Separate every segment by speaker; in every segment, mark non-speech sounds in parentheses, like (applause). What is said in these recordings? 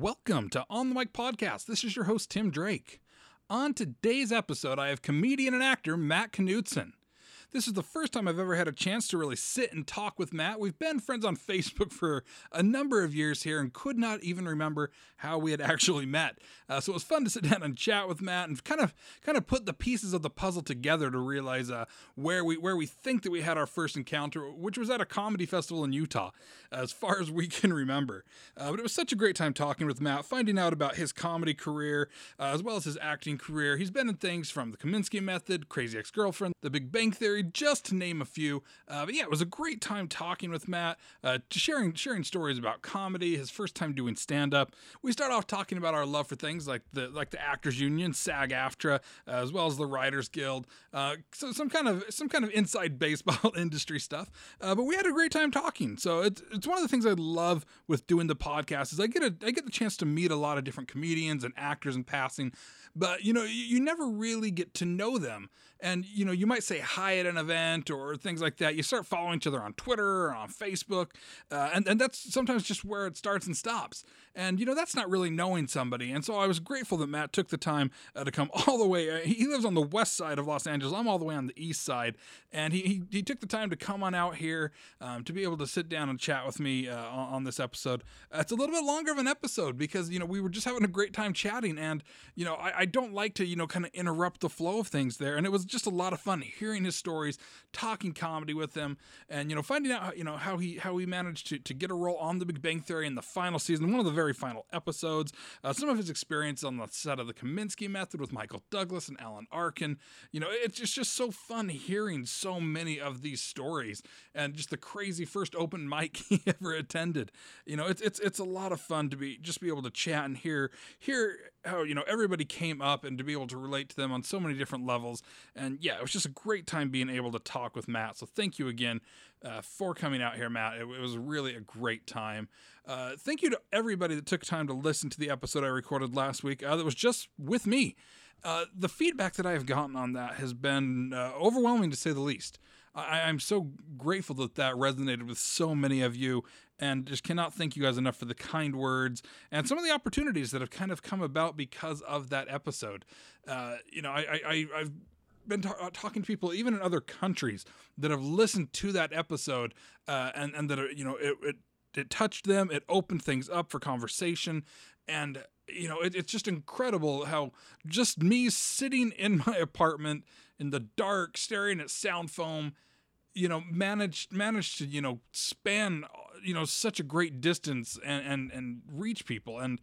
Speaker 1: Welcome to On the Mic Podcast. This is your host, Tim Drake. On today's episode, I have comedian and actor Matt Knutson. This is the first time I've ever had a chance to really sit and talk with Matt. We've been friends on (laughs) Facebook for a number of years here and could not even remember how we had (laughs) actually met. Uh, so it was fun to sit (laughs) down and chat with Matt and kind of kind of put the pieces of the puzzle together to realize uh, where we where we think that we had our first encounter, which was at a comedy festival in Utah, as far as we can remember. Uh, but it was such a great time talking with Matt, finding out about his comedy career uh, as well as his acting career. He's been in things from The Kominsky Method, Crazy Ex-Girlfriend, The Big Bang Theory just to name a few. Uh, but yeah, it was a great time talking with Matt, uh, sharing sharing stories about comedy, his first time doing stand up. We start off talking about our love for things like the like the Actors Union, SAG-AFTRA, uh, as well as the Writers Guild. Uh, so some kind of some kind of inside (laughs) baseball industry stuff. Uh, but we had a great time talking. So it's it's one of the things I love with doing the podcast is I get a I get the chance to meet a lot of different comedians and actors in passing but you know you, you never really get to know them. And you know you might say hi at an event or things like that. You start following each other on twitter or on facebook uh, and, and that's sometimes just where it starts and stops. And you know that's not really knowing somebody. And so i was grateful that matt took the time uh, to come (laughs) all the way uh, he lives on the west side of los angeles. I'm all the way on the east side. And he, he, he took the time to come on out here um, to be able to sit down and chat with me uh, on, on, this episode. It's a little bit longer of an episode because you know we were just having a great time chatting. And you know i, I don't like to you know kind of interrupt the flow of things there and it was just a lot of fun hearing his stories, talking comedy with him, and you know finding out you know how he how he managed to to get a role on The Big Bang Theory in the final season, one of the very final episodes. Uh, some of his experience on the set of The Kominsky Method with Michael Douglas and Alan Arkin. You know, it's just just so fun hearing so many of these stories and just the crazy first open mic (laughs) he ever attended. You know, it's it's it's a lot of fun to be just be able to chat and hear hear how you know everybody came up and to be able to relate to them on so many different levels. And yeah it was just a great time being able to talk with matt. So thank you again uh, for coming out here matt. It, it was really a great time. Uh, thank you to everybody that took time to listen to the episode i recorded last week uh, that was just with me. Uh, the feedback that i've gotten on that has been uh, overwhelming to say the least. I, am so grateful that that resonated with so many of you, and just cannot thank you guys enough for the kind words and some of the opportunities that have kind of come about because of that episode. Uh, you know, I, I, I've been ta- talking to people even in other countries that have listened to that episode uh, and and that are, you know it, it it touched them it opened things up for conversation and you know it, it's just incredible how just me sitting in my apartment in the dark staring at sound foam you know managed managed to you know span you know such a great distance and and and reach people. And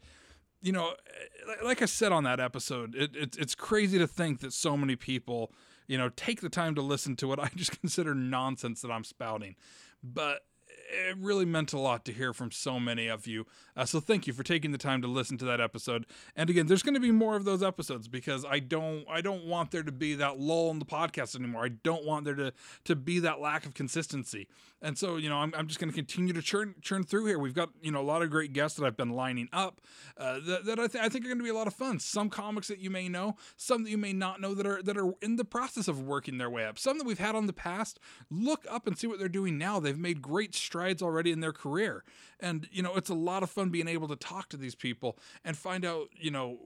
Speaker 1: you know eh, like i said on that episode it, it, it's crazy to think that so many people you know take the time to listen to what i (laughs) just consider nonsense that i'm spouting. But it really meant a lot to hear from so many of you. Uh, so thank you for taking the time to listen to that episode. And again, there's going to be more of those episodes because I don't I don't want there to be that lull in the podcast anymore. I don't want there to to be that lack of consistency. And so you know I'm, I'm just going to continue to churn churn through here. We've got you know a lot of great guests that I've been lining up uh, that, that I, th- I think are going to be a lot of fun. Some comics that you may know, some that you may not know that are that are in the process of working their way up. Some that we've had on the past. Look up and see what they're doing now. They've made great strides strides already in their career. And, you know, it's a lot of fun being able to talk to these people and find out, you know,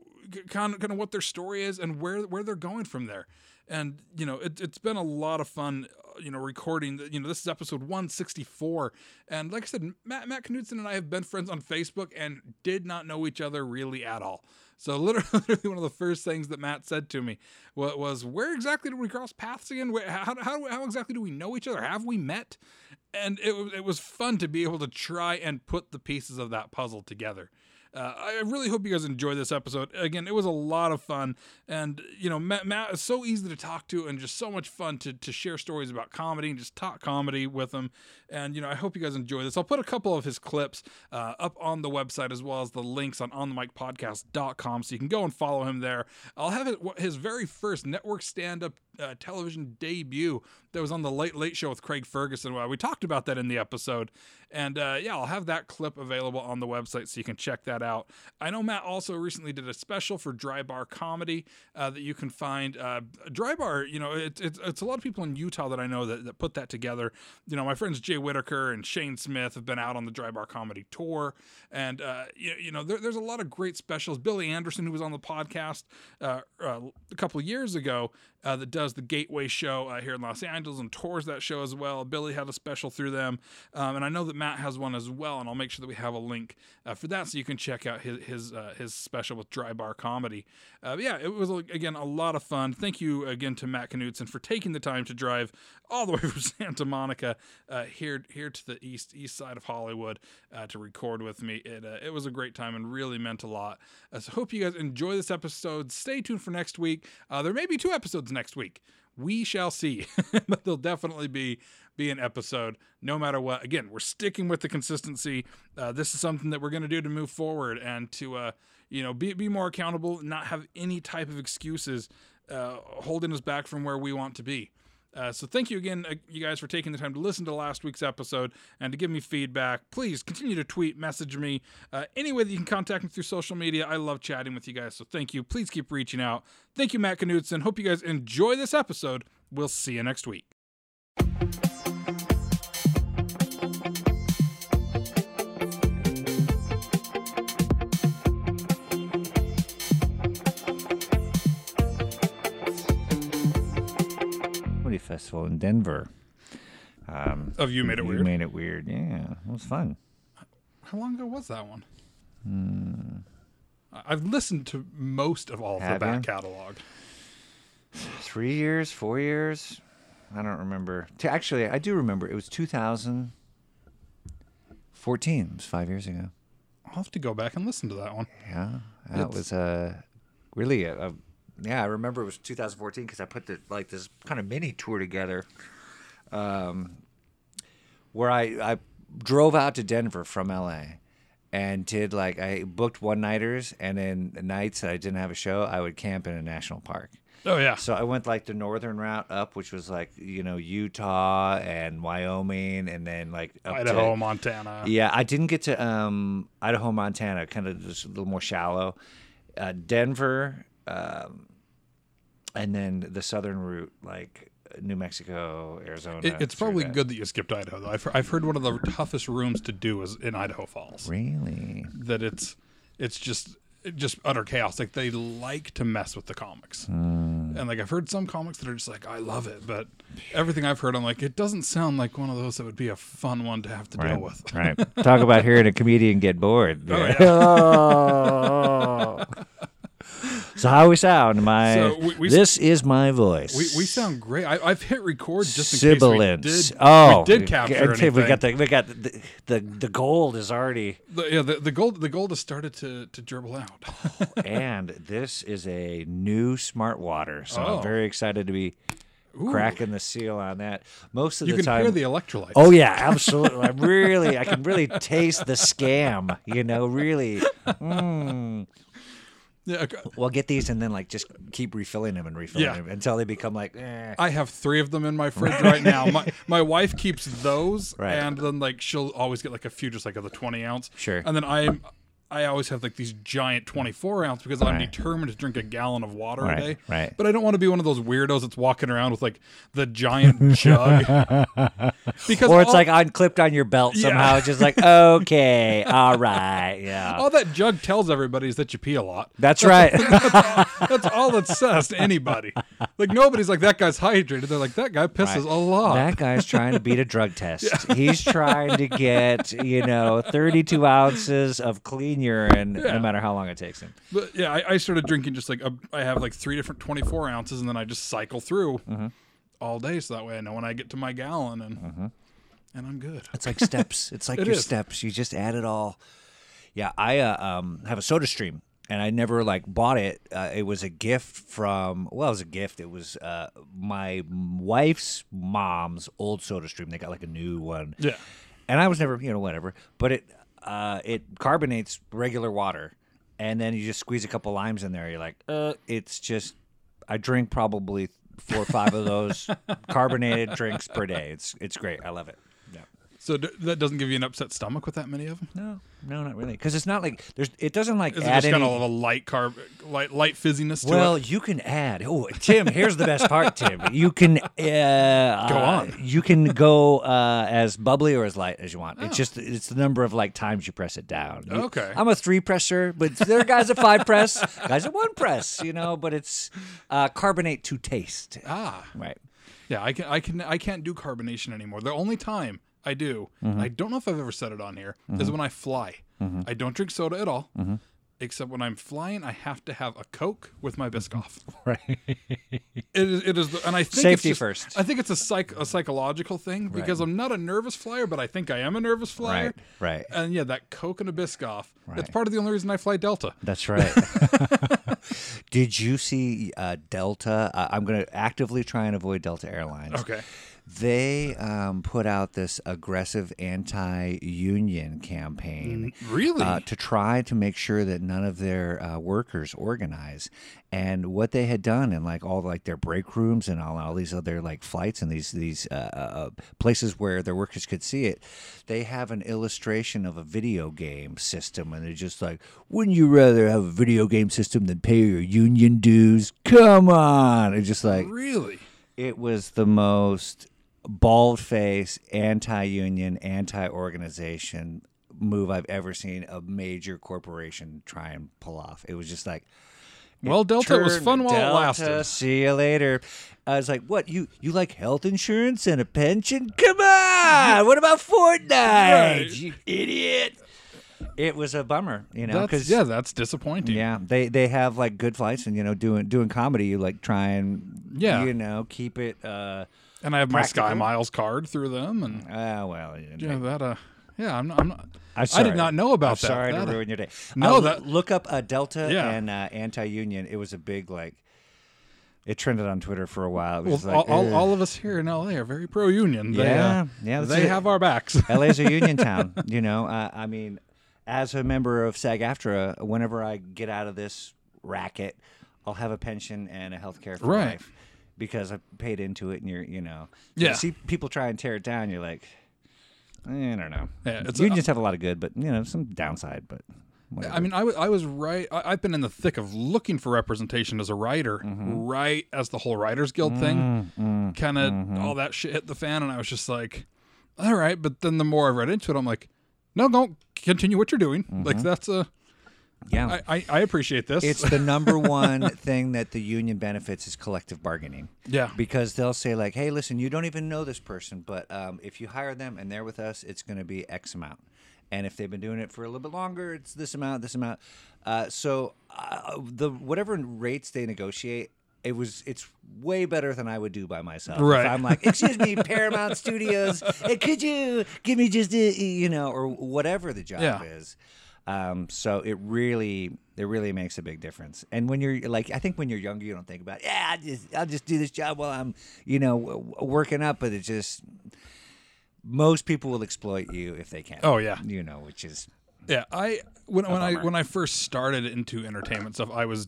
Speaker 1: kind of, kind of what their story is and where, where they're going from there. And, you know, it, it's been a lot of fun, uh, you know, recording, you know, this is episode 164. And like I said, Matt, Matt Knutson and I have been friends on Facebook and did not know each other really at all. So (laughs) literally, one of the first things that Matt said to me was, "Where exactly did we cross paths again? How, how, how exactly do we know each other? Have we met?" And it it was fun to be able to try and put the pieces of that puzzle together. Uh, I really hope you guys enjoy this episode. Again, it was a lot of fun, and you know, Matt, Matt is so easy to talk to, and just so much fun to to share stories about comedy and just talk comedy with him. And you know, I hope you guys enjoy this. I'll put a couple of his clips uh, up on the website as well as the links on onthemicpodcast.com, so you can go and follow him there. I'll have his very first network stand up uh, television debut that was on the Late Late Show with Craig Ferguson. We talked about that in the episode, and uh, yeah, I'll have that clip available on the website so you can check that out. I know Matt also recently did a special for Dry Bar Comedy uh, that you can find. Uh, Dry Bar, you know, it's it's it's a lot of people in Utah that I know that, that put that together. You know, my friends Jay Whitaker and Shane Smith have been out on the Dry Bar Comedy tour, and uh, you, you know, there, there's a lot of great specials. Billy Anderson, who was on the podcast uh, a couple years ago, that does the Gateway show uh, here in Los Angeles and tours that show as well. Billy had a special through them, um, and I know that Matt has one as well. And I'll make sure that we have a link uh, for that so you can check out his his, uh, his special with Dry Bar Comedy. Uh, yeah, it was again a lot of fun. Thank you again to Matt Knutson for taking the time to drive all the way (laughs) from Santa Monica uh, here here to the east east side of Hollywood to record with me. It it was a great time and really meant a lot. so hope you guys enjoy this episode. Stay tuned for next week. there may be two episodes next week. We shall see, (laughs) but there'll definitely be be an episode no matter what. Again, we're sticking with the consistency. Uh, this is something that we're going to do to move forward and to uh, you know be be more accountable, not have any type of excuses uh, holding us back from where we want to be. Uh, so thank you again, uh, you guys, for taking the time to listen to last week's episode and to give me feedback. Please continue to tweet, message me, uh, any way that you can contact me through social media. I love chatting with you guys, so thank you. Please keep reaching out. Thank you, Matt Knutson. Hope you guys enjoy this episode. We'll see you next week.
Speaker 2: Festival in Denver.
Speaker 1: Um, oh, you made it
Speaker 2: you
Speaker 1: weird.
Speaker 2: made it weird. Yeah, it was fun.
Speaker 1: How long ago was that one? Hmm. I've listened to most of all of the back catalog.
Speaker 2: Three years, four years. I don't remember. Actually, I do remember. It was 2014. It was five years ago.
Speaker 1: I'll have to go back and listen to that one.
Speaker 2: Yeah, that it's... was uh, really a, a yeah, I remember it was 2014 because I put the like this kind of mini tour together, um, where I I drove out to Denver from LA, and did like I booked one nighters, and then nights that I didn't have a show, I would camp in a national park.
Speaker 1: Oh yeah.
Speaker 2: So I went like the northern route up, which was like you know Utah and Wyoming, and then like
Speaker 1: Idaho,
Speaker 2: to,
Speaker 1: Montana.
Speaker 2: Yeah, I didn't get to um, Idaho, Montana, kind of just a little more shallow. Uh, Denver, um, and then the southern route, like New Mexico, Arizona.
Speaker 1: It, it's probably that. good that you skipped Idaho, though. I've, I've heard one of the toughest rooms to do is in Idaho Falls.
Speaker 2: Really?
Speaker 1: That it's it's just just utter chaos. Like they like to mess with the comics, mm. and like I've heard some comics that are just like I love it, but everything I've heard, I'm like it doesn't sound like one of those that would be a fun one to have to
Speaker 2: right.
Speaker 1: deal with.
Speaker 2: right. Talk about hearing a comedian get bored. (laughs)
Speaker 1: Oh, yeah.
Speaker 2: oh. (laughs) (laughs) So how we sound? My so we, we, this is my voice.
Speaker 1: We, we sound great. I, have hit record just in
Speaker 2: Sibilance.
Speaker 1: case we did.
Speaker 2: Oh,
Speaker 1: we did capture anything.
Speaker 2: We got the we got the the, the gold is already.
Speaker 1: The, yeah, the, the gold the gold has started to to dribble out. (laughs)
Speaker 2: and this is a new smart water, so oh. I'm very excited to be Ooh. cracking the seal on that. Most of
Speaker 1: you
Speaker 2: the
Speaker 1: time,
Speaker 2: you
Speaker 1: can hear the electrolytes.
Speaker 2: Oh yeah, absolutely. I'm really, I can really taste the scam. You know, really. (laughs) Mm. Yeah, okay. We'll get these and then like just keep refilling them and refilling yeah. them until they become like. Eh.
Speaker 1: I have three of them in my fridge (laughs) right now. My my wife keeps those, right. and then like she'll always get like a few, just like of the twenty ounce.
Speaker 2: Sure.
Speaker 1: And then I'm I always have like these giant 24 ounce because I'm determined to drink a gallon of water
Speaker 2: right,
Speaker 1: a day.
Speaker 2: Right.
Speaker 1: But I don't want to be one of those weirdos that's walking around with like the giant (laughs) jug. (laughs)
Speaker 2: because or it's all, like unclipped on your belt yeah. somehow. It's just like, (laughs) okay, all right, yeah.
Speaker 1: All that jug tells everybody is that you pee a lot.
Speaker 2: That's, that's right.
Speaker 1: that's, all, that's all it says to anybody. Like nobody's like that guy's hydrated. They're like that guy pisses right. a lot.
Speaker 2: That guy's trying to beat a drug test. Yeah. He's trying to get you know 32 ounces of clean urine, yeah. no matter how long it takes him.
Speaker 1: But yeah, I, I started drinking just like a, I have like three different 24 ounces, and then I just cycle through mm-hmm. all day, so that way I know when I get to my gallon and mm-hmm. and I'm good.
Speaker 2: It's like steps. It's like (laughs) it your is. steps. You just add it all. Yeah, I uh, um, have a Soda Stream and I never like bought it. Uh, it was a gift from well, it was a gift. It was uh, my wife's mom's old Soda Stream. They got like a new one.
Speaker 1: Yeah,
Speaker 2: and I was never you know whatever, but it uh, it carbonates regular water, and then you just squeeze a couple limes in there. You're like, uh, it's just. I drink probably four or five of those (laughs) carbonated drinks per day. It's it's great. I love it.
Speaker 1: So d- that doesn't give you an upset stomach with that many of them?
Speaker 2: No, no, not really. Because it's not like there's. It doesn't like
Speaker 1: Is it
Speaker 2: add
Speaker 1: just
Speaker 2: any.
Speaker 1: kind of a light carb, light light fizziness to it.
Speaker 2: well,
Speaker 1: it?
Speaker 2: you can add. Oh, Tim, here's the best part, Tim. You can uh,
Speaker 1: Go
Speaker 2: uh,
Speaker 1: on.
Speaker 2: You can go uh, as bubbly or as light as you want.
Speaker 1: Oh.
Speaker 2: It's just it's the number of like times you press it down. You-
Speaker 1: Okay.
Speaker 2: I'm a three presser, but there are guys at five press, guys at one press. You know, but it's uh, carbonate to taste.
Speaker 1: Ah,
Speaker 2: Right.
Speaker 1: yeah. I can, I can, I can't do carbonation anymore. The only time I do,
Speaker 2: Mm-hmm.
Speaker 1: I don't know if I've ever said it on here, is when I fly.
Speaker 2: Mm-hmm.
Speaker 1: I don't drink soda at all. Except when I'm flying, I have to have a Coke with my Biscoff. (laughs)
Speaker 2: Right.
Speaker 1: It is, it is, the, and I think
Speaker 2: Safety
Speaker 1: it's just-
Speaker 2: first.
Speaker 1: I think it's a psych, a psychological thing because I'm not a nervous flyer, but I think I am a nervous flyer.
Speaker 2: Right. Right.
Speaker 1: And yeah, that Coke and a Biscoff. It's
Speaker 2: Right.
Speaker 1: part of the only reason I fly Delta.
Speaker 2: That's right. (laughs) (laughs) Did you see uh, Delta? Uh, I'm going to actively try and avoid Delta Airlines.
Speaker 1: Okay.
Speaker 2: They um, put out this aggressive anti-union campaign
Speaker 1: Really?
Speaker 2: uh, to try to make sure that none of their uh, workers organize. And what they had done in like all like their break rooms and all, all these other like flights and these these uh, uh, places where their workers could see it, they have an illustration of a video game system, and they're just like, "Wouldn't you rather have a video game system than pay your union dues? Come on!" It's just like
Speaker 1: really?
Speaker 2: it was the most bald face, anti union, anti organization move I've ever seen a major corporation try and pull off. It was just like
Speaker 1: Well, Delta was fun while
Speaker 2: Delta,
Speaker 1: it lasted.
Speaker 2: See you later. I was like, "What you you like health insurance and a pension? Come on! What about Fortnite?
Speaker 1: Right.
Speaker 2: You idiot!" It was a bummer, you know, because
Speaker 1: yeah, that's disappointing.
Speaker 2: yeah, they they have like good flights, and you know, doing doing comedy, you like try and
Speaker 1: Yeah.
Speaker 2: you know, keep it. uh
Speaker 1: And I have my Sky Miles card through them, and
Speaker 2: Ah, well, you
Speaker 1: yeah, that uh, yeah, I'm not. I'm not
Speaker 2: I'm
Speaker 1: I did not know about
Speaker 2: I'm
Speaker 1: that.
Speaker 2: Sorry
Speaker 1: That,
Speaker 2: to
Speaker 1: uh,
Speaker 2: ruin your day.
Speaker 1: No,
Speaker 2: Uh,
Speaker 1: that-
Speaker 2: look up uh, Delta
Speaker 1: Yeah.
Speaker 2: and uh, anti-union. It was a big like. It trended on Twitter for a while.
Speaker 1: Well,
Speaker 2: like,
Speaker 1: all, all, all of us here in LA are very pro-union. They,
Speaker 2: Yeah,
Speaker 1: uh,
Speaker 2: yeah,
Speaker 1: they
Speaker 2: it.
Speaker 1: have our backs. (laughs)
Speaker 2: LA's a union (laughs) town. You know, uh, I mean, as a member of SAG-AFTRA, whenever I get out of this racket, I'll have a pension and a health care for
Speaker 1: Right.
Speaker 2: life because I paid into it. And you're, you know,
Speaker 1: Yeah.
Speaker 2: You see people try and tear it down. You're like, eh, I don't know.
Speaker 1: Yeah,
Speaker 2: Unions have a lot of good, but you know, some downside. But whatever.
Speaker 1: I mean, I wa- I was right. I, I've been in the thick of looking for representation as a writer,
Speaker 2: Mm-hmm.
Speaker 1: right as the whole Writers Guild thing
Speaker 2: Mm,
Speaker 1: kind of
Speaker 2: mm-hmm.
Speaker 1: all that shit hit the fan, and I was just like, all right. But then the more I read into it, I'm like, no, don't continue what you're doing. Like that's a
Speaker 2: yeah.
Speaker 1: I, I, I appreciate this.
Speaker 2: it's the number (laughs) one thing that the union benefits is collective bargaining.
Speaker 1: yeah.
Speaker 2: because they'll say like, "Hey, listen, you don't even know this person, but um, if you hire them and they're with us, it's going to be X amount, and if they've been doing it for a little bit longer, it's this amount, this amount." Uh, so uh, the whatever rates they negotiate. It was. It's way better than I would do by myself. If
Speaker 1: Right.
Speaker 2: I'm like, excuse me, (laughs) Paramount Studios, eh, could you give me just a, you know, or whatever the job
Speaker 1: Yeah.
Speaker 2: is. Um, so it really, it really makes a big difference. And when you're like, I think when you're younger, you don't think about, yeah, I just, I'll just do this job while I'm, you know, w- working up. But it just, most people will exploit you if they can.
Speaker 1: Oh, yeah.
Speaker 2: you know, which is
Speaker 1: Yeah, I when when I when I first started into entertainment stuff, I was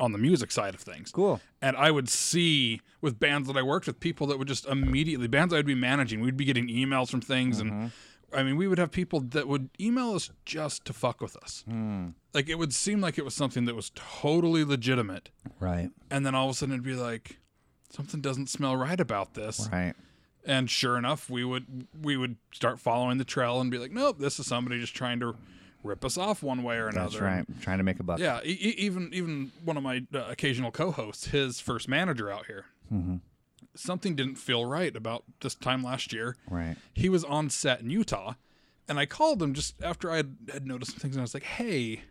Speaker 1: on the music side of things.
Speaker 2: Cool.
Speaker 1: And I would see with bands that I worked with people that would just immediately bands I'd be managing, we'd be getting emails from things
Speaker 2: Mm-hmm.
Speaker 1: and I mean, we would have people that would email us just to fuck with us.
Speaker 2: Hmm.
Speaker 1: Like it would seem like it was something that was totally legitimate.
Speaker 2: right,
Speaker 1: And then all of a sudden it'd be like something doesn't smell right about this.
Speaker 2: right.
Speaker 1: And sure enough, we would we would start following the trail and be like, nope, this is somebody just trying to rip us off one way or another.
Speaker 2: That's right. Trying to make a buck.
Speaker 1: Yeah, e- even even one of my uh, occasional co-hosts, his first manager out here,
Speaker 2: Mm-hmm.
Speaker 1: Something didn't feel right about this time last year.
Speaker 2: Right.
Speaker 1: He was on set in Utah, and I called him just after I had, had noticed some things, and I was like, "Hey,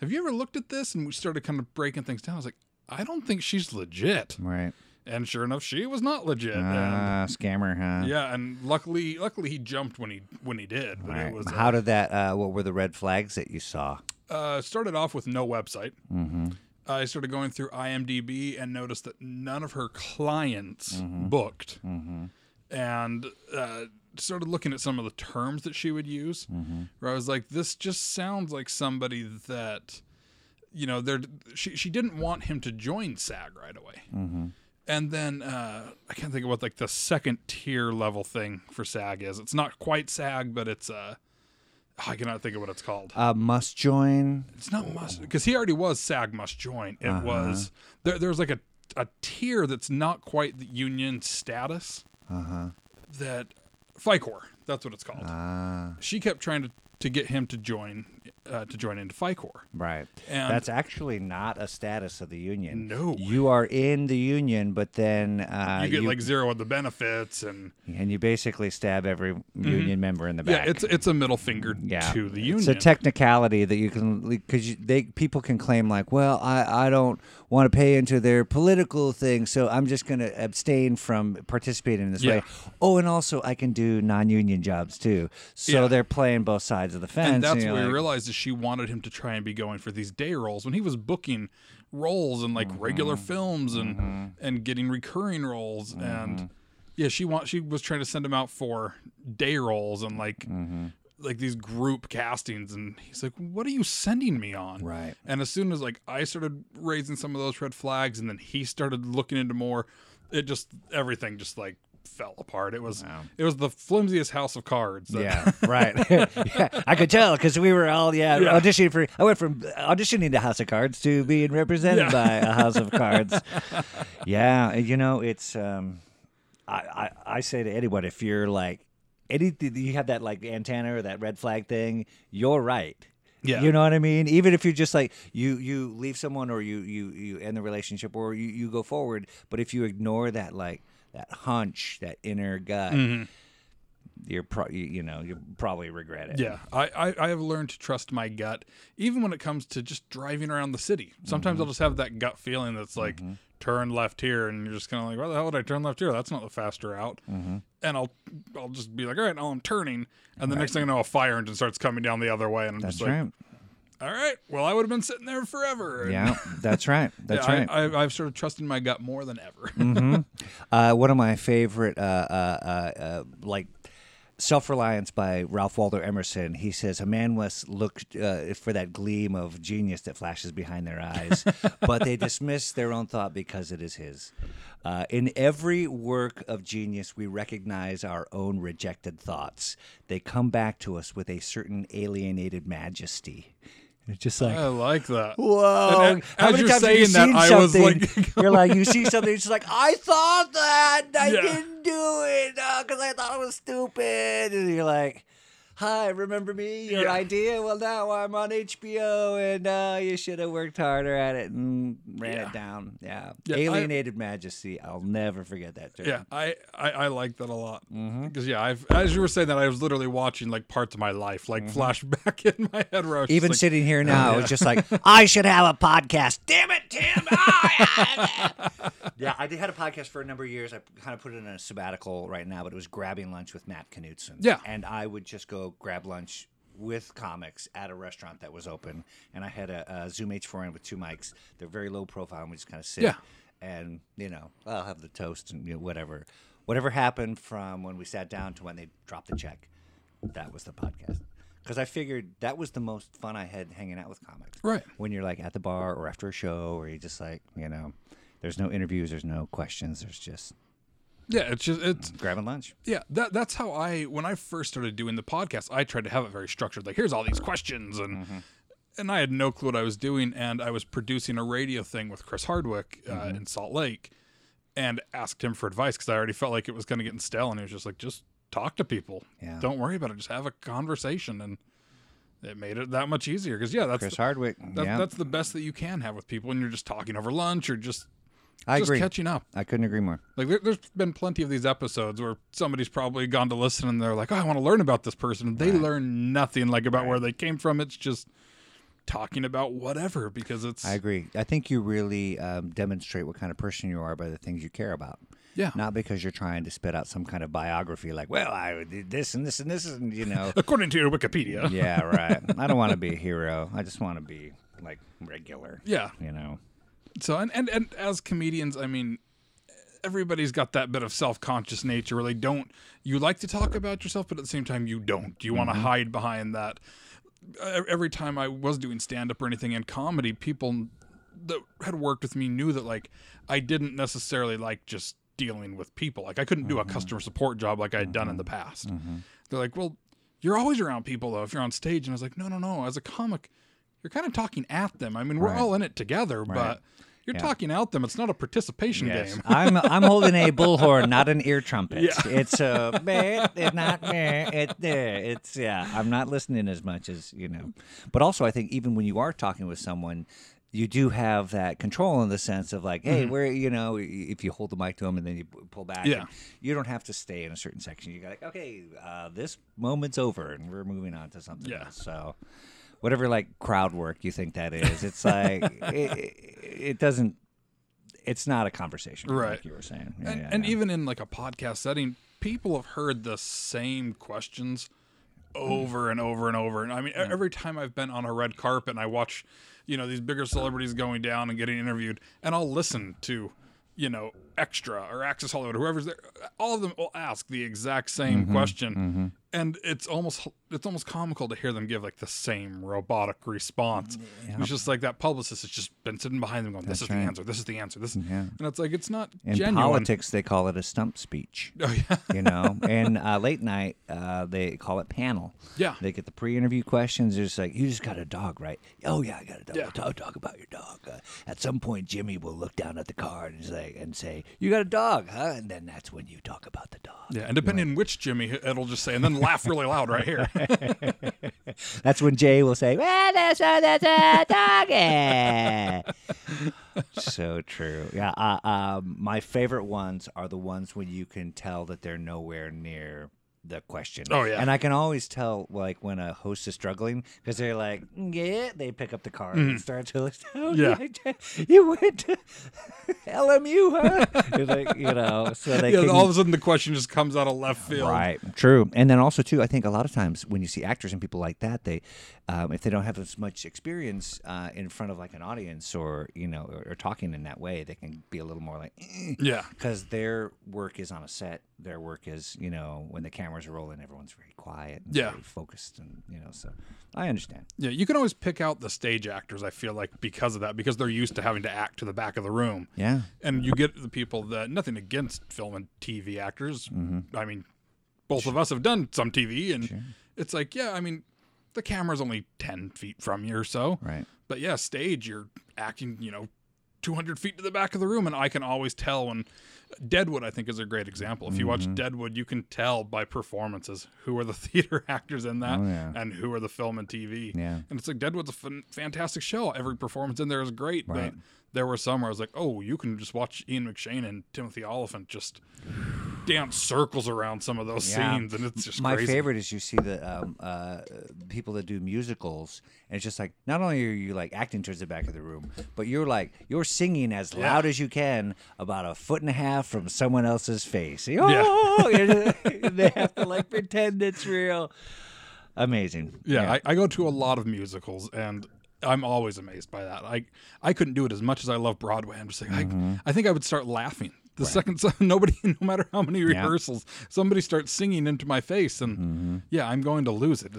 Speaker 1: have you ever looked at this?" And we started kind of breaking things down. I was like, "I don't think she's legit,"
Speaker 2: Right.
Speaker 1: and sure enough, she was not legit.
Speaker 2: Ah, scammer, huh?
Speaker 1: yeah, and luckily, luckily he jumped when he when he did. But
Speaker 2: Right.
Speaker 1: it was uh,
Speaker 2: How did that? Uh, what were the red flags that you saw?
Speaker 1: uh, started off with no website.
Speaker 2: Mm-hmm.
Speaker 1: I started going through IMDb and noticed that none of her clients
Speaker 2: Mm-hmm.
Speaker 1: booked, and uh, started looking at some of the terms that she would use.
Speaker 2: Mm-hmm.
Speaker 1: Where I was like, "This just sounds like somebody that, you know, they're she she didn't want him to join SAG right away."
Speaker 2: Mm-hmm.
Speaker 1: And then uh, I can't think of what like the second tier level thing for SAG is. It's not quite SAG, but it's uh, I cannot think of what it's called.
Speaker 2: Uh, must join.
Speaker 1: It's not must because he already was SAG must join. It
Speaker 2: Uh-huh.
Speaker 1: was there. There's like a a tier that's not quite the union status.
Speaker 2: Uh huh.
Speaker 1: That Fi-Core. That's what it's called.
Speaker 2: Ah,
Speaker 1: she kept trying to, to get him to join uh, to join into Fi-Core.
Speaker 2: right.
Speaker 1: And
Speaker 2: That's actually not a status of the union.
Speaker 1: No.
Speaker 2: You are in the union, but then uh,
Speaker 1: you get like zero of the benefits and
Speaker 2: and you basically stab every union member in the
Speaker 1: Mm-hmm. yeah, it's it's a middle finger
Speaker 2: yeah.
Speaker 1: to the union.
Speaker 2: It's a technicality that you can because they people can claim like, well, I I don't want to pay into their political thing, so I'm just going to abstain from participating in this
Speaker 1: Yeah.
Speaker 2: way. Oh, and also I can do non-union jobs too. So
Speaker 1: Yeah.
Speaker 2: they're playing both sides of the fence.
Speaker 1: and that's
Speaker 2: you're
Speaker 1: what we
Speaker 2: like,
Speaker 1: realized is she wanted him to try and be going for these day roles when he was booking roles in like regular
Speaker 2: Mm-hmm.
Speaker 1: films and and getting recurring roles
Speaker 2: Mm-hmm.
Speaker 1: and yeah she want she was trying to send him out for day roles and like
Speaker 2: Mm-hmm.
Speaker 1: like these group castings and he's like what are you sending me on
Speaker 2: Right.
Speaker 1: and as soon as like i started raising some of those red flags and then he started looking into more it just everything just like fell apart it was
Speaker 2: Wow.
Speaker 1: it was the flimsiest house of cards
Speaker 2: Yeah, (laughs) right. (laughs) yeah, I could tell because we were all yeah,
Speaker 1: Yeah.
Speaker 2: auditioning for. I went from auditioning to House of Cards to being represented
Speaker 1: Yeah.
Speaker 2: by a House of (laughs) Cards. yeah, you know it's. um I, I I say to anyone if you're like anything you have that like antenna or that red flag thing, you're right.
Speaker 1: Yeah.
Speaker 2: You know what I mean? Even if you're just like you you leave someone or you you you end the relationship or you, you go forward, but if you ignore that like that hunch, that inner gut,
Speaker 1: Mm-hmm.
Speaker 2: you're pro- you, know you probably regret it.
Speaker 1: Yeah, I, I, I have learned to trust my gut, even when it comes to just driving around the city. Sometimes
Speaker 2: Mm-hmm.
Speaker 1: I'll just have that gut feeling that's like, turn left here, and you're just kind of like, why the hell would I turn left here? That's not the faster route.
Speaker 2: Mm-hmm.
Speaker 1: And I'll I'll just be like, all right, now I'm turning, and the next thing I know, a fire engine starts coming down the other way, and I'm
Speaker 2: That's
Speaker 1: just like,
Speaker 2: right.
Speaker 1: All right, well, I would have been sitting there forever. And,
Speaker 2: Yeah, that's right. (laughs) That's
Speaker 1: yeah,
Speaker 2: right.
Speaker 1: I, I, I've started trusting my gut more than ever. (laughs)
Speaker 2: Uh, one of my favorite, uh, uh, uh, uh, like, Self Reliance by Ralph Waldo Emerson. He says, A man must look uh, for that gleam of genius that flashes behind their eyes, (laughs) but they dismiss their own thought because it is his. Uh, in every work of genius, we recognize our own rejected thoughts. They come back to us with a certain alienated majesty. It's just like,
Speaker 1: I like that.
Speaker 2: Whoa!
Speaker 1: And a-
Speaker 2: How many times have you
Speaker 1: saying that,
Speaker 2: seen
Speaker 1: I was
Speaker 2: something?
Speaker 1: like- (laughs)
Speaker 2: you're (laughs) like, you see something, it's just like, I thought that, I
Speaker 1: Yeah.
Speaker 2: didn't do it because I thought it was stupid, and you're like, Hi, remember me? Your
Speaker 1: Yeah.
Speaker 2: idea? Well, now I'm on HBO, and uh, you should have worked harder at it and ran
Speaker 1: Yeah.
Speaker 2: it down. Yeah,
Speaker 1: Yeah, I-
Speaker 2: alienated majesty. I'll never forget that. Term.
Speaker 1: Yeah, I, I, I like that a lot because
Speaker 2: Mm-hmm.
Speaker 1: yeah, I've as you were saying that I was literally watching like parts of my life like flash (laughs) back in my head where I was just
Speaker 2: Mm-hmm. Even
Speaker 1: like,
Speaker 2: sitting here now, it's just like (laughs) I should have a podcast. Damn it, Tim! Ah, (laughs) yeah, I did had a podcast for a number of years. I kind of put it in a sabbatical right now, but it was grabbing lunch with Matt Knutson.
Speaker 1: Yeah.
Speaker 2: and I would just go grab lunch with comics at a restaurant that was open, and I had a, a Zoom H4n with two mics. They're very low profile, and we just kind of sit.
Speaker 1: Yeah.
Speaker 2: and you know, I'll have the toast and you know, whatever, whatever happened from when we sat down to when they dropped the check. That was the podcast. Because I figured that was the most fun I had hanging out with comics
Speaker 1: right.
Speaker 2: when you're like at the bar or after a show or you just like you know there's no interviews there's no questions there's just
Speaker 1: Yeah, it's just it's
Speaker 2: grabbing lunch
Speaker 1: yeah that that's how I when I first started doing the podcast I tried to have it very structured like here's all these questions and
Speaker 2: Mm-hmm.
Speaker 1: and I had no clue what I was doing and I was producing a radio thing with Chris Hardwick uh,
Speaker 2: Mm-hmm.
Speaker 1: in Salt Lake and asked him for advice because I already felt like it was going to get stale and he was just like just talk to people
Speaker 2: Yeah.
Speaker 1: don't worry about it just have a conversation and it made it that much easier because yeah that's
Speaker 2: chris
Speaker 1: the,
Speaker 2: hardwick
Speaker 1: that,
Speaker 2: yeah
Speaker 1: that's the best that you can have with people when you're just talking over lunch or just
Speaker 2: i
Speaker 1: just
Speaker 2: agree.
Speaker 1: catching up.
Speaker 2: I couldn't agree more.
Speaker 1: Like there, there's been plenty of these episodes where somebody's probably gone to listen and they're like, "Oh, I want to learn about this person." They learn nothing like about where they came from. It's just talking about whatever because it's
Speaker 2: i agree. I think you really um, demonstrate what kind of person you are by the things you care about.
Speaker 1: Yeah.
Speaker 2: not because you're trying to spit out some kind of biography like well i did this and this and this and you know. (laughs)
Speaker 1: According to your Wikipedia.
Speaker 2: yeah right. (laughs) I don't want to be a hero. I just want to be like regular.
Speaker 1: Yeah.
Speaker 2: you know
Speaker 1: So and, and and as comedians, I mean, everybody's got that bit of self-conscious nature where they don't. You like to talk about yourself, but at the same time, you don't. You want to mm-hmm. hide behind that. Every time I was doing stand-up or anything in comedy, people that had worked with me knew that like I didn't necessarily like just dealing with people. Like I couldn't do a mm-hmm. customer support job like I had done in the mm-hmm. past. They're like, well, you're always around people though if you're on stage, and I was like, no, no, no. As a comic, you're kind of talking at them. I mean, we're
Speaker 2: Right.
Speaker 1: all in it together, but you're
Speaker 2: Yeah.
Speaker 1: talking at them. It's not a participation
Speaker 2: Yes.
Speaker 1: game.
Speaker 2: I'm I'm holding a bullhorn, not an ear trumpet.
Speaker 1: Yeah. (laughs)
Speaker 2: It's a (laughs) it's not it there. It's yeah. I'm not listening as much as you know. But also, I think even when you are talking with someone. You do have that control in the sense of like, hey, where you know, if you hold the mic to them and then you pull back,
Speaker 1: Yeah.
Speaker 2: you don't have to stay in a certain section. You got like, okay, uh, this moment's over and we're moving on to something
Speaker 1: Yeah.
Speaker 2: else. So, whatever like crowd work you think that is, it's like (laughs) it, it doesn't. It's not a conversation,
Speaker 1: Right.
Speaker 2: Like you were saying, Yeah,
Speaker 1: and,
Speaker 2: yeah,
Speaker 1: and
Speaker 2: yeah.
Speaker 1: even in like a podcast setting, people have heard the same questions over and over and over. And I mean, every time I've been on a red carpet and I watch, you know, these bigger celebrities going down and getting interviewed, and I'll listen to, you know, Extra or Access Hollywood, whoever's there, all of them will ask the exact same
Speaker 2: Mm-hmm,
Speaker 1: question, and it's almost it's almost comical to hear them give like the same robotic response. It's just like that publicist has just been sitting behind them going, "This is the answer. This is the answer. This,"
Speaker 2: Yeah.
Speaker 1: and it's like it's not
Speaker 2: in
Speaker 1: genuine.
Speaker 2: politics they call it a stump speech. (laughs)
Speaker 1: Oh yeah.
Speaker 2: You know, and uh, late night uh, they call it panel.
Speaker 1: Yeah.
Speaker 2: they get the pre-interview questions. It's like you just got a dog, right? Oh yeah, I got a dog.
Speaker 1: Yeah.
Speaker 2: We'll talk, talk about your dog. Uh, at some point, Jimmy will look down at the card and say, and say, "You got a dog, huh?" And then that's when you talk about the dog.
Speaker 1: Yeah, and depending on which Jimmy, it'll just say, and then laugh really loud right here. (laughs)
Speaker 2: That's when Jay will say, "Well, that's a, that's a doggy." so true. Yeah. Uh, um, my favorite ones are the ones when you can tell that they're nowhere near the question.
Speaker 1: Oh, yeah.
Speaker 2: And I can always tell, like, when a host is struggling because they're like, "Yeah," they pick up the card and start to list. (laughs) Oh,
Speaker 1: Yeah. (laughs)
Speaker 2: You went to LMU, huh? (laughs) It's like, you know, so they
Speaker 1: yeah,
Speaker 2: can,
Speaker 1: all of a sudden the question just comes out of left field.
Speaker 2: Right. True. And then also too, I think a lot of times when you see actors and people like that, they, um, if they don't have as much experience uh, in front of like an audience or you know or, or talking in that way, they can be a little more like,
Speaker 1: Yeah.
Speaker 2: because their work is on a set. Their work is you know when the cameras are rolling, everyone's very quiet, and
Speaker 1: Yeah.
Speaker 2: very focused, and you know. So I understand.
Speaker 1: Yeah, you can always pick out the stage actors, I feel like, because of that, because they're used to having to act to the back of the room.
Speaker 2: Yeah.
Speaker 1: And you get the people that, nothing against film and TV actors.
Speaker 2: Mm-hmm.
Speaker 1: I mean, both of us have done some TV, and it's like, yeah, I mean, the camera's only 10 feet from you or so.
Speaker 2: Right.
Speaker 1: But yeah, stage, you're acting, you know, 200 feet to the back of the room, and I can always tell when. Deadwood, I think, is a great example. If you
Speaker 2: Mm-hmm.
Speaker 1: watch Deadwood, you can tell by performances who are the (laughs) theater actors in that
Speaker 2: Oh, yeah.
Speaker 1: and who are the film and TV.
Speaker 2: Yeah.
Speaker 1: And it's like Deadwood's a fantastic show. Every performance in there is great.
Speaker 2: Right.
Speaker 1: But there were some where I was like, oh, you can just watch Ian McShane and Timothy Olyphant just dance circles around some of those
Speaker 2: Yeah.
Speaker 1: scenes, and it's just
Speaker 2: My
Speaker 1: crazy.
Speaker 2: favorite is you see the um, uh, people that do musicals, and it's just like not only are you like acting towards the back of the room, but you're like you're singing as
Speaker 1: Yeah.
Speaker 2: loud as you can about a foot and a half from someone else's face. Oh, and (laughs) they have to like pretend it's real. Amazing.
Speaker 1: Yeah, I, I go to a lot of musicals, and I'm always amazed by that. I I couldn't do it as much as I love Broadway. I'm just like,
Speaker 2: Mm-hmm.
Speaker 1: I, I think I would start laughing the second (laughs) some- nobody, (laughs) no matter how many rehearsals, somebody starts singing into my face, and
Speaker 2: Mm-hmm.
Speaker 1: yeah, I'm going to lose it.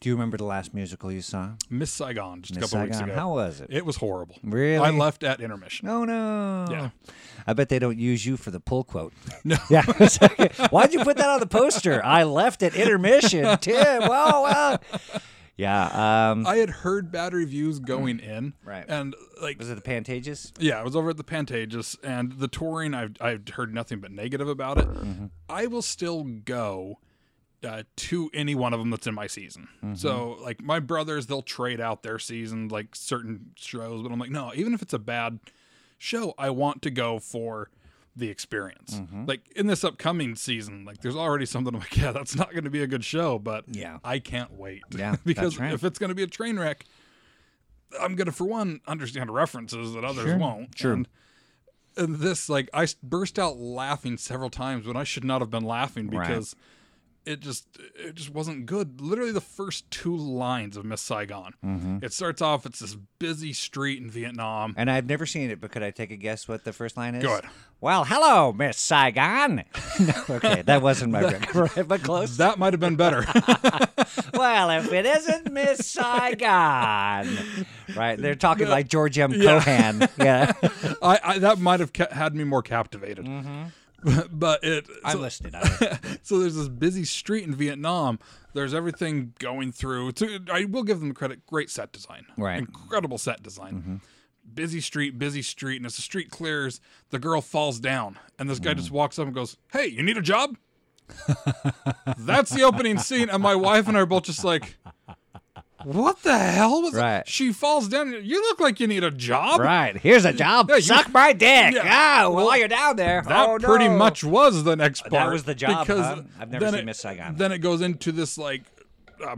Speaker 2: Do you remember the last musical you saw?
Speaker 1: Miss Saigon just a
Speaker 2: Miss
Speaker 1: couple weeks
Speaker 2: Saigon.
Speaker 1: ago.
Speaker 2: How was it?
Speaker 1: It was horrible.
Speaker 2: Really?
Speaker 1: I left at intermission.
Speaker 2: No, no.
Speaker 1: Yeah.
Speaker 2: I bet they don't use you for the pull quote. (laughs)
Speaker 1: No.
Speaker 2: Yeah. Why'd you put that on the poster? I left at intermission. Tim. Well, well. Yeah. Um,
Speaker 1: I had heard bad reviews going in,
Speaker 2: Right.
Speaker 1: And like,
Speaker 2: was it the Pantages?
Speaker 1: yeah, I was over at the Pantages, and the touring. I've I've heard nothing but negative about it. I will still go uh, to any one of them that's in my season. So like my brothers, they'll trade out their season like certain shows, but I'm like, no, even if it's a bad show, I want to go for the experience. Mm-hmm. Like in this upcoming season, like there's already something I'm like, yeah, that's not going to be a good show, but
Speaker 2: Yeah.
Speaker 1: I can't wait.
Speaker 2: Yeah, (laughs)
Speaker 1: because
Speaker 2: right.
Speaker 1: if it's going to be a train wreck, I'm gonna for one understand references that others
Speaker 2: Sure,
Speaker 1: won't.
Speaker 2: sure.
Speaker 1: And, and this, like, I burst out laughing several times when I should not have been laughing
Speaker 2: Right.
Speaker 1: It just it just wasn't good. Literally the first two lines of Miss Saigon.
Speaker 2: Mm-hmm.
Speaker 1: It starts off it's this busy street in Vietnam.
Speaker 2: And I've never seen it, but could I take a guess what the first line is?
Speaker 1: Go ahead.
Speaker 2: Well, hello, Miss Saigon. (laughs) no, okay, that wasn't my (laughs) right, but close.
Speaker 1: That might have been better. (laughs)
Speaker 2: well, if it isn't Miss Saigon, right? They're talking like George M.
Speaker 1: Yeah.
Speaker 2: Cohan. Yeah,
Speaker 1: I, I that might have ca- had me more captivated. (laughs) but it
Speaker 2: Mm-hmm. I'm
Speaker 1: so-
Speaker 2: listening. (laughs)
Speaker 1: So there's this busy street in Vietnam. There's everything going through. A- I will give them credit. Great set design.
Speaker 2: Right.
Speaker 1: Incredible set design. Busy street, busy street, and as the street clears, the girl falls down, and this guy just walks up and goes, "Hey, you need a job?" (laughs) That's the opening scene, and my wife and I are both just like, "What the hell was
Speaker 2: Right.
Speaker 1: that?" She falls down. You look like you need a job.
Speaker 2: right. Here's a job.
Speaker 1: Yeah, you-
Speaker 2: Suck my dick.
Speaker 1: Yeah.
Speaker 2: Ah, while you're down there.
Speaker 1: That
Speaker 2: Oh,
Speaker 1: pretty
Speaker 2: no.
Speaker 1: much was the next part.
Speaker 2: That was the job,
Speaker 1: Because
Speaker 2: huh? I've never seen
Speaker 1: it-
Speaker 2: Miss Saigon.
Speaker 1: Then it goes into this like, uh,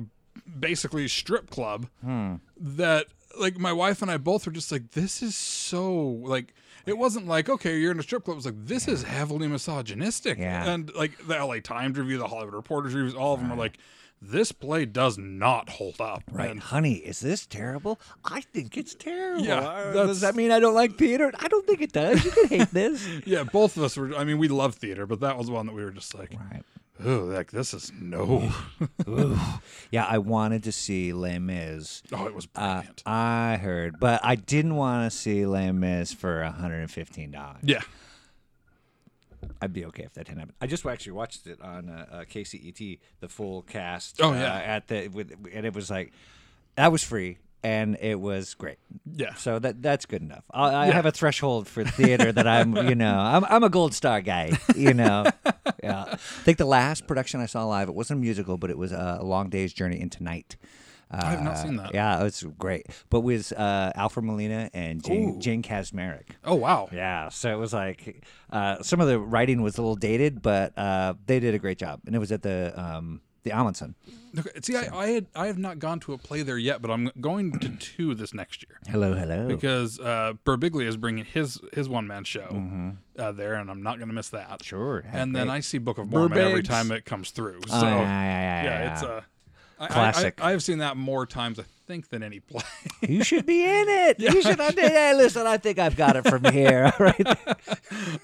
Speaker 1: basically strip club
Speaker 2: Hmm.
Speaker 1: that like my wife and I both were just like, this is so like. It wasn't like okay, you're in a strip club. It was like this is heavily misogynistic,
Speaker 2: Yeah.
Speaker 1: and like the LA Times review, the Hollywood Reporters reviews, all of them are like, this play does not hold up.
Speaker 2: Right,
Speaker 1: And
Speaker 2: honey, is this terrible? I think it's terrible.
Speaker 1: Yeah,
Speaker 2: Uh, does that mean I don't like theater? I don't think it does. You can hate (laughs) this.
Speaker 1: yeah, both of us were. I mean, we love theater, but that was one that we were just like,
Speaker 2: right.
Speaker 1: oh, like this is no. (laughs)
Speaker 2: Yeah, I wanted to see Les Mis.
Speaker 1: oh, it was
Speaker 2: Uh,
Speaker 1: brilliant.
Speaker 2: I heard, but I didn't want to see Les Mis for $115.
Speaker 1: yeah.
Speaker 2: I'd be okay if that didn't happen. I just actually watched it on uh, uh, KCET, the full cast.
Speaker 1: Oh,
Speaker 2: uh,
Speaker 1: yeah.
Speaker 2: at the with, and it was like that was free and it was great.
Speaker 1: Yeah.
Speaker 2: So that that's good enough. I, I
Speaker 1: Yeah.
Speaker 2: have a threshold for theater that I'm, you know, (laughs) I'm I'm a gold star guy. You know, yeah. I think the last production I saw live, it wasn't a musical, but it was uh, a Long Day's Journey into Night. Uh,
Speaker 1: I have not seen that.
Speaker 2: Yeah, it's great. But with uh, Alfred Molina and Jane,
Speaker 1: Ooh.
Speaker 2: Jane Kaczmarek.
Speaker 1: Oh wow.
Speaker 2: Yeah, so it was like uh, some of the writing was a little dated, but uh, they did a great job, and it was at the um, the Ahmanson.
Speaker 1: Okay, see, I, I had I have not gone to a play there yet, but I'm going to two this next year
Speaker 2: Hello, hello.
Speaker 1: because uh, Birbiglia is bringing his his one man show uh, there, and I'm not going to miss that.
Speaker 2: Mm-hmm. Sure,
Speaker 1: And then. I see Book of Mormon every time it comes through. So
Speaker 2: Oh, yeah, yeah, yeah, yeah,
Speaker 1: it's
Speaker 2: yeah.
Speaker 1: Uh, I- I-
Speaker 2: Classic.
Speaker 1: I, have seen that more times, I think, than any play.
Speaker 2: you should be in it. You should. I Hey, listen, I think I've got it from here. (laughs) All right.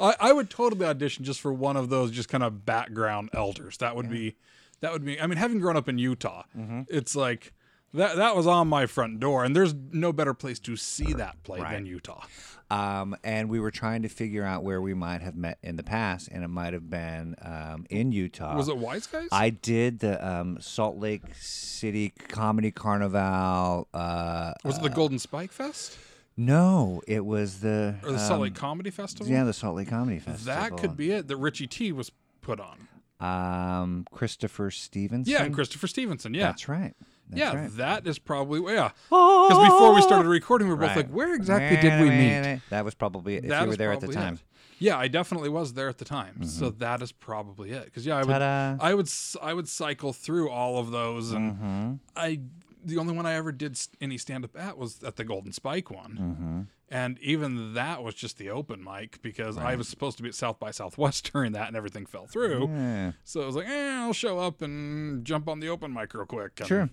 Speaker 1: I, I would totally audition just for one of those, just kind of background elders. That would be, that would be. I mean, having grown up in Utah,
Speaker 2: Mm-hmm.
Speaker 1: it's like that. That was on my front door, and there's no better place to see that play
Speaker 2: Right.
Speaker 1: than Utah.
Speaker 2: Um, and we were trying to figure out where we might have met in the past, and it might have been um, in Utah.
Speaker 1: Was it Wise Guys?
Speaker 2: I did the um, Salt Lake City Comedy Carnival. Uh,
Speaker 1: was it the Golden Spike Fest
Speaker 2: no, it was the
Speaker 1: or the Salt
Speaker 2: um,
Speaker 1: Lake Comedy Festival?
Speaker 2: Yeah, the Salt Lake Comedy Festival.
Speaker 1: that could be it. That Richie T was put on.
Speaker 2: Um, Christopher Stevenson.
Speaker 1: Yeah, Christopher Stevenson. Yeah,
Speaker 2: That's right. That's
Speaker 1: yeah,
Speaker 2: right.
Speaker 1: that is probably yeah. Because before we started recording, we were both
Speaker 2: Right.
Speaker 1: like, "Where exactly did we meet?"
Speaker 2: That was probably it. If
Speaker 1: That
Speaker 2: you were there at the time.
Speaker 1: it. Yeah, I definitely was there at the time. So that is probably it. Because yeah, I would. I would, s- I would cycle through all of those, and
Speaker 2: Mm-hmm.
Speaker 1: I, the only one I ever did any stand up at was at the Golden Spike one,
Speaker 2: Mm-hmm.
Speaker 1: and even that was just the open mic because I was supposed to be at South by Southwest (laughs) during that, and everything fell through.
Speaker 2: Yeah.
Speaker 1: So I was like, eh, I'll show up and jump on the open mic real quick.
Speaker 2: Sure.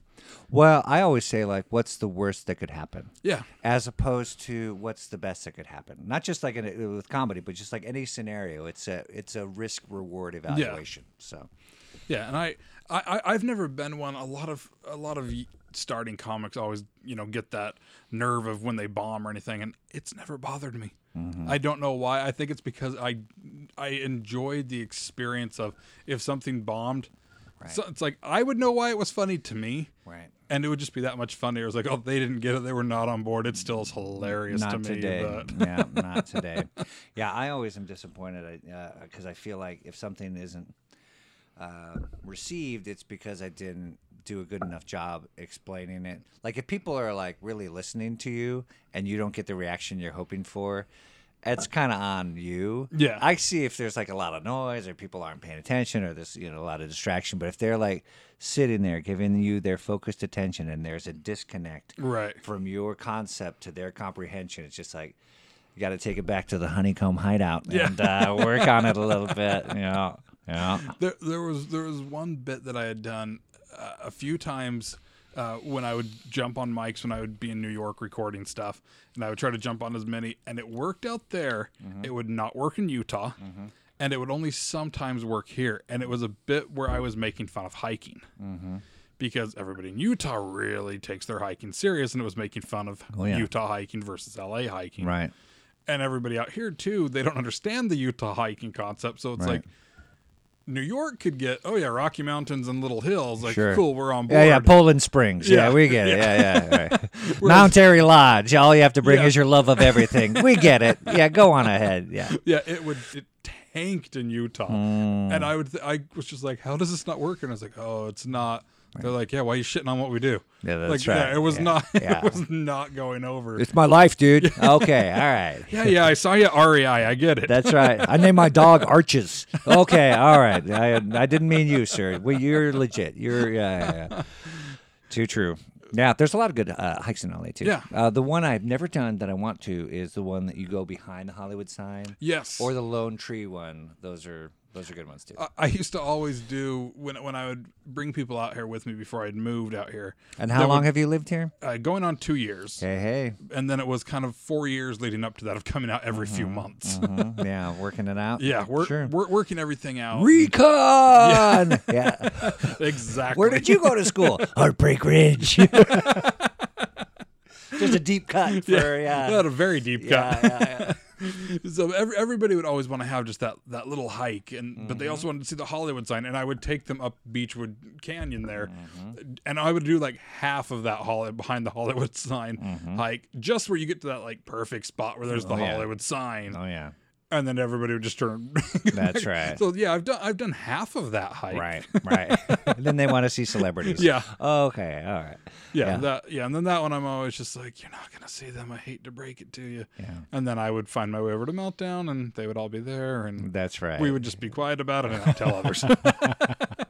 Speaker 2: Well, I always say like, what's the worst that could happen?
Speaker 1: Yeah.
Speaker 2: as opposed to what's the best that could happen. Not just like in a, with comedy, but just like any scenario. It's a it's a risk reward evaluation. So
Speaker 1: Yeah, and I, I, I've never been one. A lot of a lot of starting comics always, you know, get that nerve of when they bomb or anything, and it's never bothered me. I don't know why. I think it's because I, I enjoyed the experience of if something bombed. So it's like I would know why it was funny to me,
Speaker 2: right.
Speaker 1: and it would just be that much funnier. It was like, oh, they didn't get it; they were not on board. It still is hilarious to
Speaker 2: Not
Speaker 1: me.
Speaker 2: today.
Speaker 1: But (laughs)
Speaker 2: yeah, not today. Yeah, I always am disappointed because I feel like if something isn't uh, received, it's because I didn't do a good enough job explaining it. Like if people are like really listening to you and you don't get the reaction you're hoping for, it's kind of on you.
Speaker 1: Yeah.
Speaker 2: I see if there's like a lot of noise or people aren't paying attention or there's you know a lot of distraction. But if they're like sitting there giving you their focused attention and there's a disconnect
Speaker 1: right,
Speaker 2: from your concept to their comprehension. It's just like you got to take it back to the honeycomb hideout
Speaker 1: Yeah.
Speaker 2: and uh, work on it a little bit. You know, Yeah.
Speaker 1: There, there was there was one bit that I had done uh, a few times uh, when I would jump on mics when I would be in New York recording stuff, and I would try to jump on as many, and it worked out there. It would not work in Utah, and it would only sometimes work here. And it was a bit where I was making fun of hiking. Because everybody in Utah really takes their hiking serious, and it was making fun of
Speaker 2: Oh, yeah.
Speaker 1: Utah hiking versus LA hiking
Speaker 2: Right.
Speaker 1: and everybody out here too they don't understand the utah hiking concept so it's
Speaker 2: Right.
Speaker 1: like new york could get oh yeah rocky mountains and little hills like
Speaker 2: Sure.
Speaker 1: cool we're on board
Speaker 2: Yeah, yeah, Poland Springs. Yeah,
Speaker 1: Yeah,
Speaker 2: we get it. Yeah, yeah. Right. (laughs) Mount Airy Lodge. All you have to bring
Speaker 1: Yeah.
Speaker 2: is your love of everything. We get it. Yeah, go on ahead. Yeah. (laughs)
Speaker 1: yeah it would it tanked in utah
Speaker 2: Mm.
Speaker 1: and i would th- i was just like how does this not work and i was like oh it's not they're like yeah why are you shitting on what we do
Speaker 2: Yeah, that's
Speaker 1: like
Speaker 2: right.
Speaker 1: yeah it was
Speaker 2: Yeah.
Speaker 1: not (laughs)
Speaker 2: Yeah.
Speaker 1: it was not going over
Speaker 2: It's my life, dude. (laughs) Okay, all right. (laughs)
Speaker 1: yeah yeah i saw you rei i get it
Speaker 2: That's right. I named my dog Arches. Okay, all right. I I didn't mean you, sir. Well, you're legit. You're yeah, yeah, yeah. Too true. Yeah, there's a lot of good uh, hikes in LA too.
Speaker 1: Yeah.
Speaker 2: Uh, the one I've never done that I want to is the one that you go behind the Hollywood sign,
Speaker 1: yes
Speaker 2: or the Lone Tree one. Those are those are good ones too.
Speaker 1: I- I used to always do when when I would bring people out here with me before I'd moved out here.
Speaker 2: and how long
Speaker 1: would-
Speaker 2: have you lived here?
Speaker 1: uh, going on two years,
Speaker 2: Hey, hey.
Speaker 1: and then it was kind of four years leading up to that of coming out every few months.
Speaker 2: Mhm. Yeah, (laughs) working it out.
Speaker 1: yeah, we're,
Speaker 2: sure.
Speaker 1: we're working everything out.
Speaker 2: Recon. Yeah. (laughs)
Speaker 1: exactly.
Speaker 2: Where did you go to school? (laughs) Heartbreak Ridge. Just a deep cut for yeah.
Speaker 1: That had a very deep cut.
Speaker 2: Yeah, yeah, yeah. (laughs)
Speaker 1: so every, everybody would always want to have just that that little hike, and but they
Speaker 2: Mm-hmm.
Speaker 1: also wanted to see the Hollywood sign, and I would take them up Beechwood Canyon there,
Speaker 2: Mm-hmm.
Speaker 1: and I would do like half of that Holly behind the Hollywood (laughs) sign hike, just where you get to that like perfect spot where there's the
Speaker 2: Mm-hmm. Oh, yeah.
Speaker 1: Hollywood sign,
Speaker 2: Oh yeah.
Speaker 1: And then everybody would just turn. (laughs)
Speaker 2: That's right.
Speaker 1: So yeah, I've done I've done half of that hike.
Speaker 2: Right, (laughs) right. then they want to see celebrities.
Speaker 1: Yeah.
Speaker 2: Okay, all right.
Speaker 1: Yeah,
Speaker 2: Yeah.
Speaker 1: that yeah, and then that one I'm always just like, you're not gonna see them. I hate to break it to you.
Speaker 2: Yeah.
Speaker 1: And then I would find my way over to Meltdown, and they would all be there, and
Speaker 2: That's right.
Speaker 1: we would just be quiet about it and not tell others. (laughs)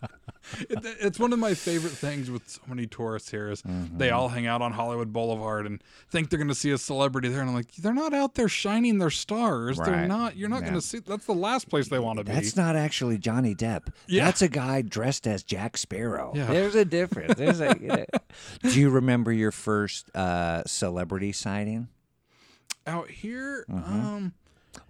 Speaker 1: it, it's one of my favorite things with so many tourists here is they
Speaker 2: Mm-hmm.
Speaker 1: all hang out on Hollywood Boulevard and think they're going to see a celebrity there, and I'm like, they're not out there shining their stars. They're not. You're not
Speaker 2: Yeah.
Speaker 1: going to see. That's the last place they want to be.
Speaker 2: That's not actually Johnny Depp.
Speaker 1: Yeah.
Speaker 2: That's a guy dressed as Jack Sparrow.
Speaker 1: Yeah.
Speaker 2: There's a difference. There's a, you know. (laughs) Do you remember your first uh, celebrity sighting?
Speaker 1: out here.
Speaker 2: Mm-hmm.
Speaker 1: Um,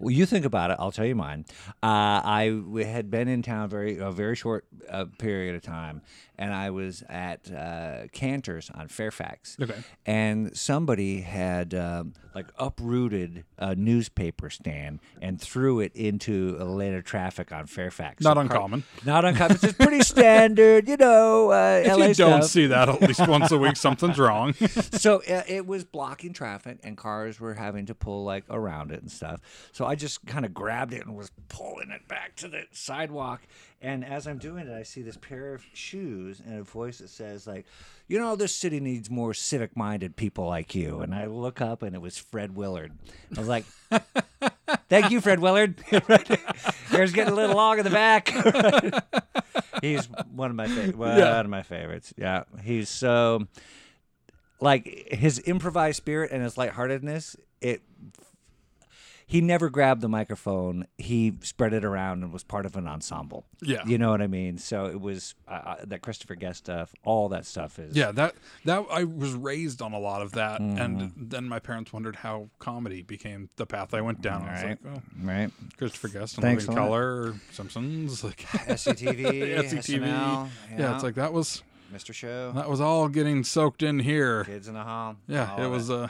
Speaker 2: Well, you think about it. I'll tell you mine. Uh, I had been in town very a very short uh, period of time, and I was at uh, Canter's on Fairfax.
Speaker 1: Okay.
Speaker 2: And somebody had um, like uprooted a newspaper stand and threw it into a lane of traffic on Fairfax.
Speaker 1: not
Speaker 2: So
Speaker 1: uncommon.
Speaker 2: not uncommon. It's pretty (laughs) standard, you know. Uh,
Speaker 1: If
Speaker 2: LA
Speaker 1: you don't
Speaker 2: stuff.
Speaker 1: see that at least once a week, something's wrong. (laughs)
Speaker 2: so uh, it was blocking traffic and cars were having to pull like around it and stuff so i just kind of grabbed it and was pulling it back to the sidewalk and as i'm doing it i see this pair of shoes and a voice that says like you know this city needs more civic minded people like you. And i look up and it was fred willard. I was like (laughs) thank you fred willard. (laughs) Hair's getting a little long in the back. (laughs) He's one of my favorite one
Speaker 1: Yeah.
Speaker 2: of my favorites. Yeah he's so like his improvised spirit and his lightheartedness, it he never grabbed the microphone. He spread it around and was part of an ensemble.
Speaker 1: Yeah.
Speaker 2: you know what I mean. So it was uh, uh, that Christopher Guest stuff. All that stuff is
Speaker 1: Yeah, that that I was raised on a lot of that,
Speaker 2: Mm-hmm.
Speaker 1: and then my parents wondered how comedy became the path I went down. I was
Speaker 2: Right.
Speaker 1: like, oh,
Speaker 2: right.
Speaker 1: Christopher Guest and
Speaker 2: Thanks
Speaker 1: Living. Color, or Simpsons, like (laughs)
Speaker 2: SCTV,
Speaker 1: SCTV.
Speaker 2: SNL,
Speaker 1: Yeah. it's like that was
Speaker 2: Mr. Show,
Speaker 1: that was all getting soaked in here.
Speaker 2: Kids in the Hall.
Speaker 1: Yeah, it was. Uh,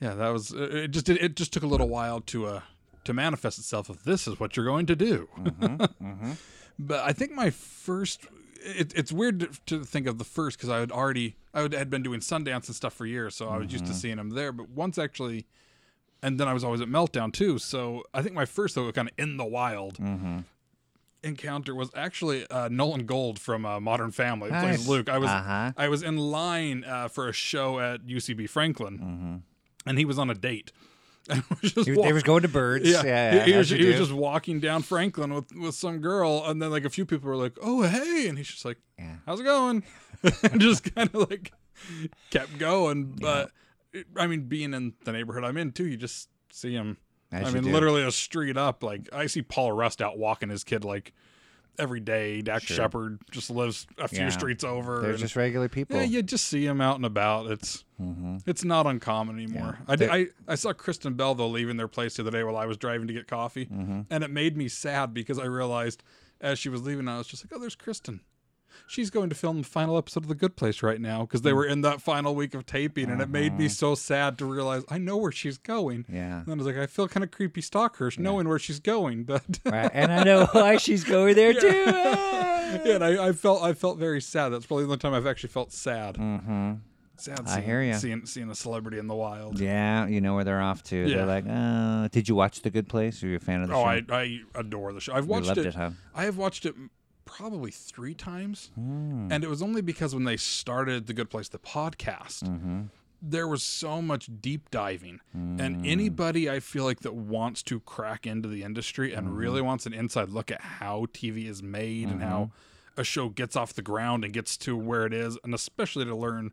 Speaker 1: yeah, that was. It it just it, it just took a little while to uh to manifest itself. If this is what you're going to do,
Speaker 2: Mm-hmm, (laughs)
Speaker 1: but I think my first. It, it's weird to, to think of the first because I had already I would, had been doing Sundance and stuff for years, so I was used to
Speaker 2: Mm-hmm.
Speaker 1: seeing him there. But once actually, and then I was always at Meltdown too. So I think my first though kind of in the wild
Speaker 2: Mm-hmm.
Speaker 1: encounter was actually uh, Nolan Gould from uh, Modern Family.
Speaker 2: Nice.
Speaker 1: Luke. I was
Speaker 2: Uh-huh.
Speaker 1: I was in line uh, for a show at UCB Franklin,
Speaker 2: Mm-hmm.
Speaker 1: And he was on a date. (laughs) Was
Speaker 2: He,
Speaker 1: walk-
Speaker 2: they was going to birds.
Speaker 1: yeah,
Speaker 2: Yeah, yeah,
Speaker 1: he, he was, he was just walking down Franklin with, with some girl, and then like a few people were like, "Oh, hey," and he's just like,
Speaker 2: Yeah.
Speaker 1: "How's it going?" (laughs) and just kind of like kept going. But it- I mean, being in the neighborhood I'm in too, you just see him.
Speaker 2: As
Speaker 1: I mean, literally a street up. Like I see Paul Rust out walking his kid like every day. Dax
Speaker 2: Sure.
Speaker 1: Shepard just lives a few
Speaker 2: Yeah.
Speaker 1: streets over.
Speaker 2: They're just regular people.
Speaker 1: yeah, you just see them out and about. It's
Speaker 2: Mhm.
Speaker 1: it's not uncommon anymore. I,
Speaker 2: They-
Speaker 1: I I saw Kristen Bell though leaving their place the other day while I was driving to get coffee,
Speaker 2: Mm-hmm.
Speaker 1: and it made me sad because I realized as she was leaving, I was just like, oh, there's Kristen. She's going to film the final episode of The Good Place right now because
Speaker 2: Mm.
Speaker 1: they were in that final week of taping, and it made
Speaker 2: Uh-huh.
Speaker 1: me so sad to realize I know where she's going.
Speaker 2: Yeah.
Speaker 1: And I was like, I feel kind of creepy stalkerish knowing where she's going, but (laughs)
Speaker 2: Right. And I know why she's going there too. (laughs)
Speaker 1: yeah, and I, I felt I felt very sad. That's probably the only time I've actually felt sad.
Speaker 2: mm-hmm.
Speaker 1: Sad.
Speaker 2: I
Speaker 1: Seeing,
Speaker 2: hear ya.
Speaker 1: Seeing seeing a celebrity in the wild.
Speaker 2: Yeah, you know where they're off to.
Speaker 1: Yeah.
Speaker 2: They're like, uh, did you watch The Good Place? Are you a fan of the
Speaker 1: Oh,
Speaker 2: show?
Speaker 1: Oh, I, I adore the show. I've
Speaker 2: You
Speaker 1: watched it.
Speaker 2: it, huh?
Speaker 1: I have watched it probably three times,
Speaker 2: Mm.
Speaker 1: and it was only because when they started the Good Place, the podcast,
Speaker 2: Mm-hmm.
Speaker 1: there was so much deep diving,
Speaker 2: Mm.
Speaker 1: and anybody I feel like that wants to crack into the industry and
Speaker 2: Mm-hmm.
Speaker 1: really wants an inside look at how TV is made and how
Speaker 2: Mm-hmm.
Speaker 1: a show gets off the ground and gets to where it is, and especially to learn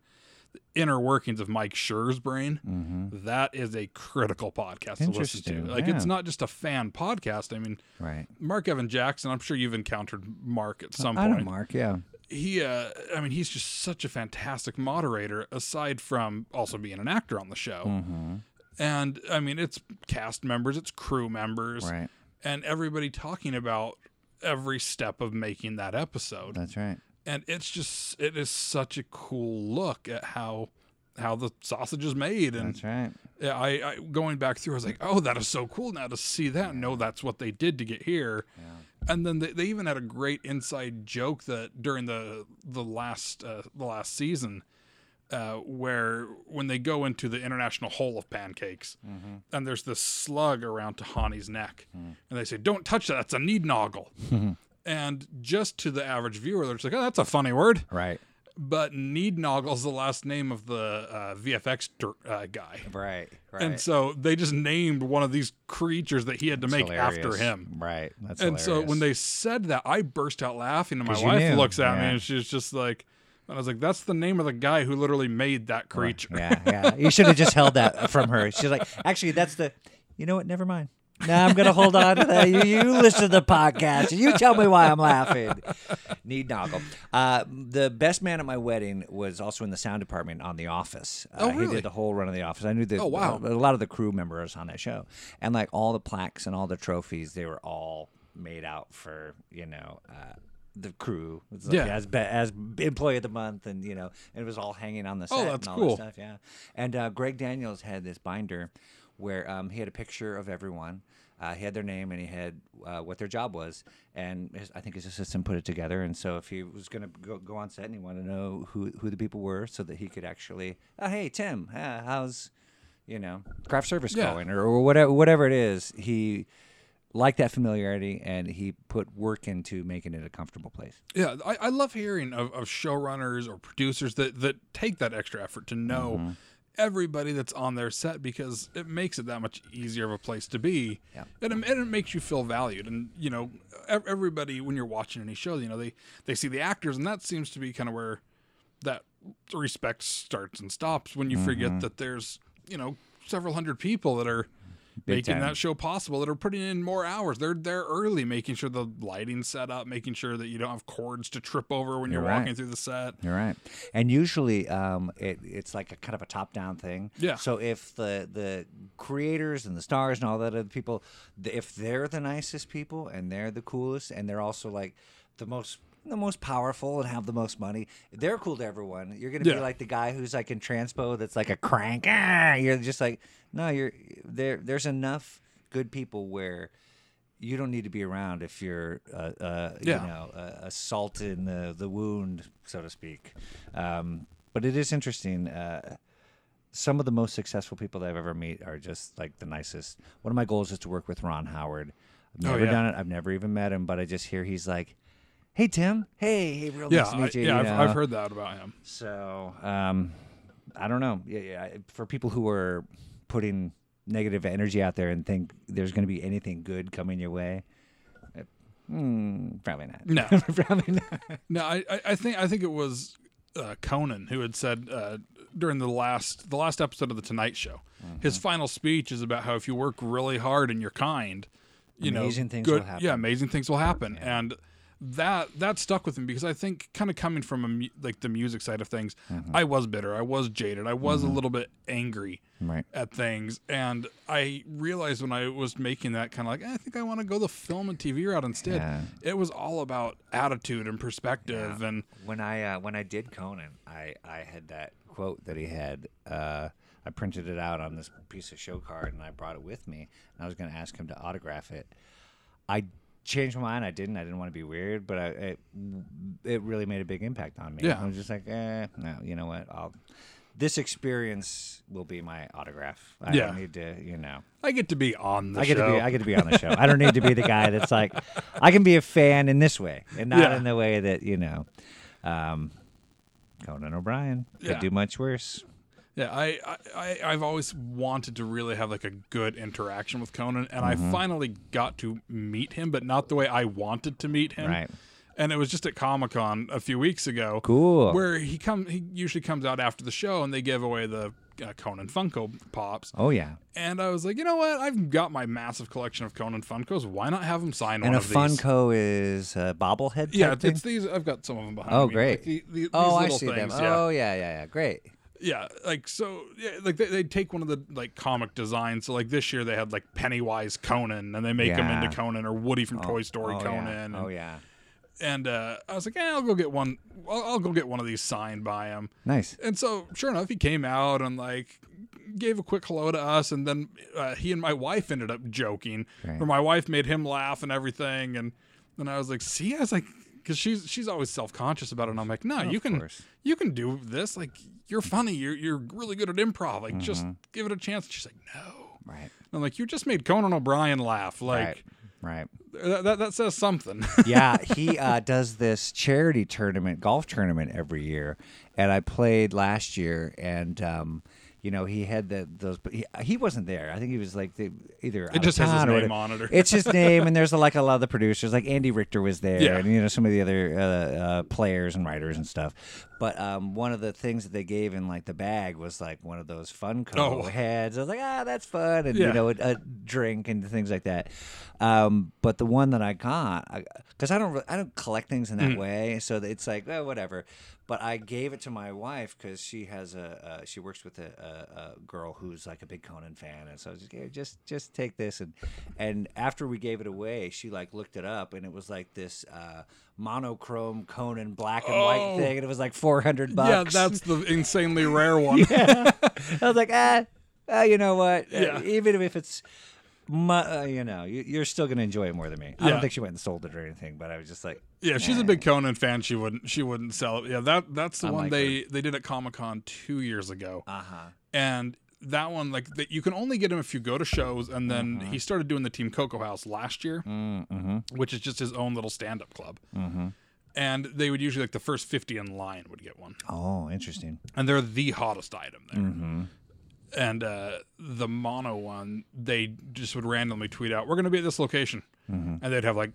Speaker 1: inner workings of Mike Schur's brain.
Speaker 2: Mm-hmm.
Speaker 1: That is a critical podcast to listen to. Like it's not just a fan podcast. I mean,
Speaker 2: Right.
Speaker 1: Mark Evan Jackson, I'm sure you've encountered Mark at some
Speaker 2: I know
Speaker 1: point.
Speaker 2: Mark, yeah.
Speaker 1: He uh I mean he's just such a fantastic moderator aside from also being an actor on the show.
Speaker 2: Mm-hmm.
Speaker 1: And I mean it's cast members, it's crew members
Speaker 2: Right.
Speaker 1: and everybody talking about every step of making that episode.
Speaker 2: That's right.
Speaker 1: And it's just it is such a cool look at how how the sausage is made and
Speaker 2: That's right.
Speaker 1: yeah, I, I going back through, I was like, oh, that is so cool now to see that and know that's what they did to get here. yeah. And then they, they even had a great inside joke that during the the last uh, the last season, uh, where when they go into the international hole of pancakes, and there's this slug around Tahani's neck, and they say, "Don't touch that. That's a need noggle." (laughs) and just to the average viewer, they're just like, "Oh, that's a funny word."
Speaker 2: Right.
Speaker 1: But need noggle's the last name of the uh, VFX uh, guy.
Speaker 2: Right. Right.
Speaker 1: And so they just named one of these creatures that he had to
Speaker 2: It's
Speaker 1: make after him.
Speaker 2: Right. That's right.
Speaker 1: And so when they said that, I burst out laughing, and my
Speaker 2: 'Cause you
Speaker 1: wife
Speaker 2: knew,
Speaker 1: looks at me
Speaker 2: yeah.
Speaker 1: and she's just like, and I was like, that's the name of the guy who literally made that creature.
Speaker 2: Yeah, yeah. You should have just held that (laughs) from her. She's like, actually, that's the. You know what? Never mind. No, I'm gonna hold on to that. You, you listen to the podcast and you tell me why I'm laughing. Need Noggle. Uh, the best man at my wedding was also in the sound department on The Office. Uh,
Speaker 1: Oh,
Speaker 2: He did the whole run of The Office. I knew that.
Speaker 1: Oh, wow.
Speaker 2: A lot of the crew members on that show, and like all the plaques and all the trophies, they were all made out for you know. Uh, the crew like
Speaker 1: Yeah.
Speaker 2: as as employee of the month, and you know, and it was all hanging on the set
Speaker 1: Oh, that's
Speaker 2: and all
Speaker 1: cool.
Speaker 2: that stuff. Yeah, and uh, Greg Daniels had this binder where um, he had a picture of everyone. Uh, he had their name and he had uh, what their job was, and his, I think his assistant put it together. And so if he was going to go, go on set and he wanted to know who who the people were, so that he could actually, oh hey Tim, uh, how's you know craft service
Speaker 1: Yeah.
Speaker 2: going or, or whatever whatever it is, he liked that familiarity and he put work into making it a comfortable place.
Speaker 1: Yeah, I, I love hearing of, of showrunners or producers that, that take that extra effort to know
Speaker 2: Mm-hmm.
Speaker 1: Everybody that's on their set because it makes it that much easier of a place to be.
Speaker 2: Yeah.
Speaker 1: And, it, and it makes you feel valued. And, you know, everybody, when you're watching any show, you know, they, they see the actors, and that seems to be kind of where that respect starts and stops when you
Speaker 2: Mm-hmm.
Speaker 1: forget that there's, you know, several hundred people that are
Speaker 2: Big
Speaker 1: making
Speaker 2: time.
Speaker 1: that show possible that are putting in more hours. They're there early, making sure the lighting's set up, making sure that you don't have cords to trip over when you're,
Speaker 2: You're right.
Speaker 1: walking through the set.
Speaker 2: You're right. And usually, um, it, it's like a kind of a top-down thing.
Speaker 1: Yeah.
Speaker 2: So if the the creators and the stars and all that other people, if they're the nicest people and they're the coolest and they're also like the most the most powerful and have the most money, they're cool to everyone. You're gonna
Speaker 1: Yeah.
Speaker 2: be like the guy who's like in transpo that's like a crank. Ah! You're just like no, you're there. There's enough good people where you don't need to be around if you're uh, uh,
Speaker 1: Yeah.
Speaker 2: you know a, a salt in the, the wound, so to speak. Um, but it is interesting. Uh, some of the most successful people that I've ever met are just like the nicest. One of my goals is to work with Ron Howard. I've
Speaker 1: Oh,
Speaker 2: never
Speaker 1: yeah.
Speaker 2: done it. I've never even met him, but I just hear he's like, "Hey Tim, hey, hey, real
Speaker 1: Yeah,
Speaker 2: nice to
Speaker 1: I,
Speaker 2: meet you."
Speaker 1: yeah,
Speaker 2: you
Speaker 1: I've. I've heard that about him.
Speaker 2: So um, I don't know. Yeah, yeah. For people who are putting negative energy out there and think there's going to be anything good coming your way, uh, hmm, probably not.
Speaker 1: No. (laughs)
Speaker 2: probably not.
Speaker 1: No, I, I- I think I think it was uh, Conan who had said uh, during the last the last episode of the Tonight Show.
Speaker 2: Mm-hmm.
Speaker 1: His final speech is about how if you work really hard and you're kind, you
Speaker 2: Amazing
Speaker 1: know,
Speaker 2: things
Speaker 1: good,
Speaker 2: will happen.
Speaker 1: Yeah, amazing things will happen. And that that stuck with me because I think kind of coming from a, like the music side of things,
Speaker 2: Mm-hmm.
Speaker 1: I was bitter, I was jaded, I was a little bit angry
Speaker 2: Right.
Speaker 1: at things, and I realized when I was making that kind of like "Eh, I think I want to go the film and TV route instead.
Speaker 2: Yeah.
Speaker 1: It was all about attitude and perspective, and
Speaker 2: When I uh, when I did Conan, I I had that quote that he had. Uh, I printed it out on this piece of show card and I brought it with me. And I was going to ask him to autograph it. I changed my mind. I didn't. I didn't want to be weird, but I, it it really made a big impact on me.
Speaker 1: Yeah.
Speaker 2: I was just like, eh, no. You know what? I'll. This experience will be my autograph. I
Speaker 1: Yeah.
Speaker 2: don't need to, you know.
Speaker 1: I get to be on the
Speaker 2: I get
Speaker 1: show.
Speaker 2: to be I get to be on the show. I don't need to be the guy that's like I can be a fan in this way and not
Speaker 1: Yeah.
Speaker 2: in the way that you know. Um, Conan O'Brien could do much worse.
Speaker 1: Yeah, I, I, I've always wanted to really have like a good interaction with Conan, and
Speaker 2: Mm-hmm.
Speaker 1: I finally got to meet him, but not the way I wanted to meet him.
Speaker 2: Right.
Speaker 1: And it was just at Comic Con a few weeks ago.
Speaker 2: Cool.
Speaker 1: Where he come he usually comes out after the show, and they give away the uh, Conan Funko Pops.
Speaker 2: Oh yeah.
Speaker 1: And I was like, you know what? I've got my massive collection of Conan Funkos. Why not have him sign
Speaker 2: And
Speaker 1: one of these?
Speaker 2: And a Funko is a bobblehead
Speaker 1: Yeah,
Speaker 2: thing?
Speaker 1: it's these. I've got some of them behind
Speaker 2: Oh,
Speaker 1: me.
Speaker 2: great.
Speaker 1: Like the- the-
Speaker 2: oh,
Speaker 1: these
Speaker 2: I see them.
Speaker 1: yeah.
Speaker 2: Oh yeah, yeah, yeah. Great.
Speaker 1: Yeah, like so, yeah, like they they take one of the like comic designs. So like this year they had like Pennywise Conan, and they make him into Conan or Woody from Toy Story
Speaker 2: oh,
Speaker 1: Conan.
Speaker 2: Yeah.
Speaker 1: And,
Speaker 2: Oh yeah.
Speaker 1: and uh, I was like, eh, I'll go get one. I'll, I'll go get one of these signed by him.
Speaker 2: Nice.
Speaker 1: And so, sure enough, he came out and like gave a quick hello to us, and then uh, he and my wife ended up joking,
Speaker 2: Right.
Speaker 1: where my wife made him laugh and everything, and then I was like, see, I was like, because she's she's always self conscious about it, and I'm like, no, you can
Speaker 2: course.
Speaker 1: you can do this, like you're funny, you're you're really good at improv, like just
Speaker 2: Mm-hmm.
Speaker 1: give it a chance. She's like, no,
Speaker 2: Right.
Speaker 1: and I'm like, you just made Conan O'Brien laugh, like.
Speaker 2: Right. Right.
Speaker 1: That, that, that says something. (laughs)
Speaker 2: yeah, he uh, does this charity tournament, golf tournament every year, and I played last year, and um, you know he had the those, but he, he wasn't there. I think he was like the, either
Speaker 1: It just has his name on it.
Speaker 2: It's his (laughs) name, and there's like a lot of the producers, like Andy Richter was there,
Speaker 1: Yeah.
Speaker 2: and you know some of the other uh, uh, players and writers and stuff. But um, one of the things that they gave in like the bag was like one of those Funko
Speaker 1: Oh.
Speaker 2: heads. I was like, ah, that's fun, and
Speaker 1: Yeah.
Speaker 2: you know, a, a drink and things like that. Um, but the one that I got, because I, don't, re- I don't collect things in that
Speaker 1: Mm.
Speaker 2: way, so it's like, well, whatever. But I gave it to my wife because she has a, uh, she works with a, a, a girl who's like a big Conan fan, and so I was just, "Here, just, just take this, and and after we gave it away, she like looked it up, and it was like this uh, monochrome Conan black and
Speaker 1: Oh.
Speaker 2: white thing, and it was like four hundred bucks.
Speaker 1: yeah, that's the (laughs) insanely rare one.
Speaker 2: I was like, ah, ah, you know what? Uh,
Speaker 1: Yeah.
Speaker 2: even if it's, mu- uh, you know, you, you're still gonna enjoy it more than me. I
Speaker 1: Yeah.
Speaker 2: don't think she went and sold it or anything, but I was just like,
Speaker 1: Yeah, she's a big Conan fan. She wouldn't. She wouldn't sell it. Yeah, that that's the one they they did at Comic Con two years ago,
Speaker 2: uh huh.
Speaker 1: and that one like that you can only get him if you go to shows. And then
Speaker 2: Mm-hmm.
Speaker 1: he started doing the Team Coco House last year,
Speaker 2: Mm-hmm.
Speaker 1: which is just his own little stand up club.
Speaker 2: Mm-hmm.
Speaker 1: And they would usually like the first fifty in line would get one,
Speaker 2: Oh, interesting.
Speaker 1: and they're the hottest item there. And uh, the mono one, they just would randomly tweet out, "We're going to be at this location,"
Speaker 2: Mm-hmm.
Speaker 1: and they'd have like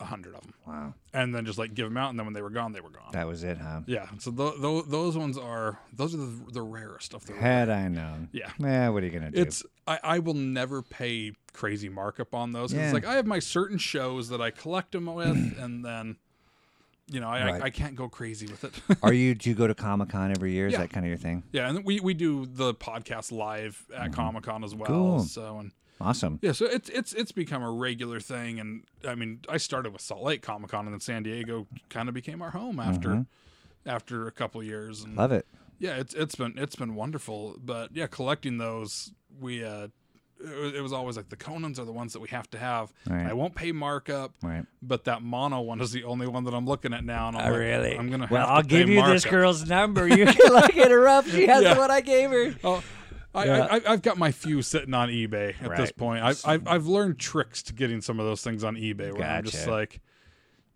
Speaker 1: a hundred of them,
Speaker 2: Wow,
Speaker 1: and then just like give them out. And then when they were gone, they were gone.
Speaker 2: that was it, huh?
Speaker 1: Yeah, so th- th- those ones are those are the, the rarest of the. rare.
Speaker 2: Had I known,
Speaker 1: Yeah,
Speaker 2: yeah, what are you gonna do?
Speaker 1: it's I, I will never pay crazy markup on those.
Speaker 2: Yeah.
Speaker 1: It's like I have my certain shows that I collect them with, and then you know I,
Speaker 2: Right.
Speaker 1: I, I can't go crazy with it. (laughs)
Speaker 2: are you? (laughs) Do you go to Comic Con every year? Is
Speaker 1: Yeah.
Speaker 2: that kind of your thing?
Speaker 1: yeah, and we we do the podcast live at Comic Con as well.
Speaker 2: Mm-hmm. Cool.
Speaker 1: So and
Speaker 2: Awesome.
Speaker 1: yeah, so it's it's it's become a regular thing, and I mean I started with Salt Lake Comic Con, and then San Diego kind of became our home after after a couple years. And
Speaker 2: Mm-hmm. Love it.
Speaker 1: yeah it's it's been it's been wonderful but yeah collecting those we uh it was, always like the conans are the ones that we have to have
Speaker 2: Right.
Speaker 1: i won't pay markup
Speaker 2: Right.
Speaker 1: but that mono one is the only one that i'm looking at now and i'm
Speaker 2: Oh,
Speaker 1: like,
Speaker 2: really?
Speaker 1: i'm gonna
Speaker 2: well, I'll give you this girl's number. (laughs) You can hit her up. She has
Speaker 1: Yeah.
Speaker 2: one I gave her.
Speaker 1: oh I,
Speaker 2: Yeah.
Speaker 1: I, I've got my few sitting on eBay at this point. I've, I've I've learned tricks to getting some of those things on eBay where I'm just like,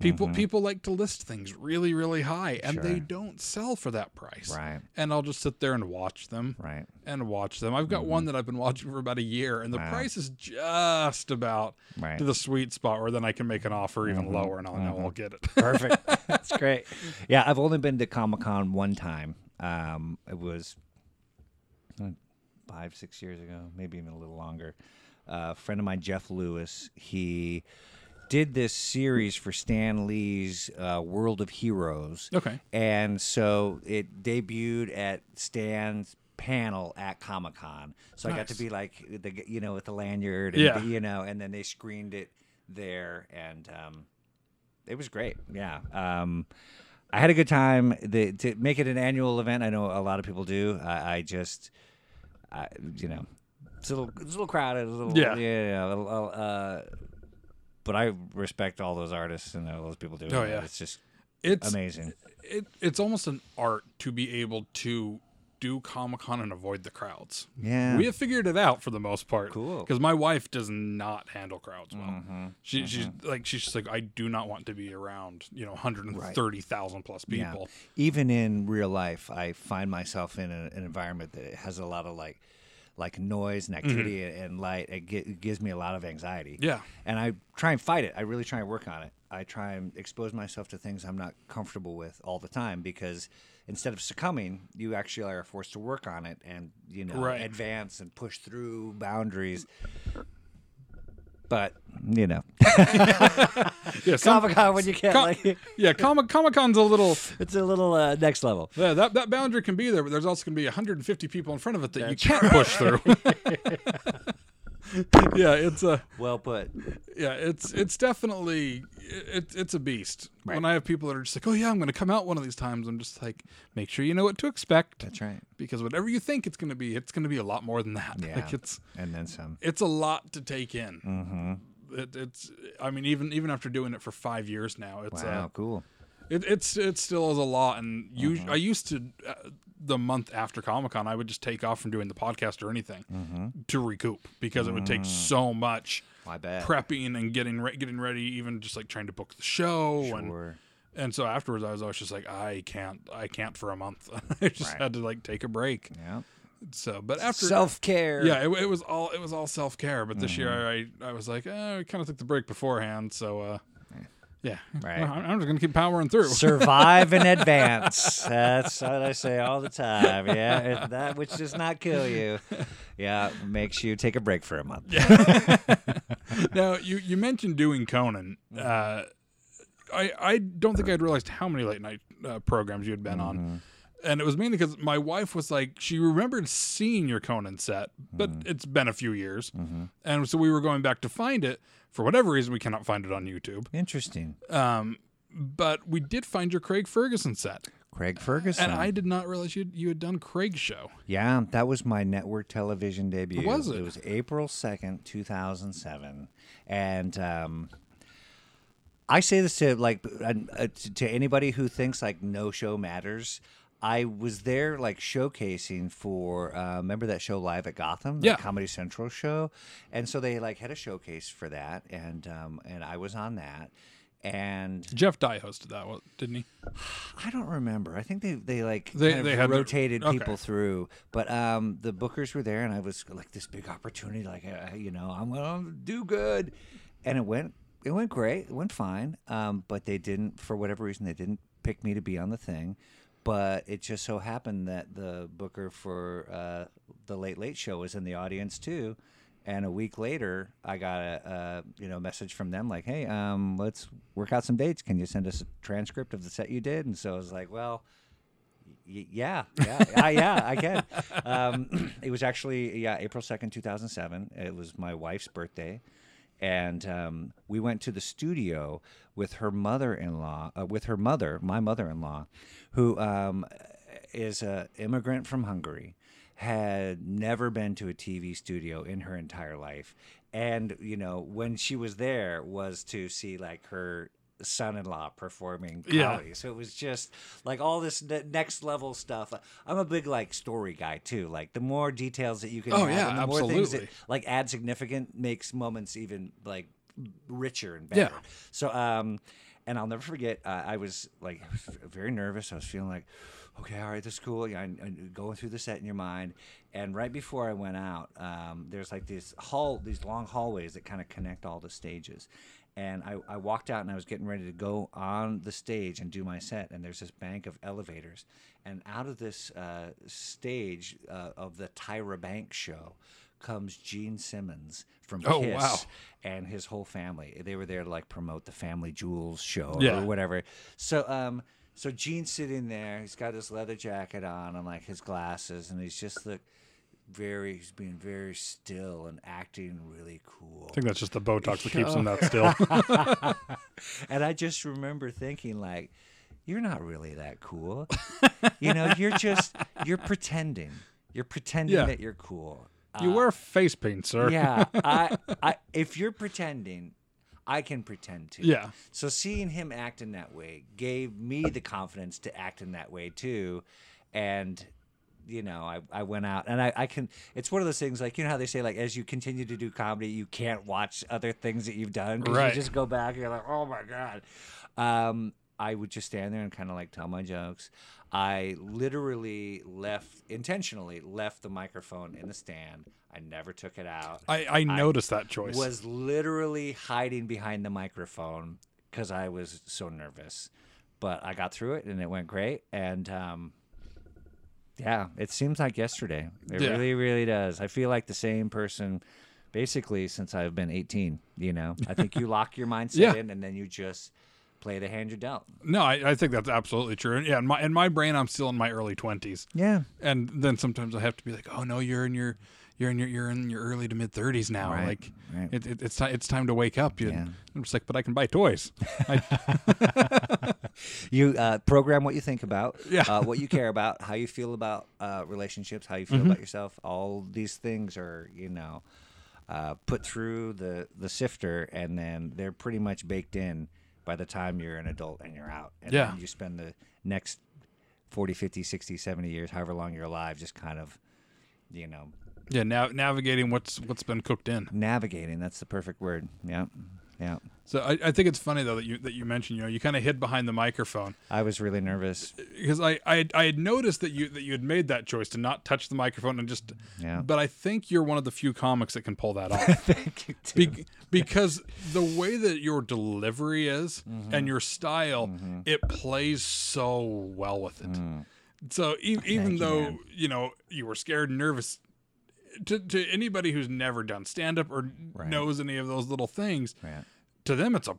Speaker 1: people people like to list things really really high and they don't sell for that price.
Speaker 2: Right.
Speaker 1: And I'll just sit there and watch them.
Speaker 2: Right.
Speaker 1: and watch them. I've got one that I've been watching for about a year, and the
Speaker 2: Mm-hmm. Wow.
Speaker 1: price is just about
Speaker 2: Right.
Speaker 1: to the sweet spot where then I can make an offer even lower, and I'll know I'll get it. (laughs)
Speaker 2: Perfect. That's great. Yeah, I've only been to Comic Con one time. Um, it was uh, five, six years ago, maybe even a little longer. Uh, a friend of mine, Jeff Lewis, he did this series for Stan Lee's uh, World of Heroes.
Speaker 1: Okay.
Speaker 2: And so it debuted at Stan's panel at Comic Con. So I got to be like the you know with the lanyard and
Speaker 1: Yeah.
Speaker 2: the- you know and then they screened it there and um it was great. Yeah. Um I had a good time. The, to make it an annual event, I know a lot of people do. I, I just, I, you know, it's a little, it's a little crowded. A little,
Speaker 1: Yeah.
Speaker 2: yeah. a little, uh, but I respect all those artists and all those people doing
Speaker 1: Oh,
Speaker 2: it.
Speaker 1: yeah.
Speaker 2: It's just
Speaker 1: It's
Speaker 2: amazing.
Speaker 1: it, it's almost an art to be able to do Comic Con and avoid the crowds.
Speaker 2: Yeah.
Speaker 1: We have figured it out for the most part.
Speaker 2: Cool. Mm-hmm.
Speaker 1: Because my wife does not handle crowds well. She, She's like she's just like I do not want to be around you know 130,000 plus
Speaker 2: Yeah.
Speaker 1: people.
Speaker 2: Even in real life, I find myself in a, an environment that has a lot of like, like noise and activity and light. It, it gives me a lot of anxiety.
Speaker 1: Mm-hmm. Yeah.
Speaker 2: and I try and fight it. I really try and work on it. I try and expose myself to things I'm not comfortable with all the time because instead of succumbing, you actually are forced to work on it and you know
Speaker 1: Right.
Speaker 2: advance and push through boundaries. But you know, (laughs)
Speaker 1: Yeah, some-
Speaker 2: Comic Con when you can't
Speaker 1: Com-
Speaker 2: like
Speaker 1: yeah, Comic Comic Con's a little (laughs)
Speaker 2: it's a little uh, next level.
Speaker 1: yeah, that that boundary can be there, but there's also going to be 150 people in front of it that you can't push through. (laughs) (laughs) yeah, it's a
Speaker 2: Well put.
Speaker 1: yeah, it's it's definitely it, it's a beast.
Speaker 2: Right.
Speaker 1: When I have people that are just like, "Oh yeah, I'm going to come out one of these times," I'm just like, make sure you know what to expect
Speaker 2: That's right.
Speaker 1: because whatever you think it's going to be, it's going to be a lot more than that. (laughs)
Speaker 2: Yeah.
Speaker 1: Like it's
Speaker 2: And then some.
Speaker 1: it's a lot to take in. Mm-hmm. It, it's I mean even even after doing it for five years now, it's uh,
Speaker 2: Wow, cool.
Speaker 1: it, it's it still is a lot. And you
Speaker 2: Mm-hmm.
Speaker 1: I used to uh, the month after Comic Con, I would just take off from doing the podcast or anything
Speaker 2: Mm-hmm.
Speaker 1: to recoup because it would
Speaker 2: Mm.
Speaker 1: take so much prepping and getting re- getting ready, even just like trying to book the show and and so afterwards I was always just like I can't I can't for a month. (laughs) I just
Speaker 2: Right.
Speaker 1: had to like take a break.
Speaker 2: Yeah.
Speaker 1: So but after
Speaker 2: Self care.
Speaker 1: yeah, it, it was all it was all self care. But this
Speaker 2: Mm-hmm.
Speaker 1: year I I was like eh, I kind of took the break beforehand. So uh, yeah,
Speaker 2: Right.
Speaker 1: Well, I'm just gonna keep powering through. (laughs)
Speaker 2: Survive in advance. That's what I say all the time. Yeah, that which does not kill you. Yeah, makes you take a break for a month. (laughs)
Speaker 1: now you you mentioned doing Conan.
Speaker 2: Mm-hmm.
Speaker 1: Uh, I I don't think I'd realized how many late night uh, programs you had been
Speaker 2: Mm-hmm.
Speaker 1: on. And it was mainly because my wife was like, she remembered seeing your Conan set, but
Speaker 2: Mm-hmm.
Speaker 1: it's been a few years. And so we were going back to find it. For whatever reason, we cannot find it on YouTube.
Speaker 2: Interesting.
Speaker 1: Um, but we did find your Craig Ferguson set.
Speaker 2: Craig Ferguson.
Speaker 1: And I did not realize you you had done Craig's show.
Speaker 2: Yeah, that was my network television debut.
Speaker 1: Was it?
Speaker 2: It was April 2nd, 2007. And um, I say this to like uh, to anybody who thinks like no show matters. I was there like showcasing for uh, remember that show live at Gotham, the
Speaker 1: Yeah.
Speaker 2: Comedy Central show, and so they like had a showcase for that, and um, and I was on that, and
Speaker 1: Jeff Dye hosted that, didn't he?
Speaker 2: I don't remember. I think they they like
Speaker 1: They-
Speaker 2: kind of
Speaker 1: they had
Speaker 2: rotated
Speaker 1: okay.
Speaker 2: people through, but um, the bookers were there, and I was like this big opportunity, like uh, you know, I'm gonna do good, and it went it went great, it went fine, um, but they didn't for whatever reason they didn't pick me to be on the thing, but it just so happened that the booker for uh, the Late Late Show was in the audience too. And a week later, I got a, a you know message from them like, "Hey, um, let's work out some dates. Can you send us a transcript of the set you did?" And so I was like, "Well, y- yeah, yeah, I, yeah, I can." (laughs) Um, (clears throat) it was actually yeah, April second, two thousand seven. It was my wife's birthday, and um, we went to the studio with her mother-in-law, uh, with her mother, my mother-in-law, who um, is a immigrant from Hungary, had never been to a TV studio in her entire life, and you know when she was there was to see like her son-in-law performing
Speaker 1: Yeah.
Speaker 2: So it was just like all this ne- next level stuff. I'm a big like story guy too. Like the more details that you can
Speaker 1: Oh,
Speaker 2: add,
Speaker 1: yeah,
Speaker 2: the more things that
Speaker 1: absolutely.
Speaker 2: like add significant makes moments even like richer and
Speaker 1: Yeah.
Speaker 2: better. So um and I'll never forget uh, I was like very nervous. I was feeling like okay, all right, this is cool. Yeah, I'm going through the set in your mind. And right before I went out, um, there's like these hall, these long hallways that kind of connect all the stages. And I, I walked out and I was getting ready to go on the stage and do my set. And there's this bank of elevators. And out of this uh, stage uh, of the Tyra Banks show comes Gene Simmons from
Speaker 1: Oh,
Speaker 2: Kiss
Speaker 1: wow.
Speaker 2: and his whole family. They were there to like promote the Family Jewels show
Speaker 1: Yeah.
Speaker 2: or whatever. So um so Gene's sitting there, he's got his leather jacket on and like his glasses and he's just like very he's being very still and acting really cool.
Speaker 1: I think that's just the Botox that keeps him that (laughs) still. (laughs)
Speaker 2: And I just remember thinking like, you're not really that cool. (laughs) you know, you're just you're pretending. You're pretending
Speaker 1: Yeah.
Speaker 2: that you're cool.
Speaker 1: You wear face paint, sir.
Speaker 2: Yeah, (laughs) I, I if you're pretending, I can pretend too.
Speaker 1: Yeah.
Speaker 2: So seeing him acting that way gave me the confidence to act in that way too, and you know, I, I went out and I, I can. It's one of those things like you know how they say like as you continue to do comedy, you can't watch other things that you've done.
Speaker 1: Right.
Speaker 2: You just go back and you're like, oh my god. Um, I would just stand there and kind of like tell my jokes. I literally left intentionally left the microphone in the stand. I never took it out
Speaker 1: I, I noticed that choice.
Speaker 2: was literally hiding behind the microphone because I was so nervous. But I got through it and it went great. And um, yeah, it seems like yesterday. It
Speaker 1: Yeah.
Speaker 2: really, really does. I feel like the same person basically since I've been 18. You know, I think you lock your mindset
Speaker 1: Yeah.
Speaker 2: in and then you just play the hand you're dealt.
Speaker 1: no, I, I think that's absolutely true. And yeah, in my in my brain, I'm still in my early twenties,
Speaker 2: Yeah.
Speaker 1: and then sometimes I have to be like, oh no, you're in your you're in your you're in your early to mid thirties now.
Speaker 2: Right,
Speaker 1: Like
Speaker 2: right.
Speaker 1: it, it, it's time it's time to wake up. You,
Speaker 2: Yeah.
Speaker 1: I'm just like, but I can buy toys. I, (laughs)
Speaker 2: You uh, program what you think about, (laughs)
Speaker 1: Yeah.
Speaker 2: uh, what you care about, how you feel about uh, relationships, how you feel about yourself. All these things are, you know, uh, put through the, the sifter, and then they're pretty much baked in by the time you're an adult and you're out. And
Speaker 1: Yeah.
Speaker 2: you spend the next 40, 50, 60, 70 years, however long you're alive, just kind of, you know,
Speaker 1: yeah, nav- navigating what's what's been cooked in.
Speaker 2: navigating. That's the perfect word. Yeah. Yeah.
Speaker 1: So I, I think it's funny though that you that you mentioned you know you kind of hid behind the microphone
Speaker 2: I was really nervous.
Speaker 1: because I, I I had noticed that you that you had made that choice to not touch the microphone and just
Speaker 2: Yeah.
Speaker 1: but I think you're one of the few comics that can pull that off (laughs)
Speaker 2: Thank you. Too.
Speaker 1: Be- because the way that your delivery is
Speaker 2: Mm-hmm.
Speaker 1: and your style it plays so well with it so e- even
Speaker 2: Mm. you,
Speaker 1: though
Speaker 2: man.
Speaker 1: you know you were scared and nervous to, to anybody who's never done stand up or
Speaker 2: Right.
Speaker 1: knows any of those little things
Speaker 2: Right.
Speaker 1: to them it's a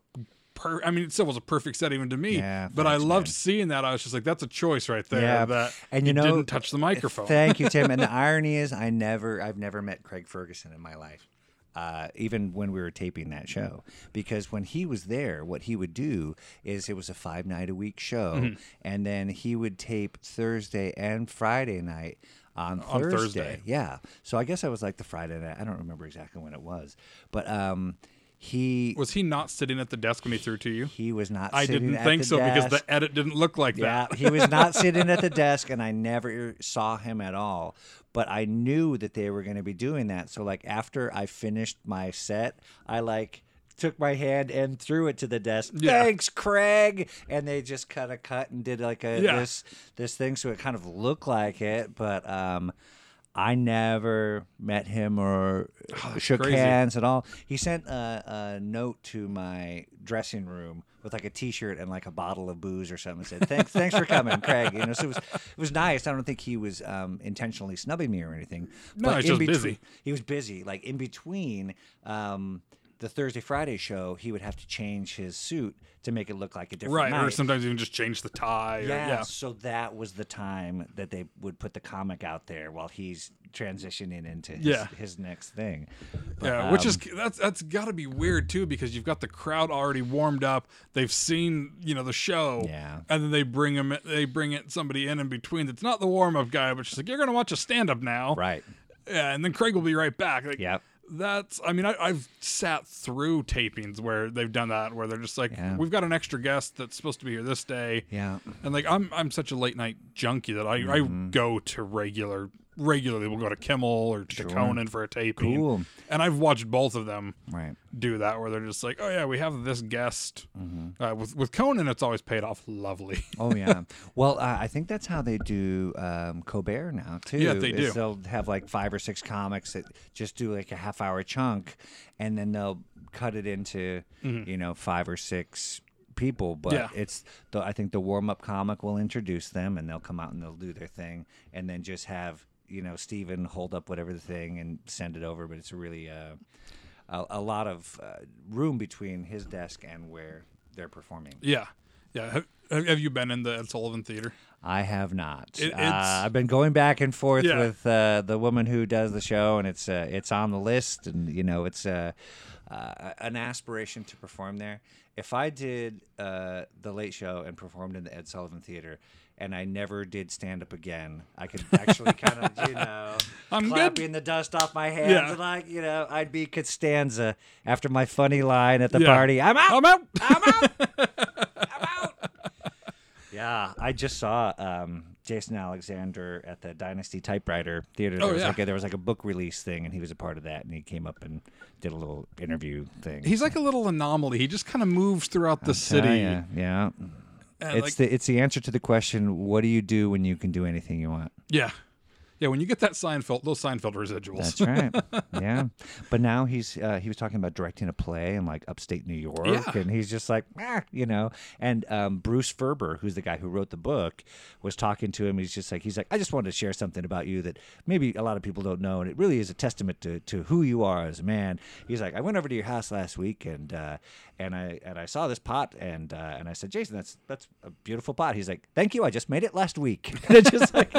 Speaker 1: per I mean it still was a perfect set even to me
Speaker 2: Yeah,
Speaker 1: but I loved
Speaker 2: man.
Speaker 1: seeing that I was just like that's a choice right there
Speaker 2: Yeah,
Speaker 1: that
Speaker 2: and you know-
Speaker 1: didn't touch the microphone
Speaker 2: Thank you, Tim. And the (laughs) irony is, I never, I've never met Craig Ferguson in my life, uh, even when we were taping that show. Because when he was there, what he would do is it was a five night a week show,
Speaker 1: Mm-hmm.
Speaker 2: and then he would tape Thursday and Friday night. On
Speaker 1: On
Speaker 2: Thursday.
Speaker 1: Thursday.
Speaker 2: yeah. So I guess I was like the Friday night. I don't remember exactly when it was, but um, he
Speaker 1: was he not sitting at the desk when he threw to you
Speaker 2: he was not.
Speaker 1: I didn't think so because the edit didn't look like
Speaker 2: Yeah,
Speaker 1: that
Speaker 2: he was not (laughs) sitting at the desk, and I never saw him at all. But I knew that they were going to be doing that. So, like, after I finished my set, I like took my hand and threw it to the desk.
Speaker 1: Yeah.
Speaker 2: Thanks, Craig. And they just kind of cut and did like a
Speaker 1: Yeah.
Speaker 2: this this thing, so it kind of looked like it. But um, I never met him or shook
Speaker 1: Oh, crazy.
Speaker 2: hands at all. He sent a, a note to my dressing room with like a T-shirt and like a bottle of booze or something. And said thanks, thanks for coming, (laughs) Craig. You know, so it was it was nice. I don't think he was um, intentionally snubbing me or anything.
Speaker 1: No,
Speaker 2: but
Speaker 1: he's just
Speaker 2: between-
Speaker 1: busy.
Speaker 2: He was busy. Like in between. Um, the Thursday Friday show, he would have to change his suit to make it look like a different
Speaker 1: right
Speaker 2: night.
Speaker 1: or sometimes even just change the tie or,
Speaker 2: Yeah,
Speaker 1: yeah
Speaker 2: so that was the time that they would put the comic out there while he's transitioning into his,
Speaker 1: Yeah.
Speaker 2: his next thing. But,
Speaker 1: Yeah, which is
Speaker 2: um,
Speaker 1: that's that's got to be weird too because you've got the crowd already warmed up. They've seen you know the show,
Speaker 2: Yeah.
Speaker 1: and then they bring them they bring it somebody in in between that's not the warm up guy, but she's like you're gonna watch a stand up now,
Speaker 2: right.
Speaker 1: Yeah, and then Craig will be right back. Like,
Speaker 2: Yep.
Speaker 1: That's I mean I, I've sat through tapings where they've done that where they're just like
Speaker 2: Yeah.
Speaker 1: we've got an extra guest that's supposed to be here this day,
Speaker 2: Yeah.
Speaker 1: and like I'm I'm such a late night junkie that I I
Speaker 2: Mm-hmm.
Speaker 1: go to regular regularly. We'll go to Kimmel or to Conan for a taping.
Speaker 2: Cool.
Speaker 1: And I've watched both of them
Speaker 2: Right.
Speaker 1: do that where they're just like, oh yeah, we have this guest.
Speaker 2: Mm-hmm.
Speaker 1: Uh, with with Conan, it's always paid off lovely. (laughs)
Speaker 2: Oh yeah. well, uh, I think that's how they do um, Colbert now too.
Speaker 1: Yeah, they do.
Speaker 2: They'll have like five or six comics that just do like a half hour chunk, and then they'll cut it into you know five or six people. But
Speaker 1: Mm-hmm. Yeah.
Speaker 2: it's the I think the warm up comic will introduce them, and they'll come out and they'll do their thing, and then just have you know Stephen hold up whatever the thing and send it over, but it's really uh, a, a lot of uh, room between his desk and where they're performing.
Speaker 1: Yeah, yeah. Have, have you been in the Ed Sullivan Theater?
Speaker 2: I have not.
Speaker 1: It-
Speaker 2: uh, I've been going back and forth
Speaker 1: Yeah.
Speaker 2: with uh, the woman who does the show, and it's uh, it's on the list, and you know it's uh, uh, an aspiration to perform there. If I did uh, the Late Show and performed in the Ed Sullivan Theater, and I never did stand up again, I could actually kind of you know (laughs)
Speaker 1: I'm good.
Speaker 2: clapping the dust off my hands,
Speaker 1: Yeah.
Speaker 2: and like you know I'd be Costanza after my funny line at the
Speaker 1: Yeah.
Speaker 2: party. I'm out.
Speaker 1: I'm out.
Speaker 2: I'm out. (laughs) I'm out. Yeah, I just saw um, Jason Alexander at the Dynasty Typewriter Theater. There
Speaker 1: Oh,
Speaker 2: was
Speaker 1: yeah.
Speaker 2: like a, there was like a book release thing, and he was a part of that, and he came up and did a little interview thing.
Speaker 1: He's like a little anomaly. He just kind of moves throughout the
Speaker 2: Tell
Speaker 1: city.
Speaker 2: ya, yeah. It's
Speaker 1: like-
Speaker 2: the it's the answer to the question: What do you do when you can do anything you want?
Speaker 1: yeah, yeah. When you get that Seinfeld, those Seinfeld residuals.
Speaker 2: That's right. (laughs) yeah. But now he's uh, he was talking about directing a play in like upstate New York,
Speaker 1: Yeah.
Speaker 2: and he's just like, ah, you know. And um, Bruce Ferber, who's the guy who wrote the book, was talking to him. He's just like, he's like, I just wanted to share something about you that maybe a lot of people don't know, and it really is a testament to, to who you are as a man. He's like, I went over to your house last week, and uh, and I and I saw this pot, and uh, and I said, Jason, that's that's a beautiful pot. He's like, Thank you, I just made it last week. And (laughs) it's just like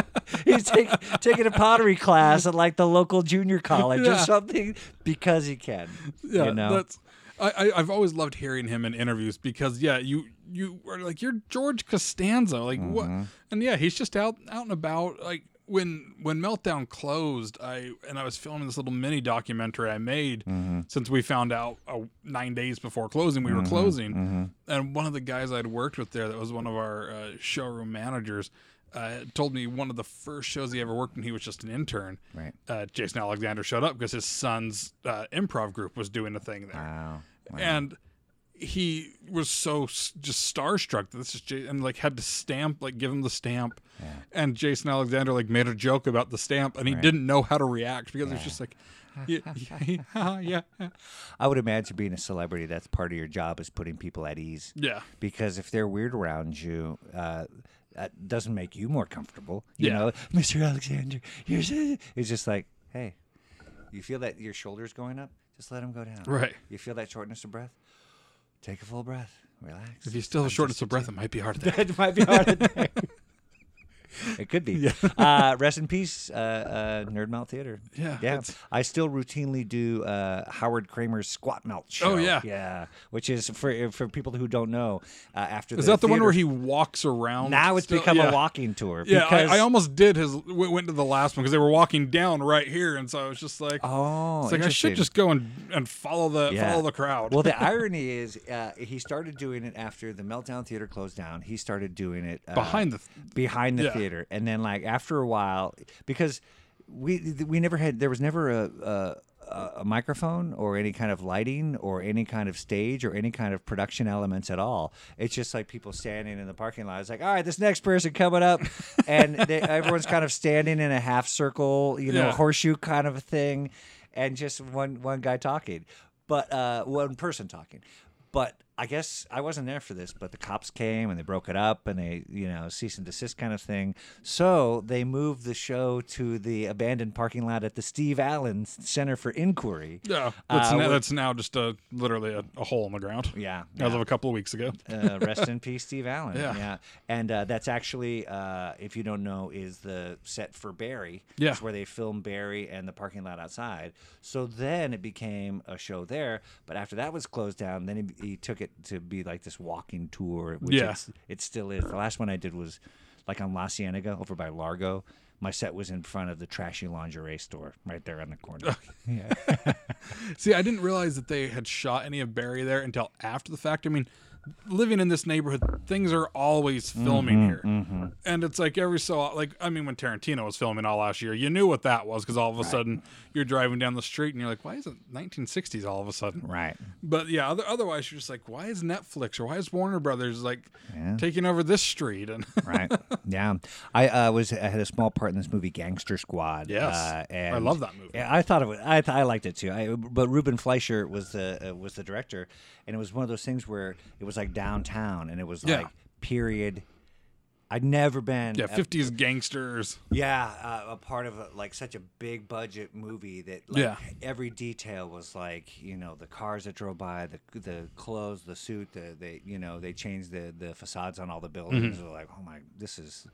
Speaker 2: he's take, taking a pottery class at like the local junior college
Speaker 1: Yeah.
Speaker 2: or something because he can.
Speaker 1: yeah,
Speaker 2: you know.
Speaker 1: that's. I, I I've always loved hearing him in interviews because yeah, you you are like you're George Costanza, like what?
Speaker 2: Mm-hmm.
Speaker 1: And yeah, he's just out out and about. Like when when Meltdown closed, I and I was filming this little mini documentary I made
Speaker 2: Mm-hmm.
Speaker 1: since we found out uh, nine days before closing we were closing,
Speaker 2: mm-hmm.
Speaker 1: and one of the guys I'd worked with there that was one of our uh, showroom managers. Uh, told me one of the first shows he ever worked when he was just an intern.
Speaker 2: Right.
Speaker 1: Uh, Jason Alexander showed up because his son's uh, improv group was doing a thing there
Speaker 2: Wow. Wow.
Speaker 1: and he was so s- just starstruck that this is J- and like had to stamp like give him the stamp and jason alexander like made a joke about the stamp and he didn't know how to react because it was just like yeah, yeah, yeah, (laughs) yeah.
Speaker 2: I would imagine being a celebrity, that's part of your job is putting people at ease.
Speaker 1: Yeah.
Speaker 2: Because if they're weird around you, uh, that doesn't make you more comfortable. You
Speaker 1: Yeah.
Speaker 2: know, (laughs) Mr. Alexander, you're so-" (laughs) it's just like, hey, you feel that your shoulders going up? Just let them go down.
Speaker 1: Right.
Speaker 2: You feel that shortness of breath? Take a full breath. Relax.
Speaker 1: if you still have shortness of breath it might be hard to (laughs)
Speaker 2: it might be hard to think. It could be. (laughs) Uh, rest in peace, uh, uh, NerdMelt Theater.
Speaker 1: Yeah,
Speaker 2: yeah.
Speaker 1: it's-
Speaker 2: I still routinely do uh, Howard Kremer's Squat Melt show.
Speaker 1: Oh, yeah.
Speaker 2: yeah. Which is for for people who don't know. Uh, after
Speaker 1: is
Speaker 2: the
Speaker 1: that the one where he walks around
Speaker 2: now it's
Speaker 1: still?
Speaker 2: become
Speaker 1: yeah.
Speaker 2: a walking tour?
Speaker 1: yeah
Speaker 2: because,
Speaker 1: I, I almost did his went to the last one because they were walking down right here and so i was just like
Speaker 2: Oh,
Speaker 1: it's like i should just go and, and follow the
Speaker 2: Yeah.
Speaker 1: follow the crowd
Speaker 2: well, the (laughs) irony is, uh, he started doing it after the Meltdown Theater closed down. He started doing it uh,
Speaker 1: behind the
Speaker 2: behind the
Speaker 1: Yeah.
Speaker 2: Theater, and then like after a while, because we we never had there was never a, a a microphone or any kind of lighting or any kind of stage or any kind of production elements at all. It's just like people standing in the parking lot. It's like, all right, this next person coming up, (laughs) and they, everyone's kind of standing in a half circle, you know,
Speaker 1: Yeah.
Speaker 2: horseshoe kind of a thing, and just one one guy talking, but uh, one person talking. But I guess I wasn't there for this, but the cops came and they broke it up and they, you know, cease and desist kind of thing. So they moved the show to the abandoned parking lot at the Steve Allen Center for Inquiry.
Speaker 1: yeah that's,
Speaker 2: Uh,
Speaker 1: now, that's now just a literally a, a hole in the ground
Speaker 2: Yeah.
Speaker 1: as
Speaker 2: yeah.
Speaker 1: of a couple of weeks ago
Speaker 2: uh, rest in peace, Steve Allen.
Speaker 1: Yeah.
Speaker 2: And uh, that's actually, uh, if you don't know, is the set for Barry.
Speaker 1: Yeah.
Speaker 2: It's where they film Barry and the parking lot outside. So then it became a show there. But after that was closed down, then he, he took it to be like this walking tour, which
Speaker 1: Yeah.
Speaker 2: it still is. The last one I did was like on La Cienega over by Largo. My set was in front of the trashy lingerie store right there on the corner. (laughs) yeah. (laughs)
Speaker 1: See, I didn't realize that they had shot any of Barry there until after the fact. I mean, living in this neighborhood, things are always filming here, and it's like every so like I mean, when Tarantino was filming all last year, you knew what that was because all of a sudden you're driving down the street and you're like, why is it 1960s all of a sudden?
Speaker 2: Right.
Speaker 1: But yeah, other, otherwise you're just like, why is Netflix or why is Warner Brothers like
Speaker 2: Yeah.
Speaker 1: taking over this street? And (laughs)
Speaker 2: right. Yeah, I uh, was I had a small part in this movie, Gangster Squad.
Speaker 1: Yes.
Speaker 2: uh, and
Speaker 1: I love that movie.
Speaker 2: Yeah, I thought it was. I, th- I liked it too. I, but Ruben Fleischer was the uh, was the director, and it was one of those things where it was like downtown, and it was
Speaker 1: Yeah.
Speaker 2: like period I'd never been.
Speaker 1: Yeah,
Speaker 2: a-
Speaker 1: 50s gangsters.
Speaker 2: yeah, uh, a part of a, like such a big budget movie that like,
Speaker 1: Yeah.
Speaker 2: every detail was like you know the cars that drove by, the the clothes, the suit, the they you know they changed the the facades on all the buildings.
Speaker 1: Mm-hmm.
Speaker 2: They're like, oh my, this is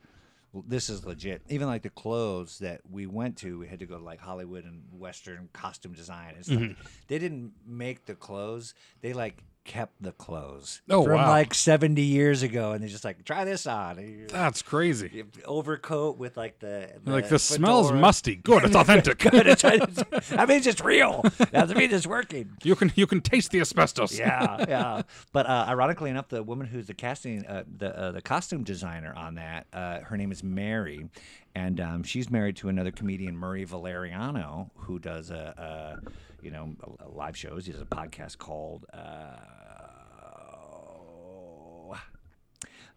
Speaker 2: this is legit. Even like the clothes that we went to, we had to go to like Hollywood and Western costume design and stuff.
Speaker 1: Mm-hmm.
Speaker 2: They didn't make the clothes; they like kept the clothes
Speaker 1: Oh,
Speaker 2: from
Speaker 1: wow.
Speaker 2: like seventy years ago, and they're just like try this on.
Speaker 1: That's crazy.
Speaker 2: overcoat with like the, the
Speaker 1: Like, this smells musty. Good, it's (laughs) authentic.
Speaker 2: Good. It's, I mean, it's just real. That means it's working.
Speaker 1: You can you can taste the asbestos.
Speaker 2: Yeah, yeah. But uh, ironically enough, the woman who's the casting, uh, the uh, the costume designer on that, uh, her name is Mary, and um, she's married to another comedian, Murray Valeriano, who does a, a you know a, a live shows. He does a podcast called. Uh,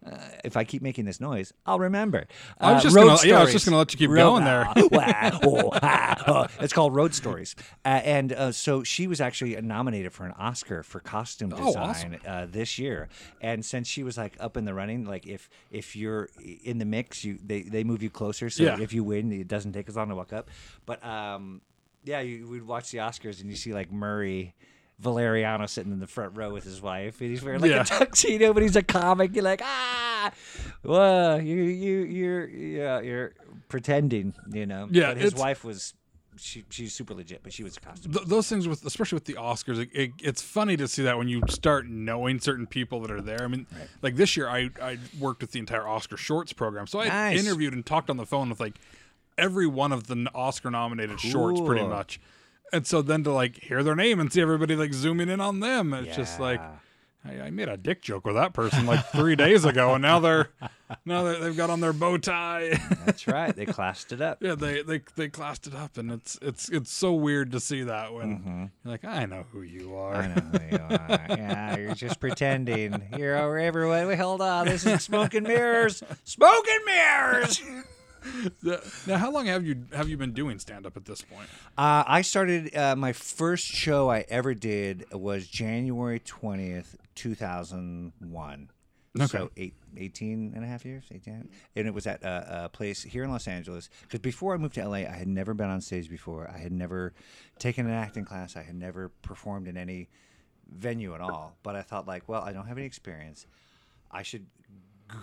Speaker 2: uh, if I keep making this noise, I'll remember.
Speaker 1: I was
Speaker 2: Uh,
Speaker 1: just gonna- yeah, I was just gonna let you keep
Speaker 2: Road-
Speaker 1: going there. (laughs)
Speaker 2: Oh, oh. It's called Road Stories, uh, and uh, so she was actually nominated for an Oscar for costume
Speaker 1: Oh, awesome.
Speaker 2: design uh, this year. And since she was like up in the running, like if if you're in the mix, you they, they move you closer. So
Speaker 1: Yeah.
Speaker 2: if you win, it doesn't take as long to walk up. But um, yeah, you would watch the Oscars and you see like Murray. Valeriano sitting in the front row with his wife, and he's wearing like
Speaker 1: Yeah.
Speaker 2: a tuxedo, but he's a comic. You're like, ah, well, you you you're yeah, you're pretending, you know.
Speaker 1: Yeah,
Speaker 2: but his wife was she she's super legit, but she was a costume.
Speaker 1: Th- those things with especially with the Oscars, it, it, it's funny to see that when you start knowing certain people that are there. I mean, like this year, I I worked with the entire Oscar Shorts program, so I
Speaker 2: Nice.
Speaker 1: interviewed and talked on the phone with like every one of the Oscar nominated shorts, pretty much. And so then to like hear their name and see everybody like zooming in on them, it's just like. I, I made a dick joke with that person like three days ago, and now they're (laughs) now they're, they've got on their bow tie.
Speaker 2: That's right. They (laughs) classed it up.
Speaker 1: yeah, they, they they classed it up, and it's it's it's so weird to see that when
Speaker 2: Mm-hmm.
Speaker 1: you're like, I know who you are.
Speaker 2: I know who you are. Yeah, you're just pretending. You're over everyone. Wait, hold on. This is smoke and mirrors. Smoke and mirrors. (laughs) (laughs)
Speaker 1: Now, how long have you have you been doing stand up at this point?
Speaker 2: Uh, I started uh, my first show I ever did was January 20th, 2001.
Speaker 1: Okay.
Speaker 2: So eight, 18 and a half years, 18, and it was at a, a place here in Los Angeles. Because before I moved to LA, I had never been on stage before. I had never taken an acting class. I had never performed in any venue at all. But I thought, like, well, I don't have any experience. I should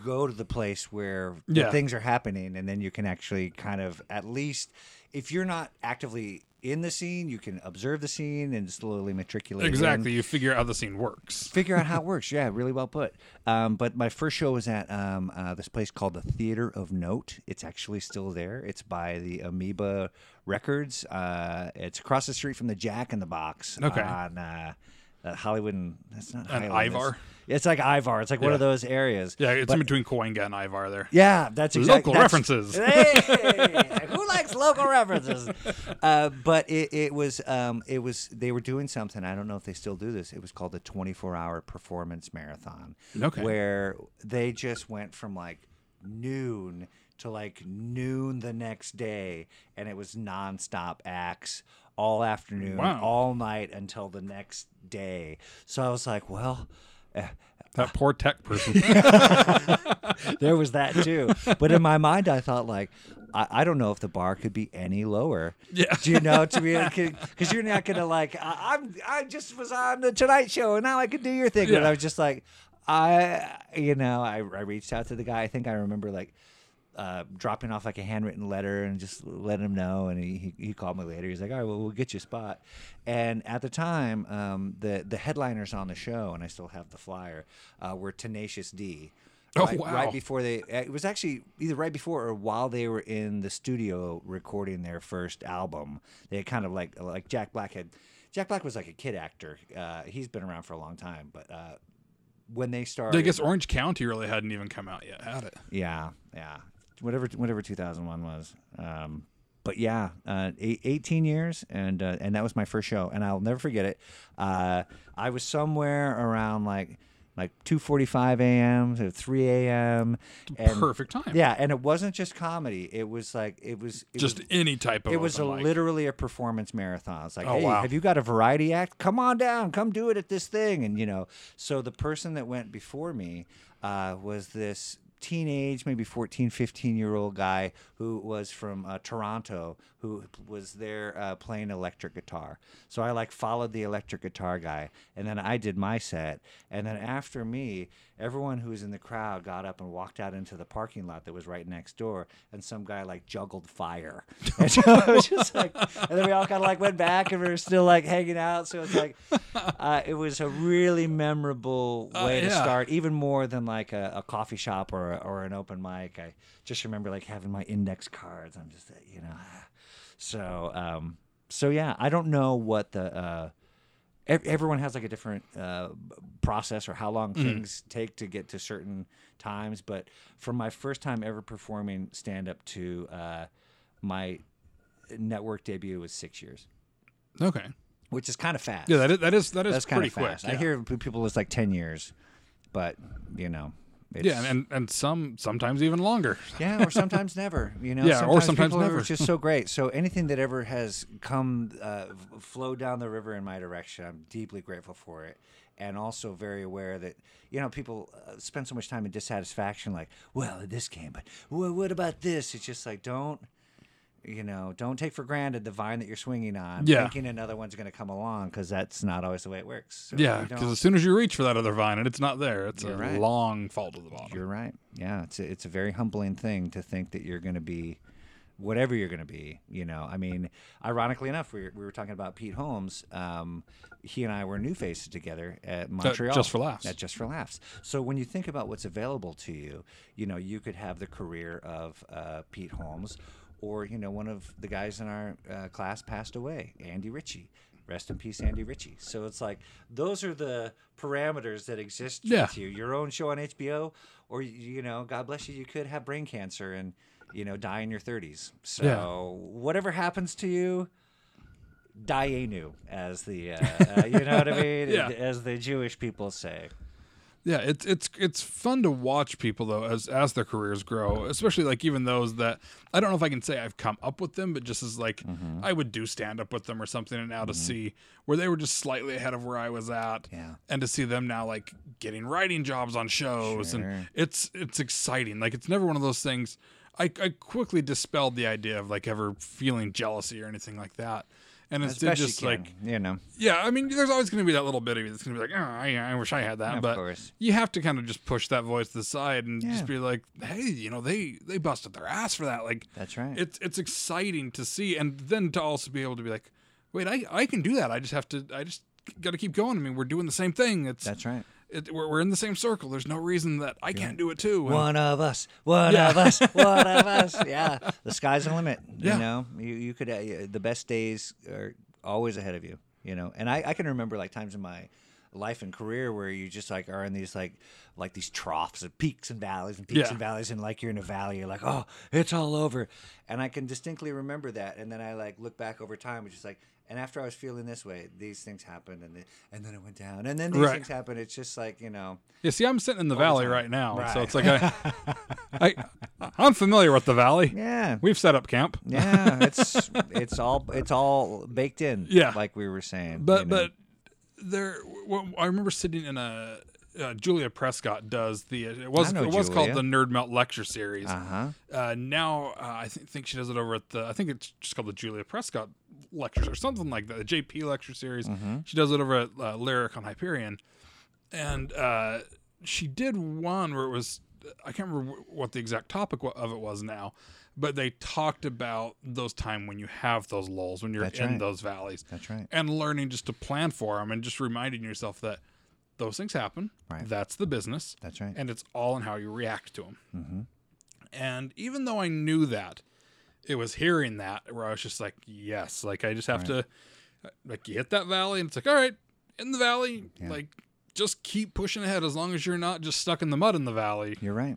Speaker 2: go to the place where the
Speaker 1: Yeah.
Speaker 2: things are happening, and then you can actually kind of at least, if you're not actively in the scene, you can observe the scene and slowly matriculate. in
Speaker 1: Exactly. You figure out how the scene works. (laughs)
Speaker 2: figure out how it works. Yeah, really well put. Um, but my first show was at um, uh, this place called the Theater of Note. It's actually still there. It's by the Amoeba Records. Uh, it's across the street from the Jack in the Box
Speaker 1: Okay.
Speaker 2: on uh, uh, Hollywood. And that's not Highland,
Speaker 1: Ivar?
Speaker 2: It's, it's like Ivar. It's like one of those areas.
Speaker 1: Yeah, it's
Speaker 2: But-
Speaker 1: in between Cahuenga and Ivar there.
Speaker 2: yeah, that's exactly
Speaker 1: Local
Speaker 2: that's-
Speaker 1: references.
Speaker 2: Hey, who likes local references? (laughs) Uh, but it, it was um, it was they were doing something. I don't know if they still do this. It was called the 24 hour performance marathon.
Speaker 1: Okay.
Speaker 2: Where they just went from like noon to like noon the next day, and it was nonstop acts all afternoon,
Speaker 1: Wow.
Speaker 2: all night until the next day. So I was like, well. (laughs)
Speaker 1: That poor tech person. (laughs)
Speaker 2: there was that too. But in my mind, I thought like, I, I don't know if the bar could be any lower.
Speaker 1: Yeah.
Speaker 2: Do you know to be because you're not gonna like I, I'm I just was on the Tonight Show and now I can do your thing. But I was just like, I you know I I reached out to the guy. I think I remember like. Uh, dropping off like a handwritten letter and just letting him know, and he, he called me later. He's like, "All right, well, we'll get you a spot." And at the time, um, the the headliners on the show, and I still have the flyer, uh, were Tenacious D.
Speaker 1: Oh,
Speaker 2: right,
Speaker 1: wow.
Speaker 2: right before they it was actually either right before or while they were in the studio recording their first album they had kind of like like jack black had jack black was like a kid actor uh, he's been around for a long time but uh, when they started
Speaker 1: I guess Orange County really hadn't even come out yet, had it?
Speaker 2: yeah yeah whatever whatever 2001 was um, but yeah, uh, eight, 18 years, and uh, and that was my first show, and I'll never forget it. Uh, I was somewhere around like like 2:45 a.m. to 3 a.m. and
Speaker 1: Perfect time.
Speaker 2: Yeah, and it wasn't just comedy. It was like it was it
Speaker 1: Just
Speaker 2: was,
Speaker 1: any type of.
Speaker 2: it was a
Speaker 1: open mic.
Speaker 2: literally a performance marathon. It's like,
Speaker 1: Oh,
Speaker 2: hey,
Speaker 1: wow.
Speaker 2: have you got a variety act? Come on down, come do it at this thing. And you know, so the person that went before me uh, was this teenage, maybe 14, 15 year old guy who was from uh, Toronto who was there uh, playing electric guitar. So I like followed the electric guitar guy, and then I did my set. And then after me, everyone who was in the crowd got up and walked out into the parking lot that was right next door, and some guy like juggled fire. (laughs) and so it was just like, and then we all kind of like went back and we were still like hanging out. So it's like, uh, it was a really memorable
Speaker 1: Uh,
Speaker 2: way to start, even more than like a, a coffee shop or, a, or an open mic. I just remember like having my index cards. I'm just, uh, you know, so, um, so yeah, I don't know what the, uh, ev- everyone has like a different uh, process or how long things take to get to certain times. But from my first time ever performing stand up to uh, my network debut was six years,
Speaker 1: Okay.
Speaker 2: which is kind of fast.
Speaker 1: Yeah, that is that is that is
Speaker 2: That's kind
Speaker 1: pretty
Speaker 2: of fast.
Speaker 1: quick.
Speaker 2: I
Speaker 1: yeah.
Speaker 2: hear p- people it's like ten years, but you know, it's,
Speaker 1: Yeah, and, and some sometimes even longer.
Speaker 2: yeah, or (laughs) sometimes never. You know,
Speaker 1: Yeah, or sometimes
Speaker 2: people are
Speaker 1: never.
Speaker 2: just so (laughs) great. So anything that ever has come uh, flow down the river in my direction, I'm deeply grateful for it, and also very aware that you know people uh, spend so much time in dissatisfaction. Like, well, this came, but well, what about this? It's just like don't. You know, don't take for granted the vine that you're swinging on,
Speaker 1: Yeah.
Speaker 2: thinking another one's going to come along because that's not always the way it works. So
Speaker 1: Yeah, because as soon as you reach for that other vine and it's not there, it's a
Speaker 2: right.
Speaker 1: long fall to the bottom.
Speaker 2: You're right. Yeah, it's a, it's a very humbling thing to think that you're going to be whatever you're going to be. You know, I mean, ironically enough, we were, we were talking about Pete Holmes. Um, he and I were new faces together at Montreal.
Speaker 1: Just for Laughs.
Speaker 2: At Just for Laughs. So when you think about what's available to you, you know, you could have the career of uh, Pete Holmes, or you know, one of the guys in our uh, class passed away, Andy Ritchie. Rest in peace, Andy Ritchie. So it's like those are the parameters that exist
Speaker 1: Yeah.
Speaker 2: with you. Your own show on HBO, or you know, God bless you, you could have brain cancer and you know die in your 30s. So
Speaker 1: Yeah.
Speaker 2: whatever happens to you, die anew, as the uh, uh, you know what I (laughs) mean,
Speaker 1: Yeah.
Speaker 2: as the Jewish people say.
Speaker 1: Yeah, it's it's it's fun to watch people though as as their careers grow, especially like even those that I don't know if I can say I've come up with them, but just as like
Speaker 2: Mm-hmm.
Speaker 1: I would do stand up with them or something, and now to see where they were just slightly ahead of where I was at,
Speaker 2: Yeah.
Speaker 1: and to see them now like getting writing jobs on shows,
Speaker 2: Sure.
Speaker 1: and it's it's exciting. Like it's never one of those things. I I quickly dispelled the idea of like ever feeling jealousy or anything like that, and
Speaker 2: it's
Speaker 1: just
Speaker 2: you can,
Speaker 1: like
Speaker 2: you know.
Speaker 1: yeah, I mean, there's always going to be that little bit of you that's going to be like, oh, I, I wish I had that.
Speaker 2: Of
Speaker 1: but
Speaker 2: course.
Speaker 1: you have to kind of just push that voice to the side and
Speaker 2: Yeah.
Speaker 1: just be like, hey, you know, they they busted their ass for that. Like,
Speaker 2: That's right.
Speaker 1: it's it's exciting to see, and then to also be able to be like, wait, I I can do that. I just have to. I just got to keep going. I mean, we're doing the same thing. It's
Speaker 2: That's right.
Speaker 1: It, we're, we're in the same circle. There's no reason that I can't do it too. And-
Speaker 2: One of us, one
Speaker 1: Yeah.
Speaker 2: of us, one of (laughs) us. Yeah, the sky's the limit.
Speaker 1: Yeah.
Speaker 2: You know, you you could uh, the best days are always ahead of you. You know, and I, I can remember like times in my life and career where you just like are in these like like these troughs of peaks and valleys and peaks
Speaker 1: Yeah.
Speaker 2: and valleys and like you're in a valley you're like oh it's all over and i can distinctly remember that and then i like look back over time it's just like and after i was feeling this way these things happened and then and then it went down and then these
Speaker 1: Right.
Speaker 2: things happened it's just like you know
Speaker 1: Yeah, see, I'm sitting in the valley
Speaker 2: time.
Speaker 1: right now, so it's like I, (laughs) I I'm familiar with the valley.
Speaker 2: yeah
Speaker 1: We've set up camp.
Speaker 2: Yeah, it's (laughs) it's all it's all baked in.
Speaker 1: Yeah.
Speaker 2: like we were saying.
Speaker 1: But
Speaker 2: you know.
Speaker 1: but there, I remember sitting in a uh, Julia Prescott does the it was it was called the NerdMelt lecture series.
Speaker 2: uh-huh.
Speaker 1: Uh, now uh, I think think she does it over at the I think it's just called the Julia Prescott lectures or something like that. The JP lecture series.
Speaker 2: Mm-hmm.
Speaker 1: She does it over at uh, Lyric on Hyperion, and uh, she did one where it was I can't remember what the exact topic of it was now, but they talked about those time when you have those lulls when you're
Speaker 2: That's
Speaker 1: in
Speaker 2: right.
Speaker 1: those valleys
Speaker 2: That's right.
Speaker 1: and learning just to plan for them and just reminding yourself that those things happen.
Speaker 2: Right.
Speaker 1: That's the business.
Speaker 2: That's right.
Speaker 1: And it's all in how you react to them.
Speaker 2: Mm-hmm.
Speaker 1: And even though I knew that, it was hearing that where I was just like, yes, like I just have to, like, you hit that valley and it's like, all right, in the valley,
Speaker 2: Yeah.
Speaker 1: like, just keep pushing ahead as long as you're not just stuck in the mud in the valley.
Speaker 2: You're right.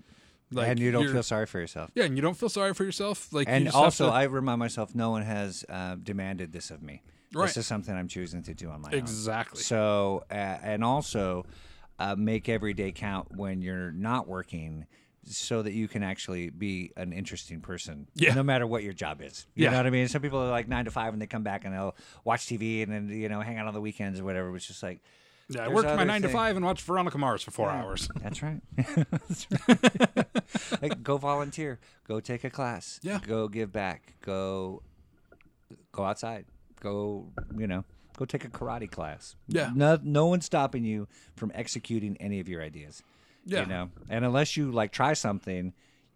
Speaker 1: Like,
Speaker 2: and you don't feel sorry for yourself.
Speaker 1: yeah, and you don't feel sorry for yourself. Like,
Speaker 2: And also,
Speaker 1: to-
Speaker 2: I remind myself, no one has uh, demanded this of me.
Speaker 1: Right.
Speaker 2: This is something I'm choosing to do on my own.
Speaker 1: exactly.
Speaker 2: So, uh, and also, uh, make every day count when you're not working, so that you can actually be an interesting person.
Speaker 1: Yeah.
Speaker 2: No matter what your job is. You
Speaker 1: Yeah.
Speaker 2: know what I mean? Some people are like nine to five and they come back and they'll watch TV and then you know hang out on the weekends or whatever. It's just like.
Speaker 1: Yeah, I worked my nine to five and watched Veronica Mars for four hours. (laughs)
Speaker 2: That's right. (laughs) That's right. (laughs) Like, go volunteer. Go take a class.
Speaker 1: Yeah.
Speaker 2: Go give back. Go go outside. Go, you know, go take a karate class.
Speaker 1: Yeah.
Speaker 2: No no one's stopping you from executing any of your ideas.
Speaker 1: Yeah.
Speaker 2: You know. And unless you like try something,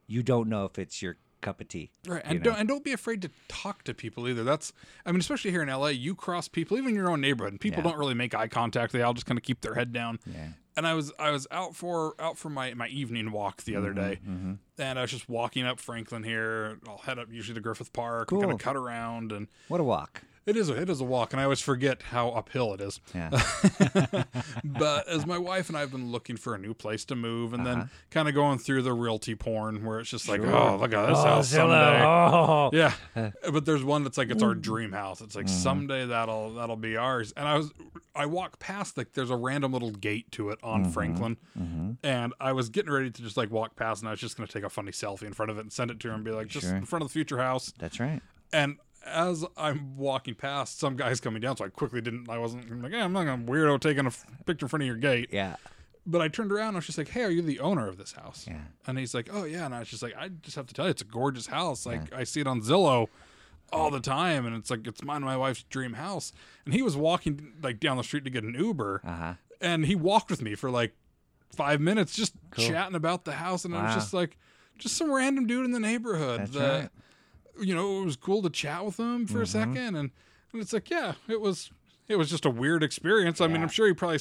Speaker 2: you don't know if it's your cup of tea.
Speaker 1: Right, and don't and don't be afraid to talk to people either. That's, I mean, especially here in LA, you cross people, even in your own neighborhood, and people
Speaker 2: Yeah.
Speaker 1: don't really make eye contact. They all just kind of keep their head down.
Speaker 2: Yeah.
Speaker 1: And I was I was out for out for my my evening walk the
Speaker 2: Mm-hmm,
Speaker 1: other day, and I was just walking up Franklin here. I'll head up usually to Griffith Park and kind
Speaker 2: Cool.
Speaker 1: of cut around, and
Speaker 2: What a walk.
Speaker 1: It is a, it is a walk, and I always forget how uphill it is.
Speaker 2: Yeah. (laughs)
Speaker 1: but as my wife and I have been looking for a new place to move, and
Speaker 2: Uh-huh.
Speaker 1: then kind of going through the realty porn where it's just like, oh, look at this
Speaker 2: Oh,
Speaker 1: house someday.
Speaker 2: Oh.
Speaker 1: Yeah, (laughs) but there's one that's like it's our mm. dream house. It's like mm-hmm. someday that'll that'll be ours. And I was I walked past like there's a random little gate to it on mm-hmm. Franklin, mm-hmm. and I was getting ready to just like walk past, and I was just gonna take a funny selfie in front of it and send it to her and be like, just
Speaker 2: Sure.
Speaker 1: in front of the future house.
Speaker 2: That's right.
Speaker 1: And as I'm walking past, some guy's coming down, so I quickly didn't. I wasn't I'm like, hey, I'm not gonna weirdo taking a f- picture in front of your gate.
Speaker 2: Yeah.
Speaker 1: But I turned around and I was just like, "Hey, are you the owner of this house?"
Speaker 2: Yeah.
Speaker 1: And he's like, "Oh yeah." And I was just like, "I just have to tell you, it's a gorgeous house. Like I see it on Zillow all the time, and it's like it's mine my wife's dream house." And he was walking like down the street to get an Uber,
Speaker 2: Uh-huh.
Speaker 1: and he walked with me for like five minutes, just chatting about the house, and I was just like, just some random dude in the neighborhood
Speaker 2: That's
Speaker 1: that,
Speaker 2: right.
Speaker 1: You know, it was cool to chat with him for a
Speaker 2: Mm-hmm.
Speaker 1: second, and, and it's like, yeah, it was. It was just a weird experience. I mean, I'm sure he probably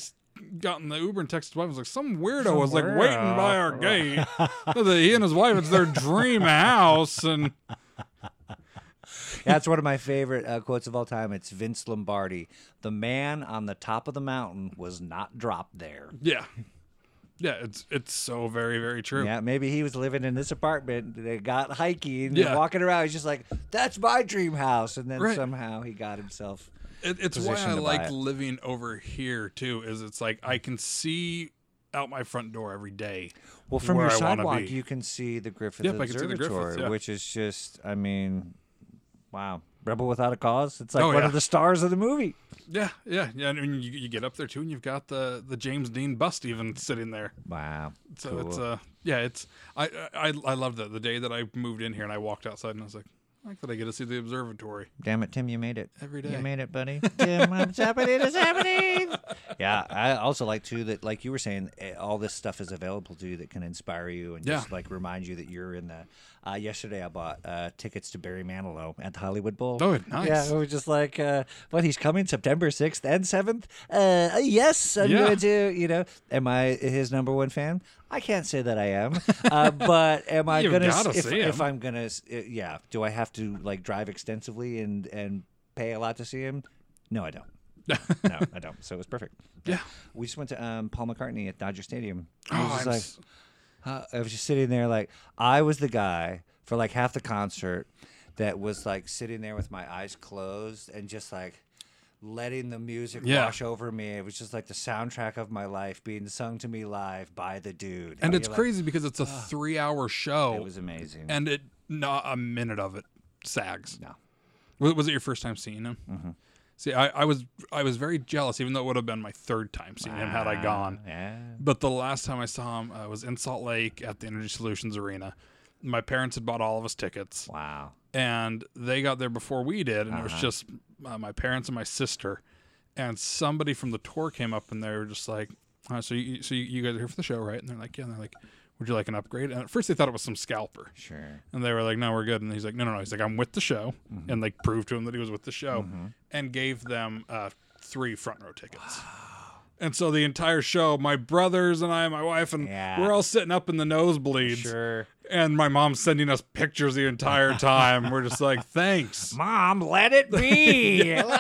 Speaker 1: got in the Uber and texted his wife. was like, some weirdo
Speaker 2: Some
Speaker 1: was like waiting by our gate. So (laughs) that he and his wife, it's their dream house, and
Speaker 2: That's one of my favorite uh, quotes of all time. It's Vince Lombardi. The man on the top of the mountain was not dropped there.
Speaker 1: yeah, yeah, it's it's so very very true.
Speaker 2: Yeah, maybe he was living in this apartment. They got hiking, and
Speaker 1: Yeah.
Speaker 2: walking around. He's just like, "That's my dream house," and then
Speaker 1: Right.
Speaker 2: somehow he got himself.
Speaker 1: It, it's why I like
Speaker 2: it.
Speaker 1: living over here too. Is it's like I can see out my front door every day.
Speaker 2: Well, from your
Speaker 1: I
Speaker 2: sidewalk, you can see the Griffith
Speaker 1: Yep, see the
Speaker 2: Observatory,
Speaker 1: Griffith, yeah.
Speaker 2: which is just, I mean, wow, Rebel Without a Cause. It's like
Speaker 1: Oh,
Speaker 2: one
Speaker 1: yeah.
Speaker 2: of the stars of the movie.
Speaker 1: Yeah, yeah, yeah. And you, you get up there too, and you've got the the James Dean bust even sitting there.
Speaker 2: Wow.
Speaker 1: So
Speaker 2: cool.
Speaker 1: it's uh yeah, it's I I I loved it the day that I moved in here and I walked outside and I was like, I like that I get to see the observatory
Speaker 2: Damn it, Tim, you made it.
Speaker 1: Every day.
Speaker 2: You made it, buddy. (laughs) Tim, what's happening? It's happening. Yeah, I also like too that, like you were saying, eh, all this stuff is available to you that can inspire you and just like remind you that you're in the. Uh, yesterday, I bought uh, tickets to Barry Manilow at the Hollywood Bowl.
Speaker 1: Oh, nice.
Speaker 2: Yeah, it was just like, uh, he's coming September sixth and seventh. Uh, yes, I'm
Speaker 1: Yeah.
Speaker 2: going to. You know, am I his number one fan? I can't say that I am, uh, but (laughs) am I
Speaker 1: You've
Speaker 2: gonna?
Speaker 1: gotta
Speaker 2: if,
Speaker 1: see
Speaker 2: if. I'm gonna, uh, yeah. Do I have to like drive extensively and and pay a lot to see him? No, I don't. (laughs) no, I don't. So it was perfect.
Speaker 1: Yeah.
Speaker 2: We just went to um, Paul McCartney at Dodger Stadium. I
Speaker 1: Oh,
Speaker 2: was just
Speaker 1: I'm
Speaker 2: like,
Speaker 1: s-
Speaker 2: I was just sitting there like I was the guy for like half the concert that was like sitting there with my eyes closed and just like letting the music
Speaker 1: Yeah.
Speaker 2: wash over me. It was just like the soundtrack of my life being sung to me live by the dude.
Speaker 1: and it's
Speaker 2: like,
Speaker 1: crazy because it's a three hour show
Speaker 2: It was amazing.
Speaker 1: and it not a minute of it sags.
Speaker 2: no.
Speaker 1: Was, was it your first time seeing him? Mm-hmm. See, I, I was I was very jealous, even though it would have been my third time seeing him had I gone.
Speaker 2: Yeah.
Speaker 1: But the last time I saw him uh, was in Salt Lake at the Energy Solutions Arena. My parents had bought all of us tickets,
Speaker 2: Wow.
Speaker 1: and they got there before we did, and it
Speaker 2: Uh-huh.
Speaker 1: was just uh, my parents and my sister. And somebody from the tour came up, and they were just like, uh, "So, you, so you, guys are here for the show, right?" And they're like, "Yeah." And they're like, "Would you like an upgrade?" And at first, they thought it was some scalper,
Speaker 2: Sure.
Speaker 1: and they were like, "No, we're good." And he's like, "No, no, no." He's like, "I'm with the show,"
Speaker 2: Mm-hmm.
Speaker 1: and like proved to him that he was with the show, and gave them uh, three front row tickets. And so the entire show, my brothers and I, my wife, and
Speaker 2: Yeah.
Speaker 1: we're all sitting up in the nosebleeds,
Speaker 2: Sure.
Speaker 1: and my mom's sending us pictures the entire (laughs) time. we're just like, "Thanks."
Speaker 2: Mom, let it be. (laughs) (laughs)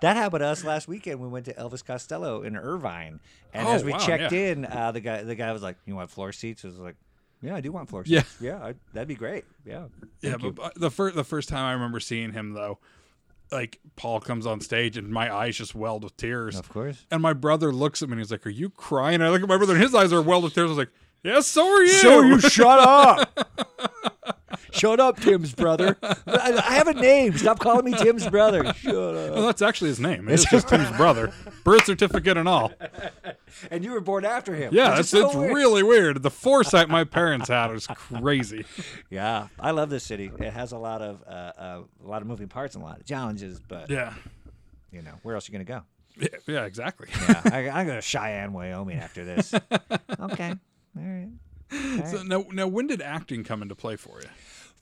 Speaker 2: That happened to us last weekend. We went to Elvis Costello in Irvine, and
Speaker 1: Oh,
Speaker 2: as we
Speaker 1: wow,
Speaker 2: checked
Speaker 1: yeah.
Speaker 2: in, uh, the guy the guy was like, "You want floor seats?" I was like, "Yeah, I do want floor seats. Yeah, I, that'd be great. Yeah,
Speaker 1: Yeah,
Speaker 2: Thank
Speaker 1: but but the first the first time I remember seeing him though, like Paul comes on stage and my eyes just welled with tears.
Speaker 2: of course."
Speaker 1: And my brother looks at me and he's like, "Are you crying?" I look at my brother and his eyes are welled with tears. I was like, "Yes, so are you."
Speaker 2: So you shut up. (laughs) Shut up, Tim's brother. I, I have a name. Stop calling me Tim's brother. Shut up.
Speaker 1: Well, that's actually his name. It's just Tim's (laughs) brother, birth certificate and all.
Speaker 2: And you were born after him.
Speaker 1: Yeah, it's,
Speaker 2: so
Speaker 1: it's
Speaker 2: weird.
Speaker 1: really weird. The foresight my parents had was crazy.
Speaker 2: Yeah, I love this city. It has a lot of uh, uh, a lot of moving parts and a lot of challenges, but
Speaker 1: Yeah,
Speaker 2: you know, where else are you gonna go?
Speaker 1: yeah, yeah exactly.
Speaker 2: Yeah, I, (laughs) I'm going to Cheyenne, Wyoming after this. (laughs) okay, all right.
Speaker 1: So now, now, when did acting come into play for you?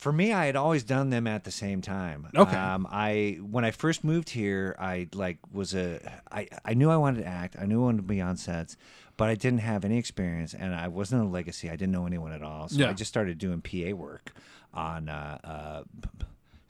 Speaker 2: For me, I had always done them at the same time.
Speaker 1: Okay.
Speaker 2: Um, I when I first moved here, I like was a I I knew I wanted to act. I knew I wanted to be on sets, but I didn't have any experience, and I wasn't a legacy. I didn't know anyone at all, so
Speaker 1: Yeah.
Speaker 2: I just started doing PA work on. Uh, uh,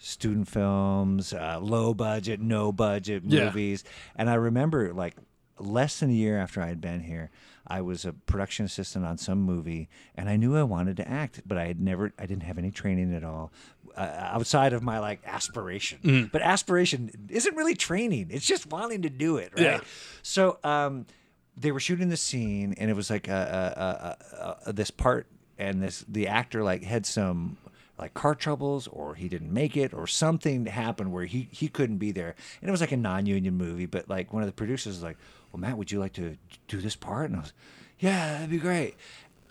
Speaker 2: student films, uh, low budget, no budget
Speaker 1: Yeah.
Speaker 2: movies. And I remember like less than a year after I had been here, I was a production assistant on some movie and I knew I wanted to act, but I had never, I didn't have any training at all uh, outside of my like aspiration.
Speaker 1: Mm-hmm.
Speaker 2: But aspiration isn't really training, it's just wanting to do it, right?
Speaker 1: Yeah.
Speaker 2: So, um, they were shooting the scene and it was like a, a, a, a, this part and this the actor like had some like car troubles or he didn't make it or something happened where he he couldn't be there and it was like a non-union movie but like one of the producers was like well matt would you like to do this part and i was yeah that'd be great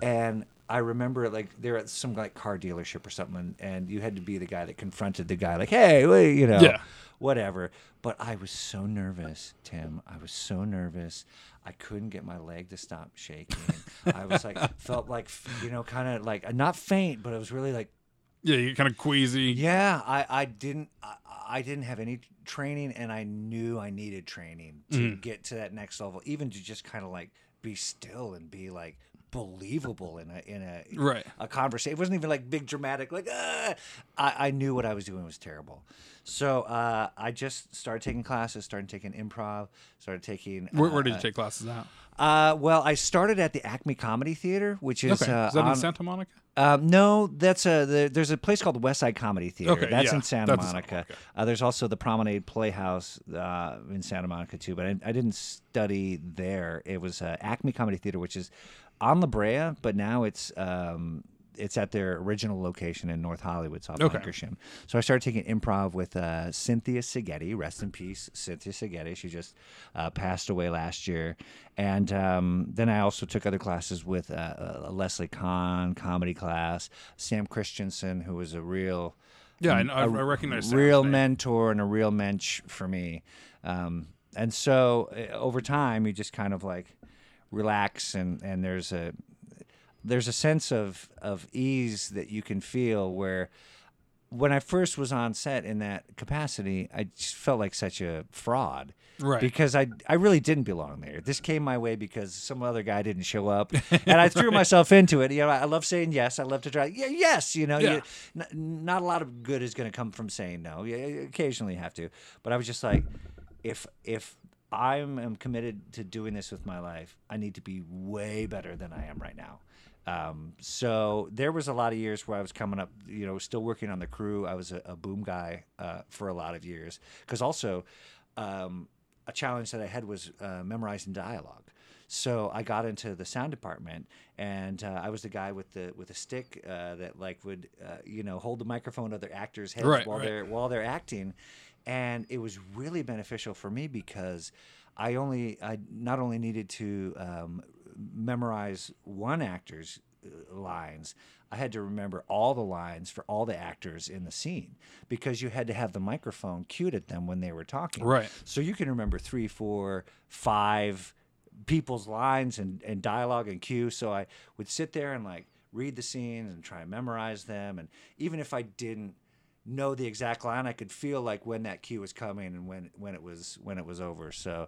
Speaker 2: and i remember like they're at some like car dealership or something and, and you had to be the guy that confronted the guy like hey wait, you know
Speaker 1: Yeah.
Speaker 2: whatever. But I was so nervous, Tim. I was so nervous. I couldn't get my leg to stop shaking. I was like, (laughs) felt like, you know, kind of like not faint, but it was really like,
Speaker 1: Yeah, you're kind of queasy.
Speaker 2: yeah. I, I didn't, I, I didn't have any training, and I knew I needed training to
Speaker 1: Mm-hmm.
Speaker 2: get to that next level, even to just kind of like be still and be like believable in a in a
Speaker 1: Right.
Speaker 2: a conversation. It wasn't even like big dramatic. Like ah! I, I knew what I was doing was terrible. So uh, I just started taking classes, started taking improv, started taking.
Speaker 1: Where, where did
Speaker 2: uh,
Speaker 1: you take classes at?
Speaker 2: Uh, well, I started at the Acme Comedy Theater, which is
Speaker 1: Okay,
Speaker 2: uh,
Speaker 1: is that
Speaker 2: on-
Speaker 1: in Santa Monica?
Speaker 2: Um, no, that's a the, there's a place called West Side Comedy Theater.
Speaker 1: Okay,
Speaker 2: that's
Speaker 1: yeah,
Speaker 2: in Santa
Speaker 1: that's in Santa
Speaker 2: Monica.
Speaker 1: Monica.
Speaker 2: Uh, there's also the Promenade Playhouse uh, in Santa Monica too, but I, I didn't study there. It was uh, Acme Comedy Theater, which is on La Brea, but now it's um, it's at their original location in North Hollywood, South
Speaker 1: Okay.
Speaker 2: So I started taking improv with uh, Cynthia Szigeti. Rest in peace, Cynthia Szigeti. She just uh, passed away last year. And um, then I also took other classes with uh, a Leslie Kahn comedy class, Sam Christensen, who was a real
Speaker 1: Yeah, I, know- I, I recognize
Speaker 2: real
Speaker 1: name.
Speaker 2: mentor and a real mensch for me. Um, and so uh, over time, you just kind of like relax, and and there's a there's a sense of of ease that you can feel where. When I first was on set in that capacity, I just felt like such a fraud.
Speaker 1: Right.
Speaker 2: Because I I really didn't belong there. This came my way because some other guy didn't show up, and I threw myself (laughs) into it. You know, I love saying yes. I love to try. Yeah, yes. You know,
Speaker 1: Yeah.
Speaker 2: you, n- not a lot of good is going to come from saying no. You occasionally have to, but I was just like, if if I am committed to doing this with my life, I need to be way better than I am right now. Um, so there was a lot of years where I was coming up, you know, still working on the crew. I was a, a boom guy uh, for a lot of years because also um, a challenge that I had was uh, memorizing dialogue. So I got into the sound department, and uh, I was the guy with the with a stick uh, that like would uh, you know hold the microphone to their actors' heads
Speaker 1: Right,
Speaker 2: while
Speaker 1: right.
Speaker 2: they're while they're acting, and it was really beneficial for me because I only I not only needed to um, memorize one actor's uh, lines. I had to remember all the lines for all the actors in the scene because you had to have the microphone cued at them when they were talking.
Speaker 1: Right.
Speaker 2: So you can remember three, four, five people's lines and, and dialogue and cue. So I would sit there and like read the scenes and try and memorize them. And even if I didn't know the exact line, I could feel like when that cue was coming and when when it was when it was over. So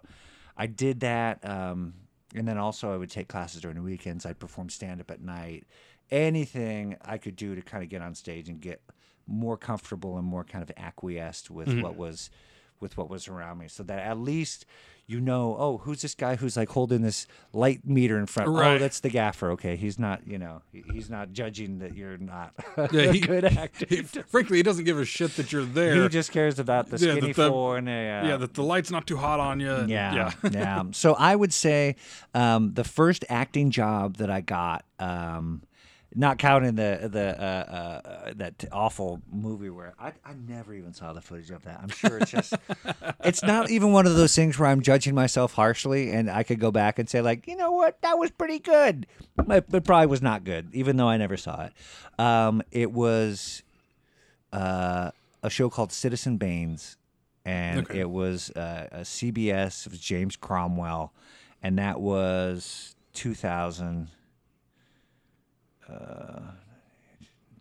Speaker 2: I did that. Um, and then also I would take classes during the weekends. I'd perform stand up at night. Anything I could do to kind of get on stage and get more comfortable and more kind of acquiesced with
Speaker 1: Mm-hmm.
Speaker 2: what was with what was around me so that at least you know oh who's this guy who's like holding this light meter in front oh
Speaker 1: Right.
Speaker 2: that's the gaffer okay he's not you know he's not judging that you're not (laughs)
Speaker 1: Yeah,
Speaker 2: a
Speaker 1: he-
Speaker 2: good actor
Speaker 1: He- (laughs) frankly, he doesn't give a shit that you're there.
Speaker 2: he just cares about the
Speaker 1: Yeah,
Speaker 2: skinny
Speaker 1: the-
Speaker 2: floor and the, uh,
Speaker 1: yeah, that the light's not too hot on you. and-
Speaker 2: yeah,
Speaker 1: yeah.
Speaker 2: yeah. (laughs) So I would say um, the first acting job that I got, um, not counting the the uh, uh, that awful movie where I, I never even saw the footage of that. I'm sure it's just (laughs) it's not even one of those things where I'm judging myself harshly, and I could go back and say like, you know what, that was pretty good, but, but probably was not good, even though I never saw it. Um, it was uh, a show called Citizen Baines, and
Speaker 1: Okay.
Speaker 2: it was uh, a CBS. It was James Cromwell, and that was 2000. Uh,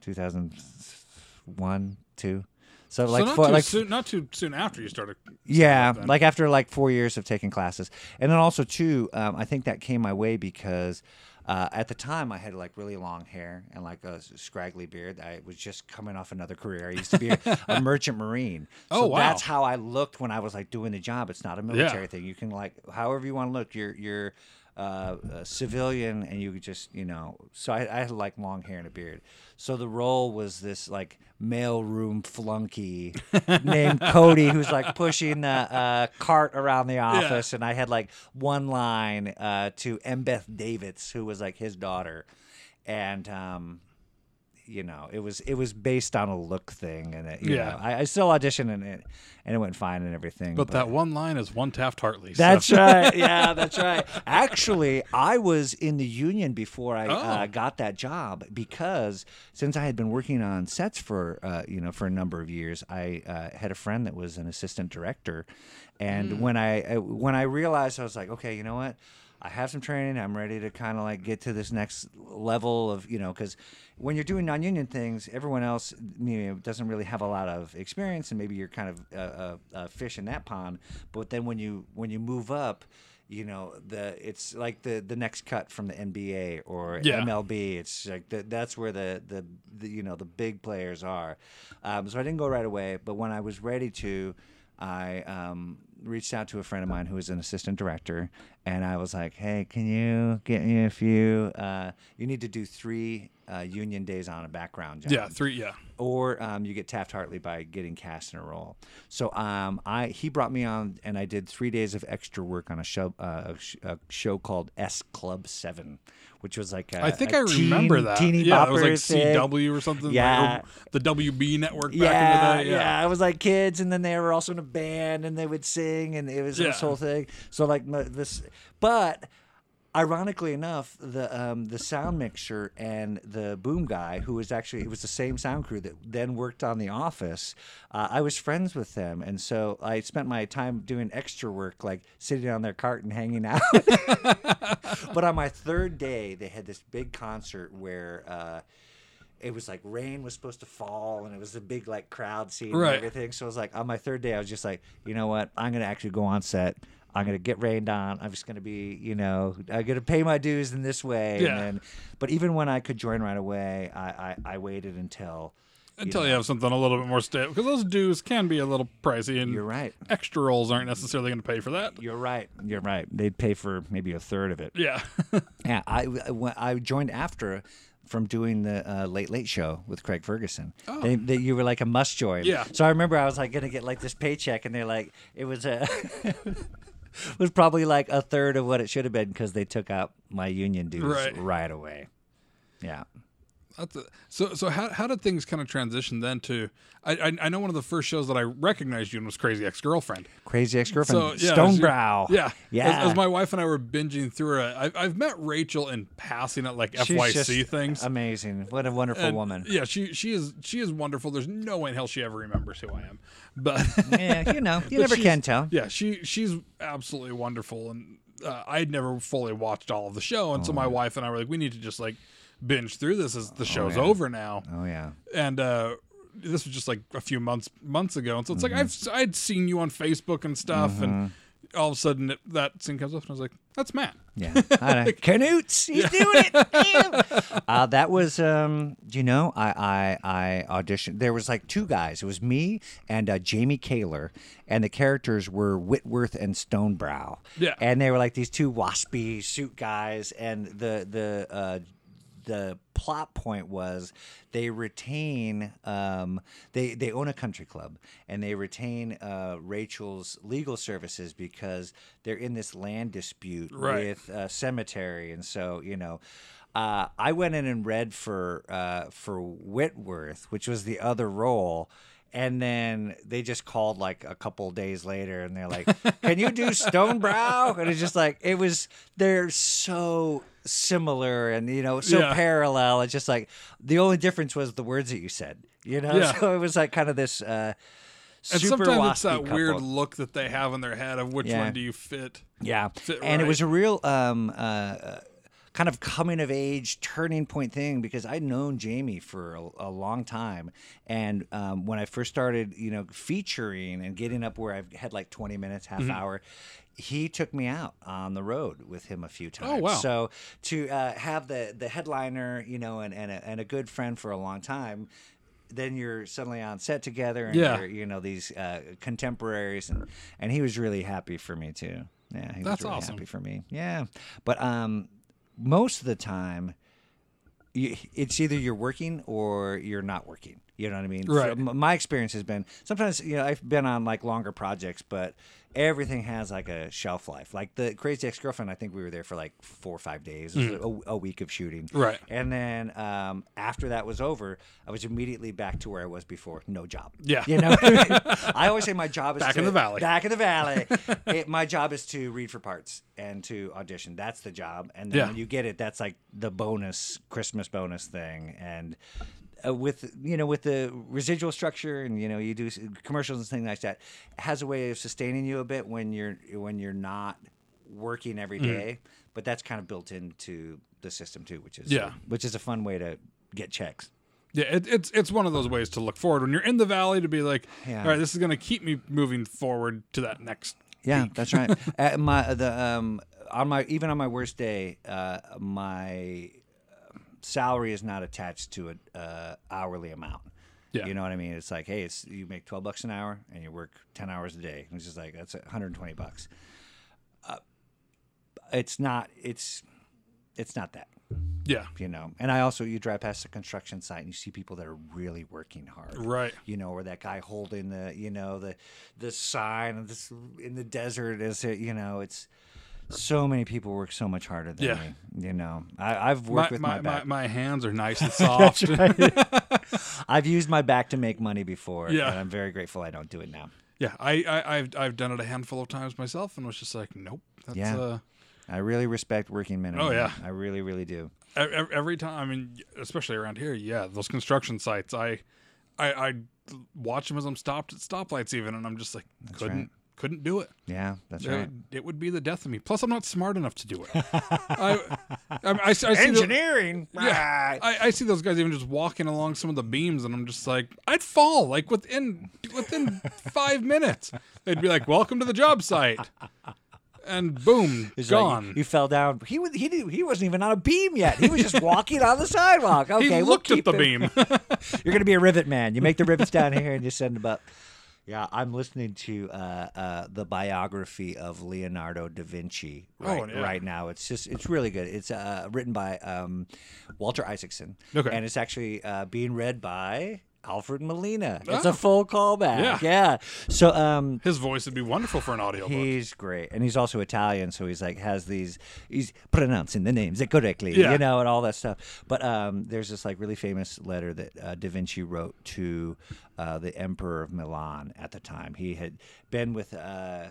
Speaker 2: 2001, two. So like
Speaker 1: not
Speaker 2: four,
Speaker 1: too
Speaker 2: like
Speaker 1: soon, not too soon after you started.
Speaker 2: yeah, like after like four years of taking classes, and then also too, um, I think that came my way because uh, at the time I had like really long hair and like a scraggly beard. I was just coming off another career. I used to be a, a (laughs) merchant marine. So
Speaker 1: Oh, wow.
Speaker 2: that's how I looked when I was like doing the job. It's not a military thing. You can like however you want to look. You're you're uh, a civilian and you could just you know. So I, I had like long hair and a beard. So the role was this like mailroom flunky (laughs) named Cody who's like pushing the uh, cart around the office, and I had like one line uh, to Embeth Davidtz, who was like his daughter, and um, you know it was it was based on a look thing, and it, you
Speaker 1: Yeah.
Speaker 2: know, I, I still auditioned and it and it went fine and everything,
Speaker 1: But that one line is one Taft Hartley. so-
Speaker 2: that's right. (laughs) Yeah, that's right. Actually, I was in the union before I uh,
Speaker 1: Oh.
Speaker 2: got that job because since I had been working on sets for uh, you know for a number of years, I uh, had a friend that was an assistant director, and when I uh, when I realized I was like, okay, you know what. I have some training. I'm ready to kind of like get to this next level of, you know, because when you're doing non-union things, everyone else you know doesn't really have a lot of experience, and maybe you're kind of a, a, a fish in that pond. But then when you when you move up, you know the it's like the the next cut from the NBA or
Speaker 1: Yeah.
Speaker 2: MLB. It's like the, that's where the, the the you know the big players are. Um, so I didn't go right away, but when I was ready to, I um, reached out to a friend of mine who was an assistant director, and I was like, "Hey, can you get me a few? Uh, you need to do three uh, union days on a background job."
Speaker 1: Yeah, three. Yeah.
Speaker 2: or um, you get Taft Hartley by getting cast in a role. So um, I he brought me on, and I did three days of extra work on a show uh, a, sh- a show called S Club Seven, which was like a,
Speaker 1: I think
Speaker 2: I
Speaker 1: remember that.
Speaker 2: Teeny
Speaker 1: yeah, it was like
Speaker 2: bopper thing.
Speaker 1: CW or something. like,
Speaker 2: Yeah.
Speaker 1: or the WB network back
Speaker 2: Yeah,
Speaker 1: in the day.
Speaker 2: yeah, It was like kids, and then they were also in a band, and they would sing, and it was this whole thing. So like this, but ironically enough, the um, the sound mixer and the boom guy, who was actually it was the same sound crew that then worked on The Office. Uh, I was friends with them, and so I spent my time doing extra work, like sitting on their cart and hanging out. (laughs) but on my third day, they had this big concert where. Uh, it was like rain was supposed to fall and it was a big like crowd scene
Speaker 1: Right.
Speaker 2: and everything. So it was like on my third day, I was just like, you know what? I'm gonna actually go on set. I'm gonna get rained on. I'm just gonna be, you know, I'm gonna pay my dues in this way.
Speaker 1: Yeah.
Speaker 2: And then, but even when I could join right away, I I, I waited until.
Speaker 1: Until you have something a little bit more stable, because those dues can be a little pricey, and
Speaker 2: You're right.
Speaker 1: extra roles aren't necessarily going to pay for that.
Speaker 2: You're right. You're right. They'd pay for maybe a third of it.
Speaker 1: Yeah. (laughs)
Speaker 2: Yeah, I I joined after from doing the uh, Late Late Show with Craig Ferguson. They, they, you were like a must join.
Speaker 1: Yeah.
Speaker 2: So I remember I was like gonna get like this paycheck, and they're like, it was a. (laughs) (laughs) was probably like a third of what it should have been because they took out my union dues
Speaker 1: Right.
Speaker 2: right away. Yeah.
Speaker 1: That's a, so. So how how did things kind of transition then to? I, I I know one of the first shows that I recognized you in was Crazy Ex Girlfriend.
Speaker 2: Crazy ex girlfriend,
Speaker 1: So yeah,
Speaker 2: Stonebrow.
Speaker 1: Yeah,
Speaker 2: Yeah.
Speaker 1: As, as my wife and I were binging through it, I've met Rachel in passing at like
Speaker 2: She's
Speaker 1: FYC
Speaker 2: just
Speaker 1: things.
Speaker 2: Amazing. What a wonderful
Speaker 1: And,
Speaker 2: woman.
Speaker 1: Yeah, she she is she is wonderful. There's no way in hell she ever remembers who I am, but (laughs)
Speaker 2: yeah, you know, you (laughs) never can tell.
Speaker 1: Yeah, she she's absolutely wonderful, and uh, I'd never fully watched all of the show, and so
Speaker 2: Oh.
Speaker 1: my wife and I were like, we need to just like binge through this as the show's
Speaker 2: yeah.
Speaker 1: over now,
Speaker 2: Oh yeah.
Speaker 1: and uh, this was just like a few months months ago, and so it's like I've
Speaker 2: Mm-hmm.
Speaker 1: I'd seen you on Facebook and stuff, and all of a sudden it, that scene comes up, and I was like, that's Matt.
Speaker 2: Yeah. (laughs) Canutes, he's doing it. (laughs) Uh, that was, um, you know, I, I I auditioned. There was like two guys. It was me and uh, Jamie Kaler, and the characters were Whitworth and Stonebrow.
Speaker 1: Yeah.
Speaker 2: and they were like these two waspy suit guys, and the the uh, the plot point was they retain um, they they own a country club and they retain uh, Rachel's legal services because they're in this land dispute
Speaker 1: Right.
Speaker 2: with a cemetery, and so you know. Uh, I went in and read for uh, for Whitworth, which was the other role, and then they just called like a couple days later, and they're like, "Can you do Stonebrow?" And it's just like it was. They're so similar, and you know, so
Speaker 1: Yeah.
Speaker 2: parallel. It's just like the only difference was the words that you said. You know,
Speaker 1: Yeah. (laughs)
Speaker 2: so it was like kind of this. Uh,
Speaker 1: And sometimes it's that weird look that they have in their head of which
Speaker 2: Yeah.
Speaker 1: one do you fit.
Speaker 2: Yeah,
Speaker 1: fit
Speaker 2: and it was a real um, uh, uh, kind of coming of age turning point thing because I'd known Jamie for a, a long time, and um, when I first started, you know, featuring and getting up where I've had like twenty minutes, half
Speaker 1: Mm-hmm.
Speaker 2: hour. He took me out on the road with him a few times.
Speaker 1: Oh, wow.
Speaker 2: So to uh, have the the headliner, you know, and and a, and a good friend for a long time, then you're suddenly on set together, and
Speaker 1: Yeah.
Speaker 2: you're, you know these uh, contemporaries, and and he was really happy for me too. Yeah, he
Speaker 1: That's
Speaker 2: was really
Speaker 1: awesome.
Speaker 2: happy for me. Yeah, but um, most of the time, you, it's either you're working or you're not working. You know what I mean?
Speaker 1: Right.
Speaker 2: From- my experience has been sometimes you know I've been on like longer projects, but everything has like a shelf life. Like the Crazy Ex Girlfriend, I think we were there for like four or five days, was a, a week of shooting.
Speaker 1: Mm. Right.
Speaker 2: And then um, after that was over, I was immediately back to where I was before. No job.
Speaker 1: Yeah.
Speaker 2: You know, (laughs) I always say my job is
Speaker 1: Back
Speaker 2: to-
Speaker 1: in the valley.
Speaker 2: Back in the valley. (laughs) it, my job is to read for parts and to audition. That's the job. And then
Speaker 1: Yeah.
Speaker 2: when you get it, that's like the bonus Christmas bonus thing. And uh, with you know with the residual structure and you know you do commercials and things like that has a way of sustaining you a bit when you're when you're not working every day, Mm. But that's kind of built into the system too, which is
Speaker 1: Yeah.
Speaker 2: which is a fun way to get checks.
Speaker 1: Yeah, it, it's it's one of those ways to look forward when you're in the valley to be like,
Speaker 2: Yeah.
Speaker 1: all right, this is going to keep me moving forward to that next.
Speaker 2: Yeah, that's right. (laughs) At my the um on my even on my worst day, uh, my salary is not attached to a uh, hourly amount.
Speaker 1: Yeah.
Speaker 2: You know what I mean? It's like, hey, it's you make twelve bucks an hour and you work ten hours a day. It's just like that's one hundred and twenty bucks. Uh, it's not. It's it's not that
Speaker 1: Yeah,
Speaker 2: you know. And I also you drive past a construction site and you see people that are really working hard
Speaker 1: right.
Speaker 2: you know, or that guy holding the, you know, the the sign of this in the desert is it, you know, it's so many people work so much harder than
Speaker 1: Yeah.
Speaker 2: me. You know, I, I've
Speaker 1: My,
Speaker 2: worked with
Speaker 1: my,
Speaker 2: my,
Speaker 1: my,
Speaker 2: back.
Speaker 1: my hands are nice and (laughs) soft. (laughs)
Speaker 2: I've used my back to make money before,
Speaker 1: Yeah.
Speaker 2: and I'm very grateful I don't do it now.
Speaker 1: yeah, I, I I've I've done it a handful of times myself, and was just like, nope. That's,
Speaker 2: Yeah.
Speaker 1: Uh,
Speaker 2: I really respect working men.
Speaker 1: Oh, yeah.
Speaker 2: I really, really do.
Speaker 1: every time. I mean, especially around here. Yeah, those construction sites. I I I watch them as I'm stopped at stoplights, even, and I'm just like, couldn't
Speaker 2: right.
Speaker 1: Couldn't do it.
Speaker 2: Yeah, that's
Speaker 1: It,
Speaker 2: right.
Speaker 1: it would be the death of me. Plus, I'm not smart enough to do it. I, I, I, I see the-
Speaker 2: Engineering.
Speaker 1: Yeah, I, I see those guys even just walking along some of the beams, and I'm just like, I'd fall like within within (laughs) five minutes. They'd be like, "Welcome to the job site," and boom,
Speaker 2: It's like,
Speaker 1: gone.
Speaker 2: he fell down. He was he did, he wasn't even on a beam yet. He was just (laughs) walking on the sidewalk. Okay,
Speaker 1: he
Speaker 2: we'll
Speaker 1: looked at the
Speaker 2: him.
Speaker 1: beam. (laughs)
Speaker 2: You're gonna be a rivet man. You make the rivets down here and you send them up. Yeah, I'm listening to uh, uh, the biography of Leonardo da Vinci right,
Speaker 1: yeah.
Speaker 2: right now. It's just it's really good. It's uh, written by um, Walter Isaacson,
Speaker 1: Okay.
Speaker 2: and it's actually uh, being read by Alfred Molina. It's a full callback.
Speaker 1: Yeah.
Speaker 2: yeah. So um,
Speaker 1: His voice would be wonderful for an audiobook.
Speaker 2: He's great, and he's also Italian, so he's like has these. He's pronouncing the names correctly,
Speaker 1: Yeah.
Speaker 2: you know, and all that stuff. But um, there's this like really famous letter that uh, Da Vinci wrote to uh, the Emperor of Milan at the time. He had been with. Uh,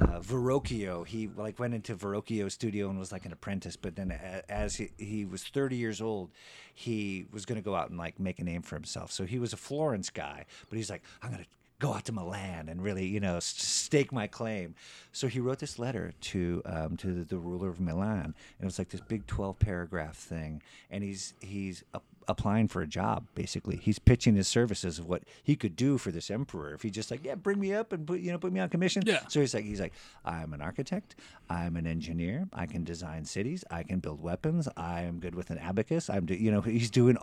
Speaker 2: uh, Verrocchio, he like went into Verrocchio's studio and was like an apprentice. But then, as he, he was 30 years old, he was going to go out and like make a name for himself. So he was a Florence guy, but he's like, I'm going to go out to Milan and really, you know, stake my claim. So he wrote this letter to um, to the, the ruler of Milan, and it was like this big twelve paragraph thing. And he's he's a, applying for a job. Basically, he's pitching his services of what he could do for this emperor if he just like, yeah, bring me up and put you know put me on commission.
Speaker 1: Yeah.
Speaker 2: So he's like, he's like, I'm an architect, I'm an engineer, I can design cities, I can build weapons, I am good with an abacus. I'm, do, you know, he's doing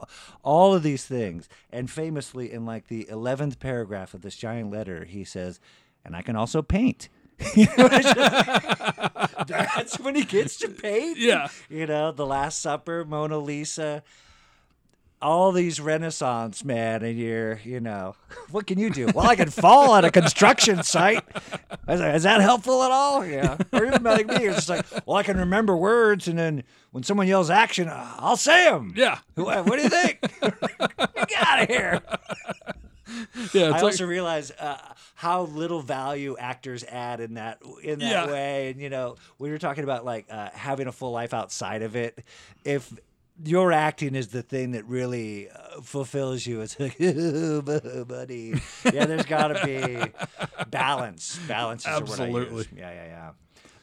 Speaker 2: all of these things. And famously, in like the eleventh paragraph of this giant letter, he says, and I can also paint. (laughs) You know, (laughs) (laughs) that's when he gets to paint.
Speaker 1: Yeah.
Speaker 2: You know, The Last Supper, Mona Lisa, all these Renaissance man, and you're, you know, (laughs) what can you do? Well, I can fall on a construction site. Is that helpful at all? Yeah. Or even like me, it's just like, well, I can remember words, and then when someone yells action, uh, I'll say them.
Speaker 1: Yeah.
Speaker 2: What, what do you think? (laughs) Get out of here.
Speaker 1: Yeah, it's
Speaker 2: I
Speaker 1: like,
Speaker 2: also realize uh, how little value actors add in that in that
Speaker 1: Yeah.
Speaker 2: way. And you know, we were talking about like uh, having a full life outside of it. If your acting is the thing that really uh, fulfills you, it's like, (laughs) buddy. Yeah, there's got to be balance. Balance is the word I use.
Speaker 1: Absolutely.
Speaker 2: Yeah, yeah,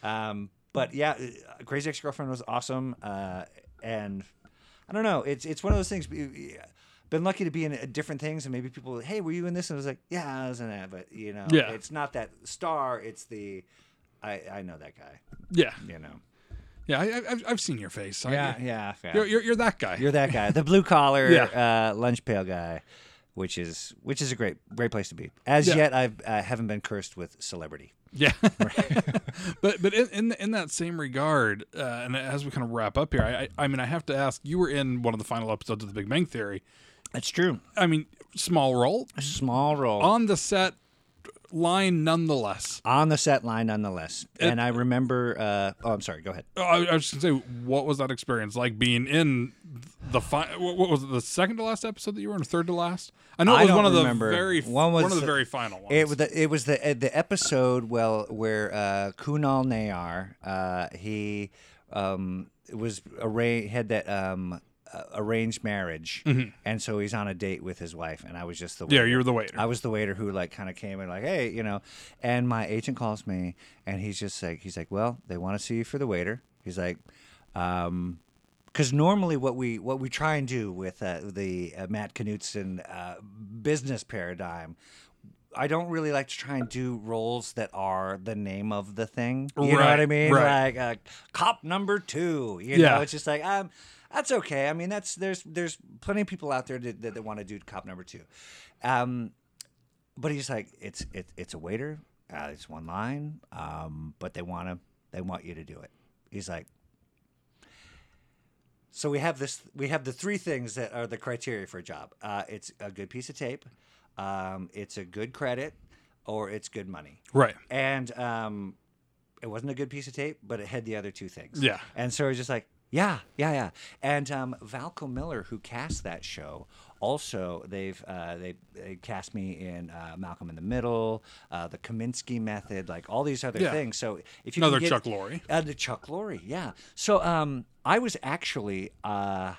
Speaker 2: yeah. Um, but yeah, uh, Crazy Ex Girlfriend was awesome, uh, and I don't know. It's it's one of those things. Been lucky to be in uh, different things, and maybe people, hey, were you in this? And I was like, yeah, I was in that. But you know,
Speaker 1: Yeah.
Speaker 2: it's not that star. It's the, I I know that guy.
Speaker 1: yeah,
Speaker 2: You know.
Speaker 1: Yeah. I, I- I've, I've seen your face. I-
Speaker 2: yeah, yeah.
Speaker 1: You're, you're, you're that guy.
Speaker 2: You're that guy, the blue collar (laughs)
Speaker 1: Yeah.
Speaker 2: uh, lunch pail guy, which is which is a great great place to be. As
Speaker 1: Yeah.
Speaker 2: yet, I've I haven't been cursed with celebrity.
Speaker 1: Yeah, (laughs) (laughs) but but in, in in that same regard, uh, and as we kind of wrap up here, I, I I mean I have to ask. You were in one of the final episodes of The Big Bang Theory.
Speaker 2: That's true.
Speaker 1: I mean, small role
Speaker 2: Small role
Speaker 1: on the set line, nonetheless.
Speaker 2: on the set line, nonetheless. and I remember. Uh, oh, I'm sorry. Go ahead.
Speaker 1: I, I was just gonna say, what was that experience like being in the fi- what, was it, the second to last episode that you were in, third to last? I know it was one of the
Speaker 2: remember.
Speaker 1: very
Speaker 2: One was one
Speaker 1: of the
Speaker 2: the-
Speaker 1: very final ones.
Speaker 2: It was the it was the uh, the episode well where uh, Kunal Nayyar uh, he um, was arra- had that um, uh, arranged marriage, and so he's on a date with his wife, and I was just the
Speaker 1: Mm-hmm. yeah,
Speaker 2: waiter.
Speaker 1: you were the waiter.
Speaker 2: I was the waiter who like kind of came and like, hey, you know, and my agent calls me and he's just like, he's like, well, they want to see you for the waiter. He's like, um, because normally what we what we try and do with uh, the uh, Matt Knudsen uh, business paradigm. I don't really like to try and do roles that are the name of the thing. You know what I mean?
Speaker 1: right.
Speaker 2: Like uh, cop number two. You
Speaker 1: Yeah.
Speaker 2: know, it's just like I'm. um, that's okay. I mean, that's there's there's plenty of people out there that, that, that want to do cop number two. Um, but he's like, it's it, it's a waiter. Uh, it's one line. Um, but they want to they want you to do it. He's like, so we have this. We have the three things that are the criteria for a job. Uh, it's a good piece of tape. Um, it's a good credit, or it's good money.
Speaker 1: right.
Speaker 2: And um, it wasn't a good piece of tape, but it had the other two things.
Speaker 1: Yeah.
Speaker 2: And so was just like, yeah, yeah, yeah. And um, Valko Miller, who cast that show, also they've uh, they, they cast me in uh, Malcolm in the Middle, uh, the Kominsky Method, like all these other
Speaker 1: Yeah.
Speaker 2: things. So if you
Speaker 1: Another
Speaker 2: get,
Speaker 1: Chuck Lorre.
Speaker 2: uh, the Chuck Lorre, yeah. So um, I was actually uh,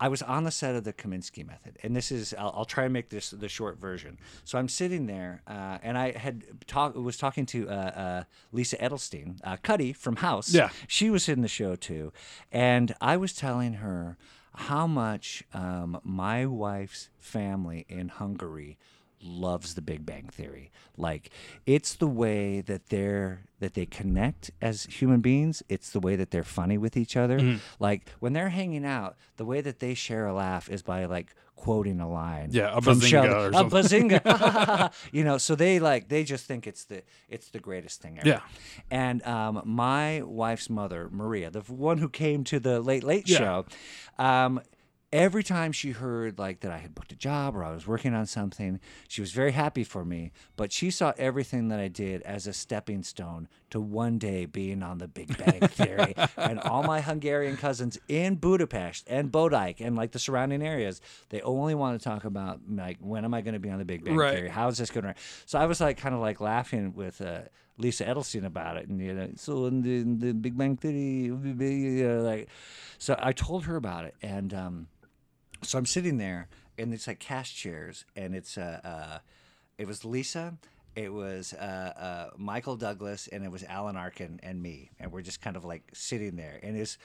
Speaker 2: I was on the set of the Kominsky Method, and this is I'll, I'll try and make this the short version. So I'm sitting there, uh, and I had talk was talking to uh, uh, Lisa Edelstein, uh, Cuddy from House.
Speaker 1: Yeah.
Speaker 2: she was in the show too, and I was telling her how much um, my wife's family in Hungary loves the Big Bang Theory. Like it's the way that they're that they connect as human beings. It's the way that they're funny with each other.
Speaker 1: Mm-hmm.
Speaker 2: Like when they're hanging out, the way that they share a laugh is by like quoting a line.
Speaker 1: Yeah, a
Speaker 2: from
Speaker 1: bazinga
Speaker 2: a bazinga. (laughs) (laughs) you know, so they like they just think it's the it's the greatest thing ever.
Speaker 1: Yeah.
Speaker 2: And um, my wife's mother, Maria, the one who came to the Late Late
Speaker 1: Yeah.
Speaker 2: Show, um, every time she heard like that I had booked a job or I was working on something, she was very happy for me. But she saw everything that I did as a stepping stone to one day being on the Big Bang Theory. (laughs) and all my Hungarian cousins in Budapest and Bodike and like the surrounding areas, they only want to talk about like when am I going to be on the Big Bang
Speaker 1: Right.
Speaker 2: Theory? How is this going to? Work? So I was like kind of like laughing with. Uh, Lisa Edelstein about it, and you know, so in the, in the Big Bang Theory, you know, like, so I told her about it, and um, so I'm sitting there, and it's like cast chairs, and it's uh, uh it was Lisa, it was uh, uh, Michael Douglas, and it was Alan Arkin and me, and we're just kind of like sitting there, and it's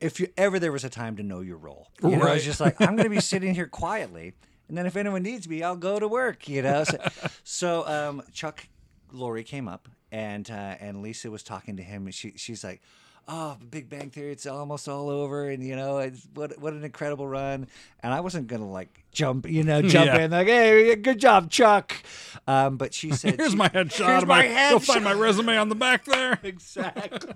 Speaker 2: if you ever there was a time to know your role, you know,
Speaker 1: Right.
Speaker 2: it's just like I'm going to be sitting (laughs) here quietly, and then if anyone needs me, I'll go to work, you know. So, so um, Chuck Lorre came up, and uh, and Lisa was talking to him, and she she's like. Oh, Big Bang Theory, it's almost all over, and you know, it's, what what an incredible run. And I wasn't gonna like jump, you know, (laughs) jump
Speaker 1: Yeah.
Speaker 2: in like, hey, good job, Chuck. Um, but she (laughs) said,
Speaker 1: Here's
Speaker 2: she-
Speaker 1: my headshot.
Speaker 2: Here's
Speaker 1: of
Speaker 2: my (laughs)
Speaker 1: You'll find my resume on the back there.
Speaker 2: exactly.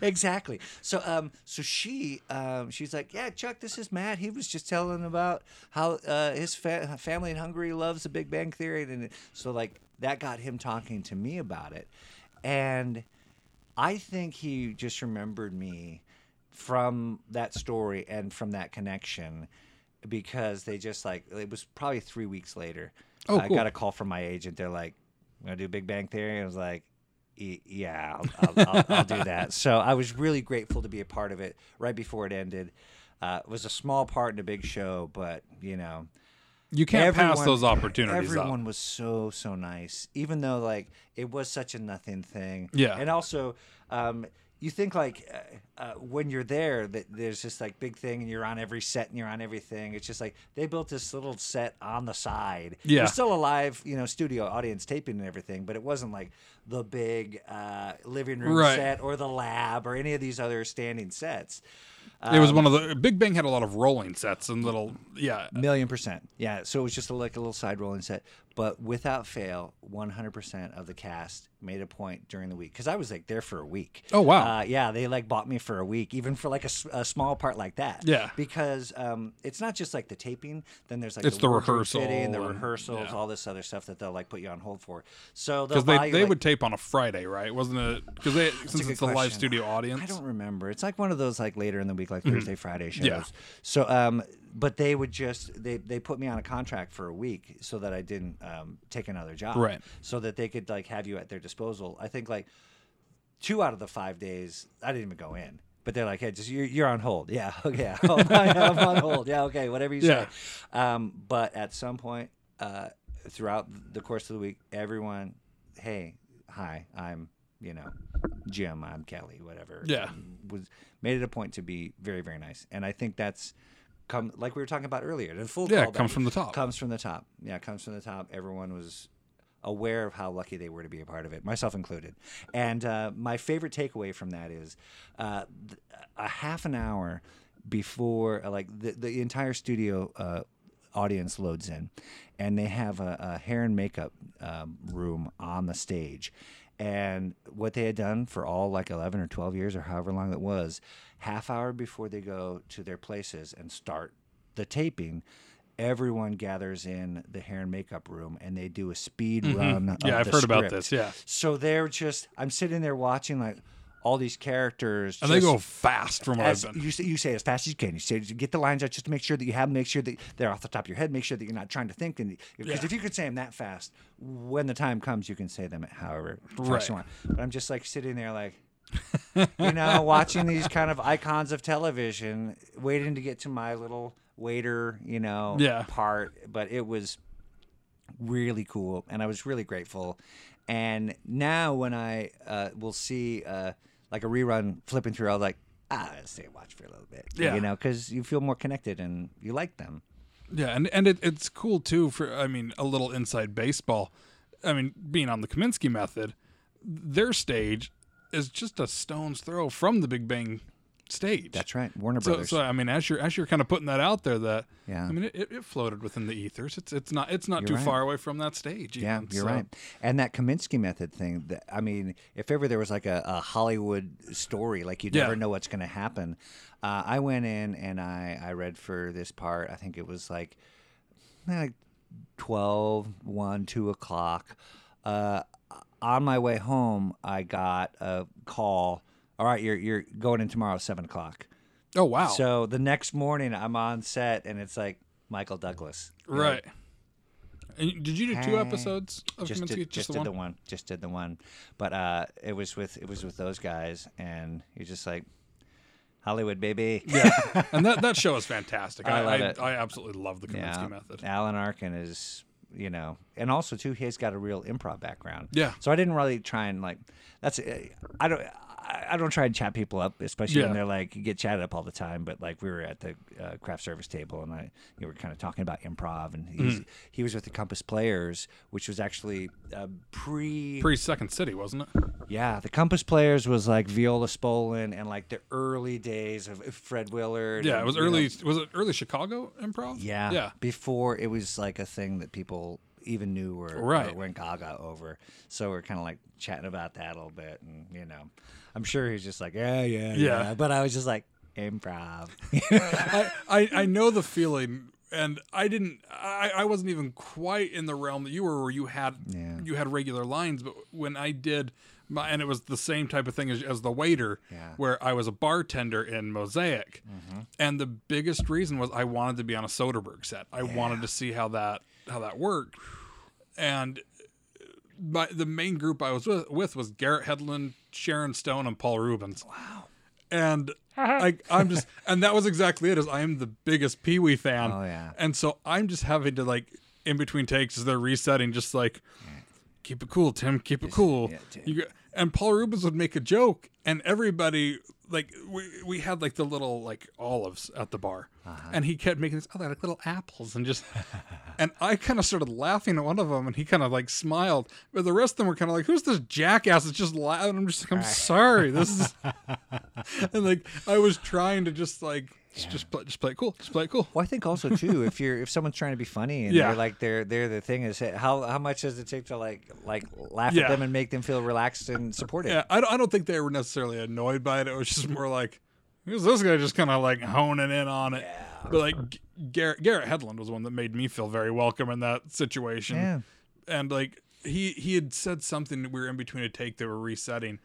Speaker 2: exactly. So um so she um she's like, "Yeah, Chuck, this is Matt. He was just telling about how uh his fa- family in Hungary loves the Big Bang Theory and so like that got him talking to me about it. And I think he just remembered me from that story and from that connection because they just like it was probably 3 weeks later.
Speaker 1: Oh,
Speaker 2: I
Speaker 1: cool.
Speaker 2: got a call from my agent. They're like, "I'm gonna do Big Bang Theory?" I was like, "Y- "Yeah, I'll, I'll, I'll, I'll do (laughs) that." So I was really grateful to be a part of it right before it ended. Uh, it was a small part in a big show, but you know,
Speaker 1: You can't pass those opportunities
Speaker 2: everyone
Speaker 1: up.
Speaker 2: was so so nice, even though like it was such a nothing thing.
Speaker 1: Yeah.
Speaker 2: and also. Um, you think like uh, uh, when you're there that there's this like big thing and you're on every set and you're on everything. It's just like they built this little set on the side.
Speaker 1: Yeah.
Speaker 2: Still a live, you know, studio audience taping and everything, but it wasn't like the big uh, living room
Speaker 1: Right.
Speaker 2: set or the lab or any of these other standing sets.
Speaker 1: It was
Speaker 2: Um,
Speaker 1: one of the Big Bang had a lot of rolling sets and little yeah.
Speaker 2: Million percent. Yeah. So it was just a, like a little side rolling set. But without fail, 100% of the cast made a point during the week. Because I was like there for a week.
Speaker 1: Oh, wow.
Speaker 2: Uh, yeah. They like bought me for a week, even for like a small part like that.
Speaker 1: Yeah.
Speaker 2: Because um, it's not just like the taping, then there's like
Speaker 1: It's the
Speaker 2: wardrobe
Speaker 1: rehearsal
Speaker 2: fitting, the
Speaker 1: and-
Speaker 2: rehearsals,
Speaker 1: yeah.
Speaker 2: all this other stuff that they'll like put you on hold for. So
Speaker 1: Because they,
Speaker 2: you,
Speaker 1: they
Speaker 2: like-
Speaker 1: would tape on a Friday, right? Wasn't it? Because they since it's a live studio audience.
Speaker 2: I don't remember. It's like one of those like later in the week, like Thursday, Friday shows.
Speaker 1: Mm-hmm. Yeah.
Speaker 2: So, um, but they would just they they put me on a contract for a week so that I didn't um, take another job.
Speaker 1: Right.
Speaker 2: So that they could like have you at their disposal. I think like two out of the five days I didn't even go in. But they're like, hey, just you're, you're on hold. Yeah, (laughs) okay, (laughs) I'm, I'm on hold. Yeah, okay, whatever you
Speaker 1: Yeah.
Speaker 2: say. Um, but at some point uh, throughout the course of the week, everyone, hey, hi, I'm, you know, Jim, I'm Kelly, whatever.
Speaker 1: Yeah.
Speaker 2: was made it a point to be very, very nice, and I think that's come like we were talking about earlier. The full
Speaker 1: Yeah, it comes from the top.
Speaker 2: Comes from the top. Yeah, it comes from the top. Everyone was aware of how lucky they were to be a part of it, myself included. And uh, my favorite takeaway from that is uh, th- a half an hour before, uh, like the, the entire studio uh, audience loads in, and they have a, a hair and makeup um, room on the stage. And what they had done for all like 11 or 12 years or however long it was, half hour before they go to their places and start the taping, everyone gathers in the hair and makeup room and they do a speed run.
Speaker 1: Mm-hmm. Yeah,
Speaker 2: of
Speaker 1: I've heard about this, yeah.
Speaker 2: So they're just, I'm sitting there watching like all these characters.
Speaker 1: and they go fast from what I've been.
Speaker 2: you say, you say as fast as you can. You say get the lines out just to make sure that you have them. Make sure that they're off the top of your head. Make sure that you're not trying to think. And because
Speaker 1: Yeah.
Speaker 2: if you could say them that fast, when the time comes, you can say them however fast
Speaker 1: Right.
Speaker 2: you want. But I'm just like sitting there, like you know, watching these kind of icons of television, waiting to get to my little waiter, you know,
Speaker 1: Yeah.
Speaker 2: part. But it was really cool, and I was really grateful. And now when I uh, will see uh, like a rerun flipping through, I'll like ah, I'll stay and watch for a little bit,
Speaker 1: Yeah.
Speaker 2: you know, because you feel more connected and you like them.
Speaker 1: Yeah, and and it, it's cool too for I mean a little inside baseball. I mean, being on the Kominsky method, their stage is just a stone's throw from the Big Bang stage.
Speaker 2: That's right, Warner
Speaker 1: So,
Speaker 2: Brothers.
Speaker 1: so I mean, as you're as you're kind of putting that out there, that
Speaker 2: Yeah.
Speaker 1: I mean, it, it, floated within the ethers. It's it's not it's not
Speaker 2: You're
Speaker 1: too
Speaker 2: right.
Speaker 1: far away from that stage.
Speaker 2: Yeah,
Speaker 1: even.
Speaker 2: you're
Speaker 1: So-
Speaker 2: right. And that Kominsky method thing, that, I mean, if ever there was like a, a Hollywood story, like you
Speaker 1: Yeah.
Speaker 2: never know what's going to happen. Uh, I went in and I, I read for this part, I think it was like, like 12, 1, 2 o'clock. Uh, on my way home, I got a call. All right, you're, you're going in tomorrow at 7 o'clock.
Speaker 1: Oh wow!
Speaker 2: So the next morning, I'm on set and it's like Michael Douglas.
Speaker 1: Right. And did you do two
Speaker 2: Hey.
Speaker 1: episodes of
Speaker 2: just
Speaker 1: Kominsky?
Speaker 2: did,
Speaker 1: just, the
Speaker 2: did
Speaker 1: one.
Speaker 2: the one just did the one but uh it was with it was with those guys and you're just like hollywood baby
Speaker 1: Yeah, (laughs) and that that show is fantastic.
Speaker 2: I
Speaker 1: I
Speaker 2: love
Speaker 1: I,
Speaker 2: it.
Speaker 1: I absolutely love the
Speaker 2: Kominsky
Speaker 1: method.
Speaker 2: alan arkin is you know and also too he's got a real improv background
Speaker 1: Yeah.
Speaker 2: so i didn't really try and like that's i don't I, don't try and chat people up, especially
Speaker 1: Yeah.
Speaker 2: when they're like you get chatted up all the time. But like we were at the uh, craft service table, and I you know, we were kind of talking about improv, and he's,
Speaker 1: Mm-hmm.
Speaker 2: he was with the Compass Players, which was actually uh, pre
Speaker 1: Pre Second City, wasn't it?
Speaker 2: yeah, the Compass Players was like Viola Spolin and like the early days of Fred Willard.
Speaker 1: Yeah,
Speaker 2: and,
Speaker 1: it was
Speaker 2: you know,
Speaker 1: early. Was it early Chicago improv?
Speaker 2: yeah,
Speaker 1: yeah.
Speaker 2: Before it was like a thing that people even knew or
Speaker 1: Right.
Speaker 2: went gaga over. So we're kind of like chatting about that a little bit, and you know, I'm sure he's just like, yeah, yeah,
Speaker 1: Yeah.
Speaker 2: yeah. But I was just like, improv. (laughs)
Speaker 1: I, I I know the feeling, and I didn't. I, I wasn't even quite in the realm that you were, where you had
Speaker 2: Yeah.
Speaker 1: you had regular lines. But when I did, my, and it was the same type of thing as, as the waiter,
Speaker 2: Yeah. Mm-hmm.
Speaker 1: where I was a bartender in Mosaic, and the biggest reason was I wanted to be on a Soderbergh set. I wanted to see how that how that worked, and. My, the main group I was with, with was Garrett Hedlund, Sharon Stone, and Paul Reubens. Wow. And (laughs) I, I'm just, and that was exactly it. Is I am the biggest Pee Wee fan.
Speaker 2: Oh, yeah.
Speaker 1: And so I'm just having to like in between takes as they're resetting, just like keep it cool, Tim. Keep it cool.
Speaker 2: yeah, Tim.
Speaker 1: You and Paul Reubens would make a joke, and everybody like we we had like the little like olives at the bar,
Speaker 2: Uh-huh.
Speaker 1: and he kept making this oh they're like little apples and just, (laughs) and I kind of started laughing at one of them, and he kind of like smiled, but the rest of them were kind of like who's this jackass that's just laughing? I'm just like I'm sorry, this is, (laughs) (laughs) and like I was trying to just like just play just play it cool, just play it cool.
Speaker 2: Well, I think also too, if you're if someone's trying to be funny and
Speaker 1: Yeah.
Speaker 2: they're like they're they're the thing is how how much does it take to like like laugh
Speaker 1: Yeah.
Speaker 2: at them and make them feel relaxed and supported?
Speaker 1: Yeah, I don't, I don't think they were necessarily annoyed by it. It was just more like, who's this guy just kind of like honing in on it? Yeah. But like G- Garrett, Garrett Hedlund was one that made me feel very welcome in that situation.
Speaker 2: Yeah.
Speaker 1: And like he he had said something we were in between a take they were resetting,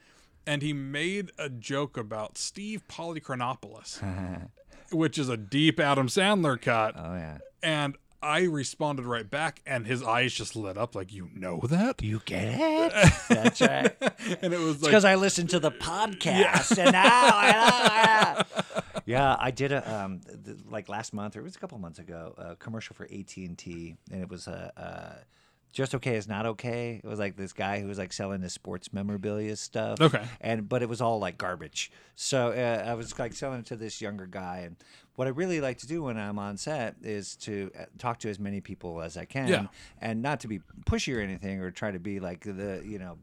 Speaker 1: and he made a joke about Steve Polychronopoulos, (laughs) which is a deep Adam Sandler cut,
Speaker 2: Oh yeah.
Speaker 1: and. I responded right back, and his eyes just lit up like, "You know that?"
Speaker 2: You get (laughs) it? That's right.
Speaker 1: and it was like,
Speaker 2: because I listened to the podcast and now. (laughs) Yeah, I did a um th- like last month or it was a couple months ago a commercial for AT and T and it was a. Uh, just okay is not okay. It was like this guy who was like selling his sports memorabilia stuff.
Speaker 1: Okay.
Speaker 2: and but it was all like garbage. So uh, I was like selling it to this younger guy, and what I really like to do when I'm on set is to uh, talk to as many people as I can,
Speaker 1: Yeah.
Speaker 2: and not to be pushy or anything, or try to be like the you know.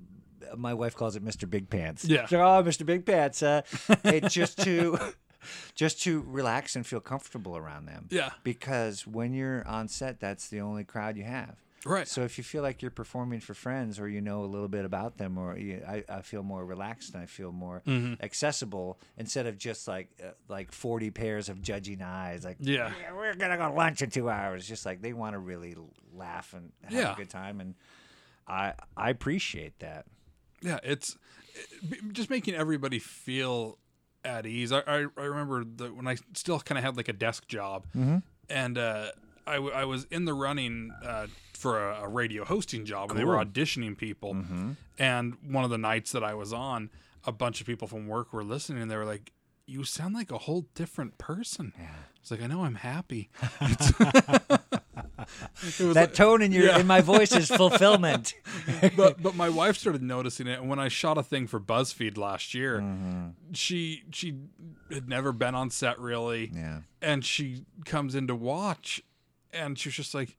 Speaker 2: My wife calls it Mr. Big Pants.
Speaker 1: Yeah.
Speaker 2: So, oh, Mr. Big Pants. Uh, it's just to, (laughs) just to relax and feel comfortable around them.
Speaker 1: Yeah.
Speaker 2: Because when you're on set, that's the only crowd you have.
Speaker 1: Right.
Speaker 2: So if you feel like you're performing for friends, or you know a little bit about them, or you, I, I feel more relaxed and I feel more
Speaker 1: Mm-hmm.
Speaker 2: accessible instead of just like uh, like forty pairs of judging eyes. Like
Speaker 1: Yeah.
Speaker 2: we're gonna go lunch in two hours. Just like they want to really laugh and have
Speaker 1: Yeah.
Speaker 2: a good time, and I I appreciate that.
Speaker 1: Yeah, it's it, just making everybody feel at ease. I I, I remember the, when I still kind of had like a desk job, and uh, I w- I was in the running uh, for a, a radio hosting job, and they were auditioning people. And one of the nights that I was on, a bunch of people from work were listening, and they were like. You sound like a whole different person. It's like I know I'm happy. (laughs) It was
Speaker 2: That tone in your
Speaker 1: yeah.
Speaker 2: in my voice is fulfillment. (laughs)
Speaker 1: but but my wife started noticing it and when I shot a thing for BuzzFeed last year, she she had never been on set really.
Speaker 2: Yeah.
Speaker 1: And she comes in to watch and she was just like,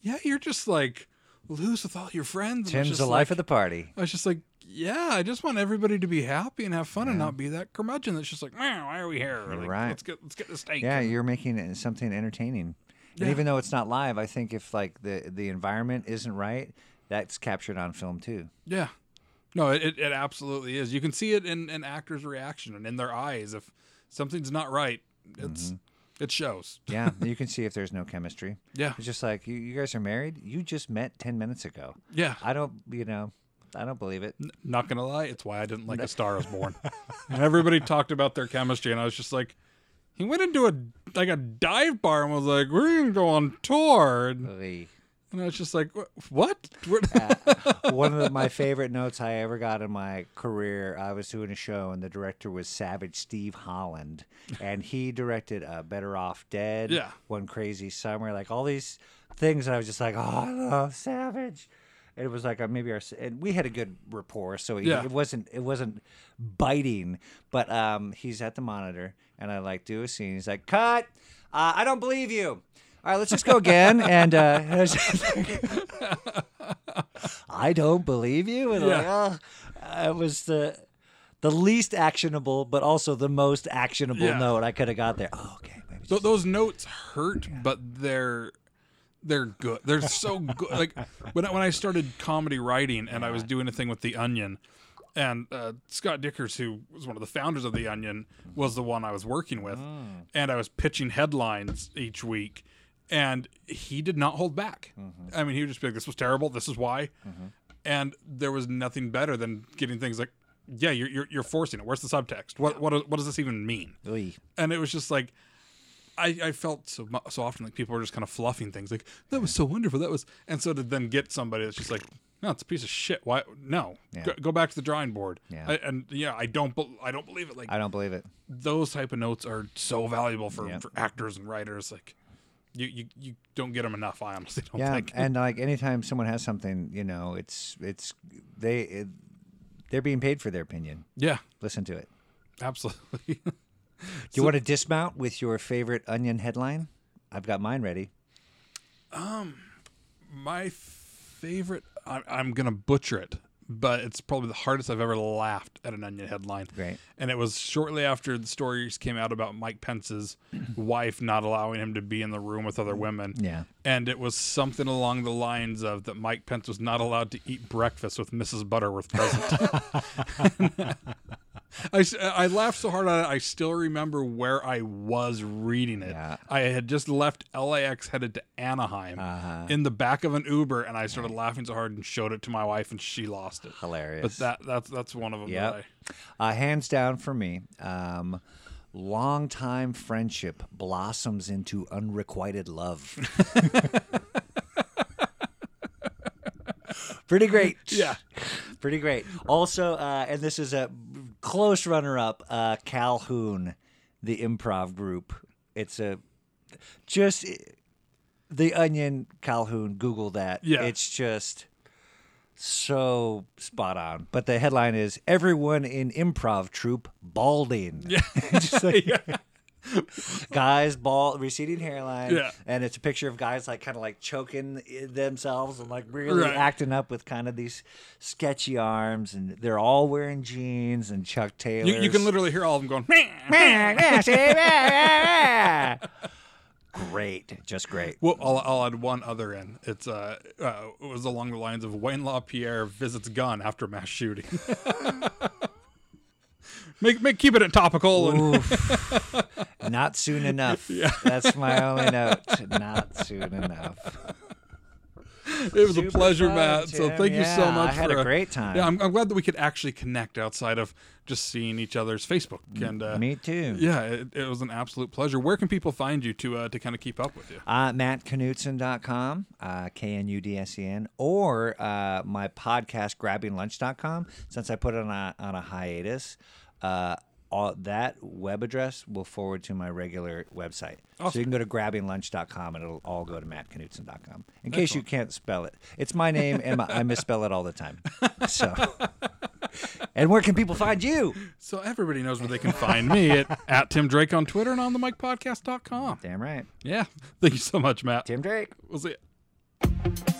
Speaker 1: Yeah, you're just like loose with all your friends. And I was
Speaker 2: Tim's
Speaker 1: just
Speaker 2: the life
Speaker 1: like-
Speaker 2: of the party.
Speaker 1: I was just like, Yeah, I just want everybody to be happy and have fun and not be that curmudgeon that's just like, Man, why are we here? Like,
Speaker 2: right.
Speaker 1: Let's get let's get the steak.
Speaker 2: Yeah, you're making it something entertaining. And
Speaker 1: Yeah.
Speaker 2: even though it's not live, I think if like the the environment isn't right, that's captured on film too.
Speaker 1: Yeah. No, it, it, it absolutely is. You can see it in an actor's reaction and in their eyes. If something's not right, it's mm-hmm. It shows. (laughs)
Speaker 2: Yeah, you can see if there's no chemistry.
Speaker 1: Yeah.
Speaker 2: It's just like you, you guys are married. You just met ten minutes ago.
Speaker 1: Yeah.
Speaker 2: I don't, you know, I don't believe it.
Speaker 1: N- Not gonna lie, it's why I didn't like A Star Is Born. (laughs) and everybody talked about their chemistry, and I was just like, he went into a like a dive bar and was like, "We're gonna go on tour," and,
Speaker 2: Oy.
Speaker 1: And I was just like, "What?" We're- (laughs)
Speaker 2: One of the, my favorite notes I ever got in my career, I was doing a show, and the director was Savage Steve Holland, and he directed uh, Better Off Dead,
Speaker 1: Yeah.
Speaker 2: One Crazy Summer, like all these things, and I was just like, oh, I love Savage. it was like a, maybe our, and we had a good rapport, so he,
Speaker 1: Yeah.
Speaker 2: it wasn't it wasn't biting, but um, he's at the monitor, and I like do a scene. He's like, "Cut! Uh, I don't believe you." All right, let's just go again. and uh, I was just like, I don't believe you. And like,
Speaker 1: Yeah.
Speaker 2: oh, it was the the least actionable, but also the most actionable
Speaker 1: Yeah.
Speaker 2: note I could have got there. Oh, okay. Maybe
Speaker 1: Th- those notes hurt, but they're they're good. They're so good. Like when I, when I started comedy writing and I was doing a thing with the Onion, and uh, Scott Dikkers, who was one of the founders of the Onion, was the one I was working with, and I was pitching headlines each week, and he did not hold back. Mm-hmm. I mean, he would just be like, "This was terrible. This is why," mm-hmm. and there was nothing better than getting things like. Yeah, you're, you're, you're forcing it. Where's the subtext? What what what does this even mean?
Speaker 2: Oy.
Speaker 1: and it was just like I, I felt so so often like people were just kind of fluffing things like that was so wonderful that was and so to then get somebody that's just like no it's a piece of shit why no
Speaker 2: Yeah.
Speaker 1: go, go back to the drawing board
Speaker 2: Yeah.
Speaker 1: I, and yeah I don't bel I don't believe it like
Speaker 2: I don't believe it.
Speaker 1: those type of notes are so valuable for, for actors and writers like you, you you don't get them enough I honestly don't
Speaker 2: Yeah,
Speaker 1: think
Speaker 2: and (laughs) like anytime someone has something, you know, it's it's they it, they're being paid for their opinion.
Speaker 1: yeah
Speaker 2: Listen to it.
Speaker 1: absolutely
Speaker 2: Do (laughs) you want to dismount with your favorite Onion headline? I've got mine ready.
Speaker 1: Um, my favorite I, I'm gonna butcher it but it's probably the hardest I've ever laughed at an Onion headline.
Speaker 2: Great.
Speaker 1: And it was shortly after the stories came out about Mike Pence's (clears throat) wife not allowing him to be in the room with other women.
Speaker 2: Yeah.
Speaker 1: And it was something along the lines of that Mike Pence was not allowed to eat breakfast with Mrs. Butterworth present. (laughs) (laughs) I, I laughed so hard at it, I still remember where I was reading it.
Speaker 2: Yeah.
Speaker 1: I had just left LAX headed to Anaheim
Speaker 2: Uh-huh.
Speaker 1: in the back of an Uber, and I started laughing so hard and showed it to my wife, and she lost it.
Speaker 2: Hilarious.
Speaker 1: But that that's that's one of them. That
Speaker 2: Uh, hands down for me. Um, long time friendship blossoms into unrequited love. (laughs) Pretty great. (laughs)
Speaker 1: Yeah.
Speaker 2: Pretty great. Also, uh, and this is a close runner up uh, Calhoun, the improv group. It's a just the Onion Calhoun. Google that.
Speaker 1: Yeah.
Speaker 2: It's just so spot on. But the headline is Everyone in Improv Troupe Balding.
Speaker 1: Yeah. (laughs)
Speaker 2: Just like- (laughs)
Speaker 1: yeah. (laughs)
Speaker 2: guys bald receding hairline
Speaker 1: Yeah.
Speaker 2: and it's a picture of guys like kind of like choking themselves and like really
Speaker 1: Right.
Speaker 2: acting up with kind of these sketchy arms and they're all wearing jeans and chuck taylors
Speaker 1: You, you can literally hear all of them going. (laughs)
Speaker 2: great just great
Speaker 1: Well, I'll, I'll add one other in. It's uh, uh, it was along the lines of Wayne LaPierre visits gun after mass shooting. (laughs) make make keep it topical and (laughs)
Speaker 2: not soon enough Yeah. that's my only note not soon enough
Speaker 1: it was a
Speaker 2: Super
Speaker 1: pleasure,
Speaker 2: fun,
Speaker 1: Matt. So
Speaker 2: Tim.
Speaker 1: thank you so
Speaker 2: Yeah,
Speaker 1: much.
Speaker 2: I had
Speaker 1: for,
Speaker 2: a great time.
Speaker 1: Yeah, I'm, I'm glad that we could actually connect outside of just seeing each other's Facebook. And uh,
Speaker 2: me too
Speaker 1: yeah, it, it was an absolute pleasure. Where can people find you to uh, to kind of keep up with you?
Speaker 2: Uh, MattKnudsen.com, uh, K N U D S E N, or uh, my podcast, GrabbingLunch.com. Since I put it on a, on a hiatus, uh, all, that web address will forward to my regular website. So you can go to GrabbingLunch.com and it'll all go to MattKnudsen.com. In case you can't spell it, it's my name and my, I misspell it all the time. So, (laughs) and where can people find you?
Speaker 1: So everybody knows where they can find me at, at Tim Drake on Twitter and on the MikePodcast.com.
Speaker 2: Damn right,
Speaker 1: Yeah. Thank you so much, Matt.
Speaker 2: Tim Drake.
Speaker 1: We'll see you.